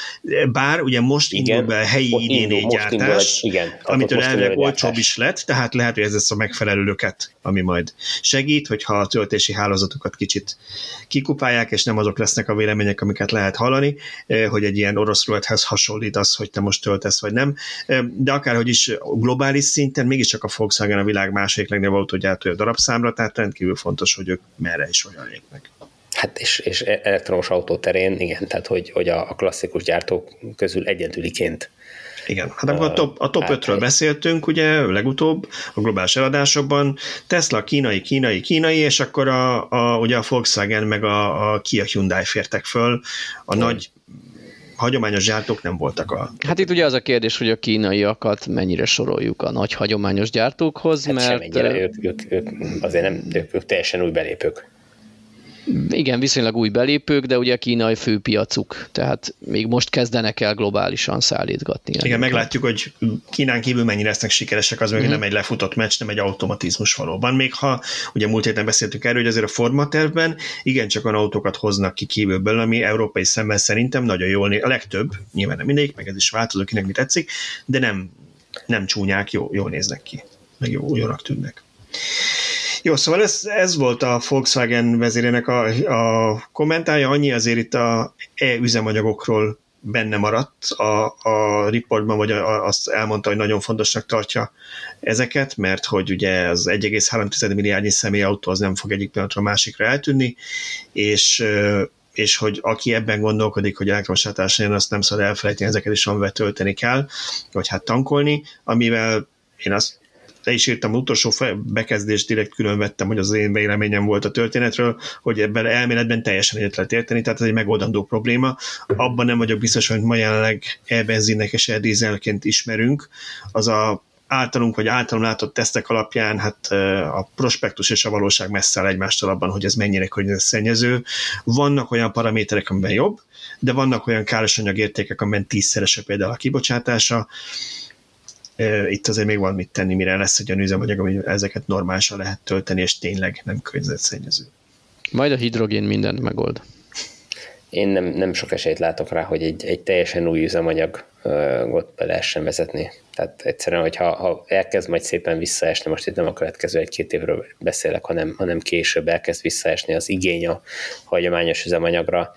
Bár ugye most igen, indul be a helyi idéné gyártás, igen, amitől elvileg olcsóbb is lett, tehát lehet, hogy ez lesz a megfelelő löket, ami majd segít, hogyha a töltési hálózatokat kicsit kikupálják, és nem azok lesznek a vélemények, amiket lehet hallani, hogy egy ilyen orosz rulethez hasonlít az, hogy te most töltesz, vagy nem. De akárhogy is globális szinten mégiscsak a Volkswagen a világ második legnagyobb legnagyobb autógyártója darabszámra, tehát rendkívül fontos, hogy ők merre is olyan lépnek. Hát és, és elektromos autó terén, igen, tehát hogy, hogy a, a klasszikus gyártók közül egyedüliként igen, hát amikor a top, a top 5-ről beszéltünk, ugye legutóbb a globális eladásokban, Tesla kínai, kínai, kínai, és akkor a, a, ugye a Volkswagen meg a, a Kia Hyundai fértek föl, a Igen. nagy hagyományos gyártók nem voltak a... Hát itt ugye az a kérdés, hogy a kínaiakat mennyire soroljuk a nagy hagyományos gyártókhoz, hát mert... ők, ők, ők, azért nem, ők, ők teljesen új belépők igen, viszonylag új belépők, de ugye kínai főpiacuk, tehát még most kezdenek el globálisan szállítgatni. Igen, meglátjuk, hogy Kínán kívül mennyire lesznek sikeresek, az mm-hmm. nem egy lefutott meccs, nem egy automatizmus valóban. Még ha, ugye múlt héten beszéltük erről, hogy azért a formatervben igencsak olyan autókat hoznak ki kívülből, ami európai szemben szerintem nagyon jól néz, a legtöbb, nyilván nem mindegyik, meg ez is változó, kinek mi tetszik, de nem, nem csúnyák, jó, jól néznek ki, meg jó, jónak tűnnek. Jó, szóval ez, ez volt a Volkswagen vezérének a, a kommentárja, annyi azért itt a e-üzemanyagokról benne maradt. A, a riportban, vagy a, azt elmondta, hogy nagyon fontosnak tartja ezeket, mert hogy ugye az 1,3 milliárdnyi személyautó az nem fog egyik pillanatra a másikra eltűnni, és és hogy aki ebben gondolkodik, hogy elektromos jön, azt nem szabad elfelejteni, ezeket is amivel tölteni kell, vagy hát tankolni, amivel én azt le is írtam, utolsó bekezdést direkt külön vettem, hogy az én véleményem volt a történetről, hogy ebben elméletben teljesen egyet lehet érteni, tehát ez egy megoldandó probléma. Abban nem vagyok biztos, hogy ma jelenleg e-benzinnek és e-dízelként ismerünk. Az a általunk vagy általunk látott tesztek alapján hát a prospektus és a valóság messze el egymástól abban, hogy ez mennyire környezetszennyező. Vannak olyan paraméterek, amiben jobb, de vannak olyan károsanyagértékek, amiben tízszerese például a kibocsátása, itt azért még van mit tenni, mire lesz egy olyan üzemanyag, ami ezeket normálisan lehet tölteni, és tényleg nem környezetszennyező. Majd a hidrogén mindent megold. Én nem, nem sok esélyt látok rá, hogy egy, egy teljesen új üzemanyagot be lehessen vezetni. Tehát egyszerűen, hogyha ha elkezd majd szépen visszaesni, most itt nem a következő egy-két évről beszélek, hanem, hanem később elkezd visszaesni az igény a hagyományos üzemanyagra,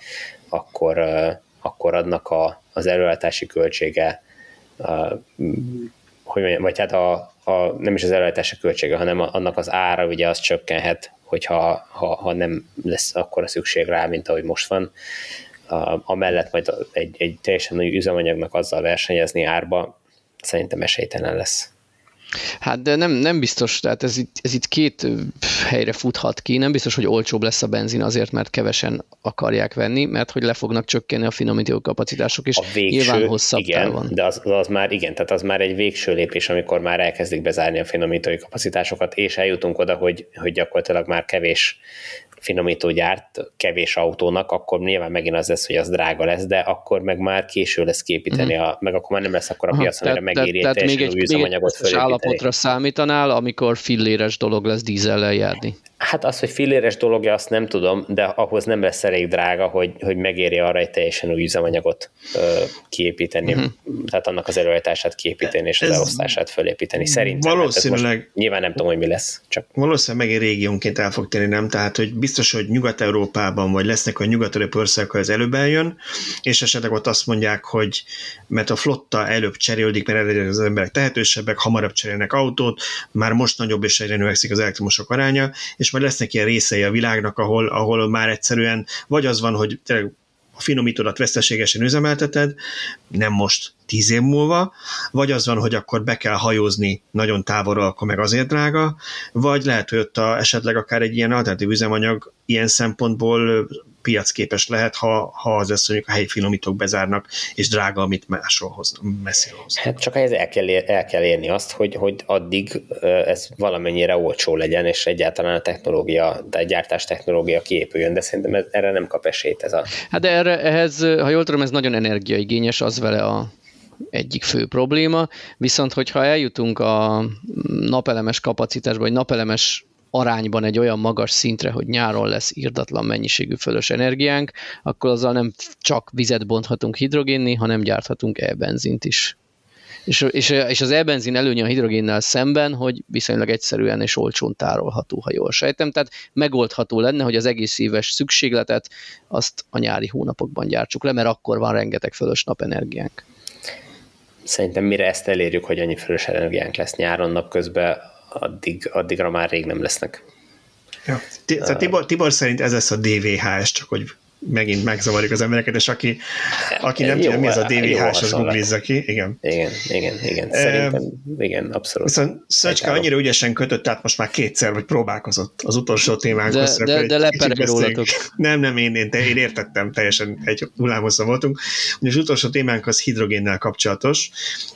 akkor, akkor adnak a, az előállítási költsége hogy mondjam, vagy hát a, a, nem is az előállítási költsége, hanem annak az ára ugye az csökkenhet, hogyha ha, ha nem lesz akkor a szükség rá, mint ahogy most van. A, amellett majd egy, egy teljesen új üzemanyagnak azzal versenyezni árba, szerintem esélytelen lesz. Hát de nem, nem biztos, tehát ez itt, ez itt két helyre futhat ki, nem biztos, hogy olcsóbb lesz a benzin azért, mert kevesen akarják venni, mert hogy le fognak csökkenni a finomító kapacitások, és a végső, nyilván hosszabb igen, van. de az, az, már igen, tehát az már egy végső lépés, amikor már elkezdik bezárni a finomítói kapacitásokat, és eljutunk oda, hogy, hogy gyakorlatilag már kevés finomító gyárt kevés autónak, akkor nyilván megint az lesz, hogy az drága lesz, de akkor meg már késő lesz képíteni, mm. a, meg akkor már nem lesz akkor a piacon, amire megéri tehát, tehát még egy, még egy állapotra számítanál, amikor filléres dolog lesz dízellel járni. Hát az, hogy filléres dologja, azt nem tudom, de ahhoz nem lesz elég drága, hogy, hogy megérje arra egy teljesen új üzemanyagot ö, kiépíteni, uh-huh. tehát annak az előállítását kiépíteni és az Ez elosztását fölépíteni. Szerintem. Hát valószínűleg. Nyilván nem tudom, hogy mi lesz. Csak. Valószínűleg megint régiónként el fog tenni, nem? Tehát, hogy biztos, hogy Nyugat-Európában, vagy lesznek a nyugat országok, ez előbb eljön, és esetleg ott azt mondják, hogy mert a flotta előbb cserélődik, mert az emberek tehetősebbek, hamarabb cserélnek autót, már most nagyobb és egyre növekszik az elektromosok aránya, és majd lesznek ilyen részei a világnak, ahol, ahol már egyszerűen vagy az van, hogy tényleg a finomítódat veszteségesen üzemelteted, nem most tíz év múlva, vagy az van, hogy akkor be kell hajózni nagyon távolra, akkor meg azért drága, vagy lehet, hogy ott a, esetleg akár egy ilyen alternatív üzemanyag ilyen szempontból piacképes lehet, ha, ha az lesz, mondjuk a helyi finomítók bezárnak, és drága, amit máshol hoz, messziről hoz. Hát csak ez el kell, ér, el kell érni azt, hogy, hogy addig ez valamennyire olcsó legyen, és egyáltalán a technológia, de a gyártás technológia kiépüljön, de szerintem ez, erre nem kap esélyt ez a... Hát de erre, ehhez, ha jól tudom, ez nagyon energiaigényes, az vele a egyik fő probléma, viszont hogyha eljutunk a napelemes kapacitásba, vagy napelemes arányban egy olyan magas szintre, hogy nyáron lesz írdatlan mennyiségű fölös energiánk, akkor azzal nem csak vizet bonthatunk hidrogénni, hanem gyárthatunk e-benzint is. És, és, és az e-benzin előnye a hidrogénnel szemben, hogy viszonylag egyszerűen és olcsón tárolható, ha jól sejtem. Tehát megoldható lenne, hogy az egész éves szükségletet azt a nyári hónapokban gyártsuk le, mert akkor van rengeteg fölös napenergiánk. Szerintem mire ezt elérjük, hogy annyi fölös energiánk lesz nyáron napközben, addig, addigra már rég nem lesznek. Ja. Tibor, Tibor szerint ez lesz a DVHS, csak hogy megint megzavarjuk az embereket, és aki, aki nem tudja, mi ez a DVH, az googlizza ki. Igen. Igen, igen, igen. Szerintem, uh, igen, abszolút. Viszont Szöcske annyira ügyesen kötött, tehát most már kétszer vagy próbálkozott az utolsó témánkhoz. De, de, de lepereg rólatok. Nem, nem, én, én, én értettem, teljesen egy hullámhosszа voltunk. Ugye az utolsó témánk az hidrogénnel kapcsolatos.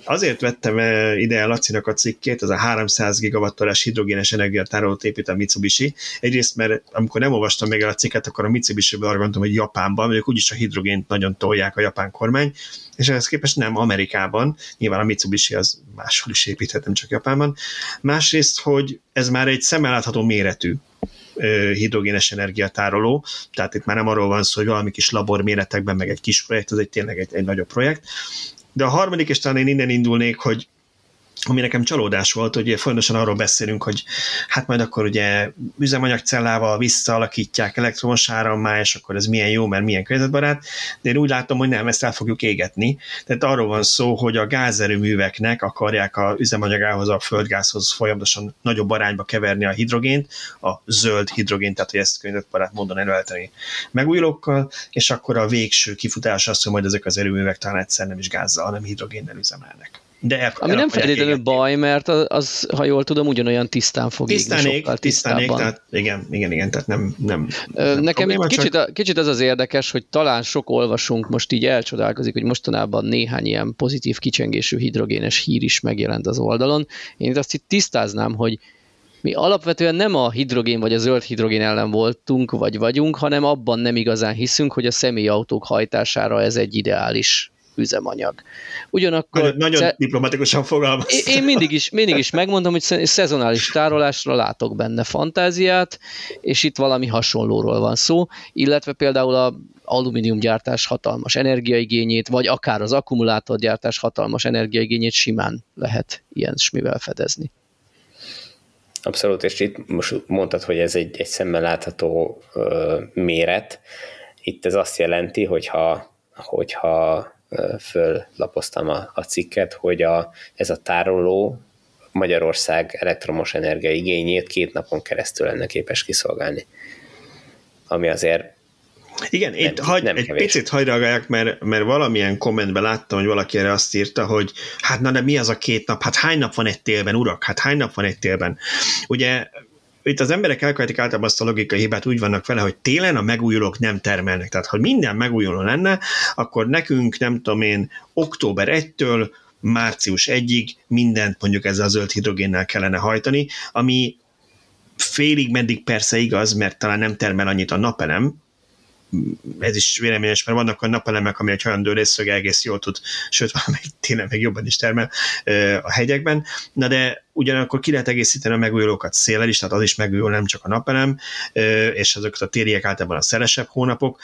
Azért vettem ide a Lacinak a cikkét, az a 300 gigawattolás hidrogénes energiatárolót épít a Mitsubishi. Egyrészt, mert amikor nem olvastam még el a cikket, akkor a Mitsubishi-ből arra gondoltam, hogy Japánban, ők úgyis a hidrogént nagyon tolják a japán kormány, és ehhez képest nem Amerikában, nyilván a Mitsubishi az máshol is építhet, nem csak Japánban. Másrészt, hogy ez már egy szemmel méretű hidrogénes energiatároló, tehát itt már nem arról van szó, hogy valami kis labor méretekben, meg egy kis projekt, ez egy tényleg egy, egy nagyobb projekt. De a harmadik, és talán én innen indulnék, hogy ami nekem csalódás volt, hogy folyamatosan arról beszélünk, hogy hát majd akkor ugye üzemanyagcellával visszaalakítják elektromos árammá, és akkor ez milyen jó, mert milyen környezetbarát, de én úgy látom, hogy nem, ezt el fogjuk égetni. Tehát arról van szó, hogy a gázerőműveknek akarják a üzemanyagához, a földgázhoz folyamatosan nagyobb arányba keverni a hidrogént, a zöld hidrogént, tehát hogy ezt környezetbarát módon előállítani megújulókkal, és akkor a végső kifutás az, hogy majd ezek az erőművek talán egyszer nem is gázzal, hanem hidrogénnel üzemelnek. De el, Ami nem feltétlenül baj, mert az, az, ha jól tudom, ugyanolyan tisztán fog tisztán égni, ég, tisztán ég, tehát igen, igen, igen, tehát nem, nem, nem Nekem probléma, kicsit, csak... kicsit az az érdekes, hogy talán sok olvasunk most így elcsodálkozik, hogy mostanában néhány ilyen pozitív kicsengésű hidrogénes hír is megjelent az oldalon. Én itt azt itt tisztáznám, hogy mi alapvetően nem a hidrogén vagy a zöld hidrogén ellen voltunk, vagy vagyunk, hanem abban nem igazán hiszünk, hogy a személyautók hajtására ez egy ideális üzemanyag. Ugyanakkor... Nagyon, nagyon diplomatikusan fogalmaz. Én mindig is, mindig is megmondom, hogy szezonális tárolásra látok benne fantáziát, és itt valami hasonlóról van szó, illetve például a alumíniumgyártás hatalmas energiaigényét, vagy akár az akkumulátorgyártás hatalmas energiaigényét simán lehet ilyen smivel fedezni. Abszolút, és itt most mondtad, hogy ez egy, egy szemmel látható ö, méret. Itt ez azt jelenti, hogyha, hogyha föllapoztam a, a cikket, hogy a, ez a tároló Magyarország elektromos energia igényét két napon keresztül lenne képes kiszolgálni. Ami azért igen, nem, itt hagy, nem egy kevés. picit hagyd mert, mert valamilyen kommentben láttam, hogy valaki erre azt írta, hogy hát na de mi az a két nap? Hát hány nap van egy télben, urak? Hát hány nap van egy télben? Ugye itt az emberek elkövetik általában azt a logikai hibát, úgy vannak vele, hogy télen a megújulók nem termelnek. Tehát, ha minden megújuló lenne, akkor nekünk, nem tudom én, október 1-től március 1-ig mindent mondjuk ezzel a zöld hidrogénnel kellene hajtani, ami félig meddig persze igaz, mert talán nem termel annyit a napelem, ez is véleményes, mert vannak a napelemek, ami egy olyan dőrészög egész jól tud, sőt, valamelyik tényleg még jobban is termel a hegyekben, na de ugyanakkor ki lehet egészíteni a megújulókat széllel is, tehát az is megújul, nem csak a napelem, és azokat a tériek általában a szelesebb hónapok,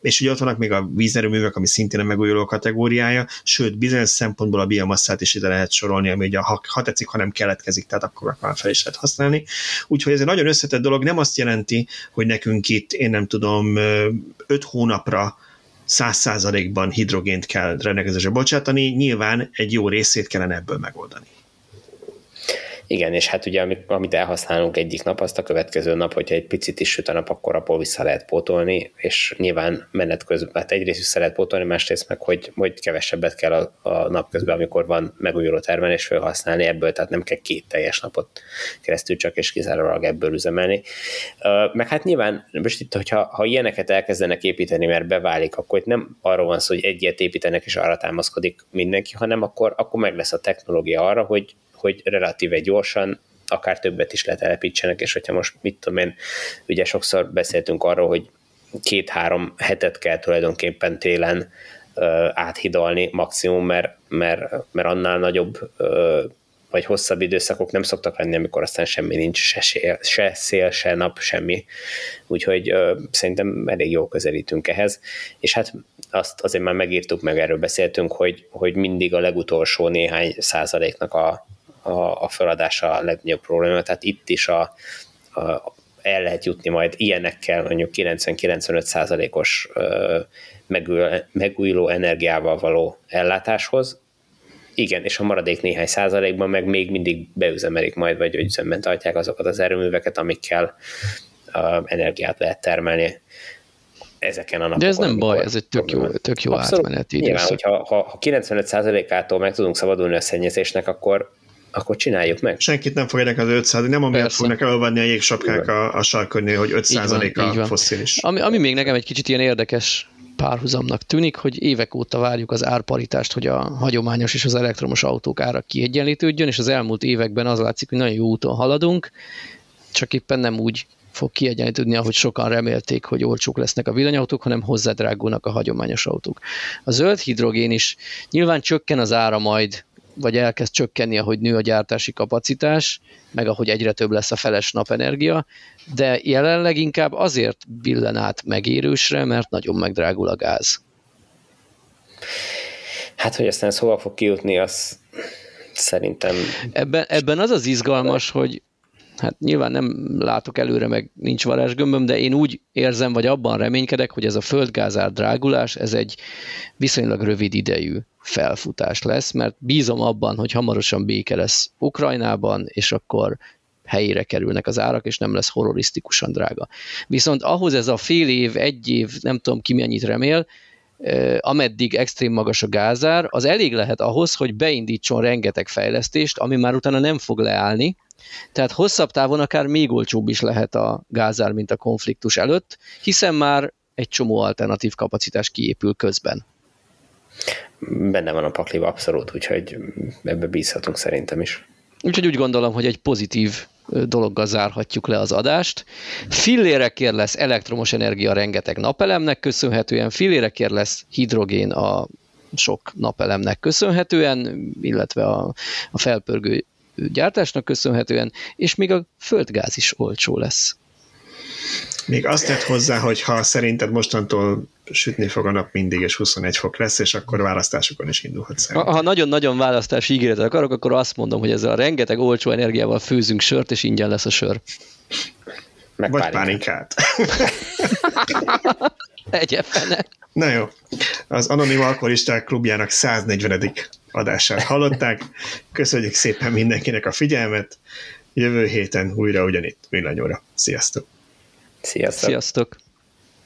és ugye ott vannak még a vízerőművek, ami szintén a megújuló kategóriája, sőt, bizonyos szempontból a biomasszát is ide lehet sorolni, ami ugye, ha, ha tetszik, ha nem keletkezik, tehát akkor már fel is lehet használni. Úgyhogy ez egy nagyon összetett dolog, nem azt jelenti, hogy nekünk itt, én nem tudom, öt hónapra száz százalékban hidrogént kell rendelkezésre bocsátani, nyilván egy jó részét kellene ebből megoldani. Igen, és hát ugye amit, elhasználunk egyik nap, azt a következő nap, hogyha egy picit is süt a nap, akkor abból vissza lehet pótolni, és nyilván menet közben, hát egyrészt vissza lehet pótolni, másrészt meg, hogy, hogy kevesebbet kell a, a nap közben, amikor van megújuló termelés felhasználni ebből, tehát nem kell két teljes napot keresztül csak és kizárólag ebből üzemelni. Meg hát nyilván most itt, hogyha ha ilyeneket elkezdenek építeni, mert beválik, akkor itt nem arról van szó, hogy egyet építenek és arra támaszkodik mindenki, hanem akkor, akkor meg lesz a technológia arra, hogy hogy relatíve gyorsan akár többet is letelepítsenek, és hogyha most mit tudom én, ugye sokszor beszéltünk arról, hogy két-három hetet kell tulajdonképpen télen uh, áthidalni maximum, mert, mert, mert annál nagyobb uh, vagy hosszabb időszakok nem szoktak lenni, amikor aztán semmi nincs, se, se, se szél, se nap, semmi. Úgyhogy uh, szerintem elég jól közelítünk ehhez. És hát azt azért már megírtuk, meg erről beszéltünk, hogy, hogy mindig a legutolsó néhány százaléknak a, a, a feladása a legnagyobb probléma, tehát itt is a, a, el lehet jutni majd ilyenekkel mondjuk 90-95 százalékos megújuló energiával való ellátáshoz. Igen, és a maradék néhány százalékban meg még mindig beüzemelik majd, vagy üzemben tartják azokat az erőműveket, amikkel energiát lehet termelni ezeken a napokon. De ez nem baj, ez egy tök jó, tök jó Abszolút, átmeneti Nyilván, hogyha ha, ha 95%-ától meg tudunk szabadulni a szennyezésnek, akkor, akkor csináljuk meg. Senkit nem fog érdekelni az 500, nem amiatt fognak elvenni a jégsapkák a, a sarkörnél, hogy 5% a fosszilis. Ami, ami még nekem egy kicsit ilyen érdekes párhuzamnak tűnik, hogy évek óta várjuk az árparitást, hogy a hagyományos és az elektromos autók ára kiegyenlítődjön, és az elmúlt években az látszik, hogy nagyon jó úton haladunk, csak éppen nem úgy fog kiegyenlítődni, ahogy sokan remélték, hogy olcsók lesznek a villanyautók, hanem hozzádrágulnak a hagyományos autók. A zöld hidrogén is nyilván csökken az ára majd vagy elkezd csökkenni, ahogy nő a gyártási kapacitás, meg ahogy egyre több lesz a feles napenergia, de jelenleg inkább azért billen át megérősre, mert nagyon megdrágul a gáz. Hát, hogy aztán ez hova fog kijutni, az szerintem... Ebben, ebben az az izgalmas, hogy hát nyilván nem látok előre, meg nincs varázsgömböm, de én úgy érzem, vagy abban reménykedek, hogy ez a földgázár drágulás, ez egy viszonylag rövid idejű felfutás lesz, mert bízom abban, hogy hamarosan béke lesz Ukrajnában, és akkor helyére kerülnek az árak, és nem lesz horrorisztikusan drága. Viszont ahhoz ez a fél év, egy év, nem tudom ki mennyit remél, ameddig extrém magas a gázár, az elég lehet ahhoz, hogy beindítson rengeteg fejlesztést, ami már utána nem fog leállni, tehát hosszabb távon akár még olcsóbb is lehet a gázár, mint a konfliktus előtt, hiszen már egy csomó alternatív kapacitás kiépül közben. Benne van a pakliba abszolút, úgyhogy ebbe bízhatunk szerintem is. Úgyhogy úgy gondolom, hogy egy pozitív dologgal zárhatjuk le az adást. Fillérekért lesz elektromos energia rengeteg napelemnek köszönhetően, fillérekért lesz hidrogén a sok napelemnek köszönhetően, illetve a, a felpörgő gyártásnak köszönhetően, és még a földgáz is olcsó lesz. Még azt tett hozzá, hogy ha szerinted mostantól sütni fog a nap mindig, és 21 fok lesz, és akkor választásokon is indulhat szerintem. Ha nagyon-nagyon választási ígéretet akarok, akkor azt mondom, hogy ezzel a rengeteg olcsó energiával főzünk sört, és ingyen lesz a sör. Meg Vagy pálinkát. [laughs] Egyefene. Na jó. Az Anonim Alkoholisták klubjának 140. adását hallották. Köszönjük szépen mindenkinek a figyelmet. Jövő héten újra ugyanitt villanyóra. Sziasztok! Sziasztok! Sziasztok!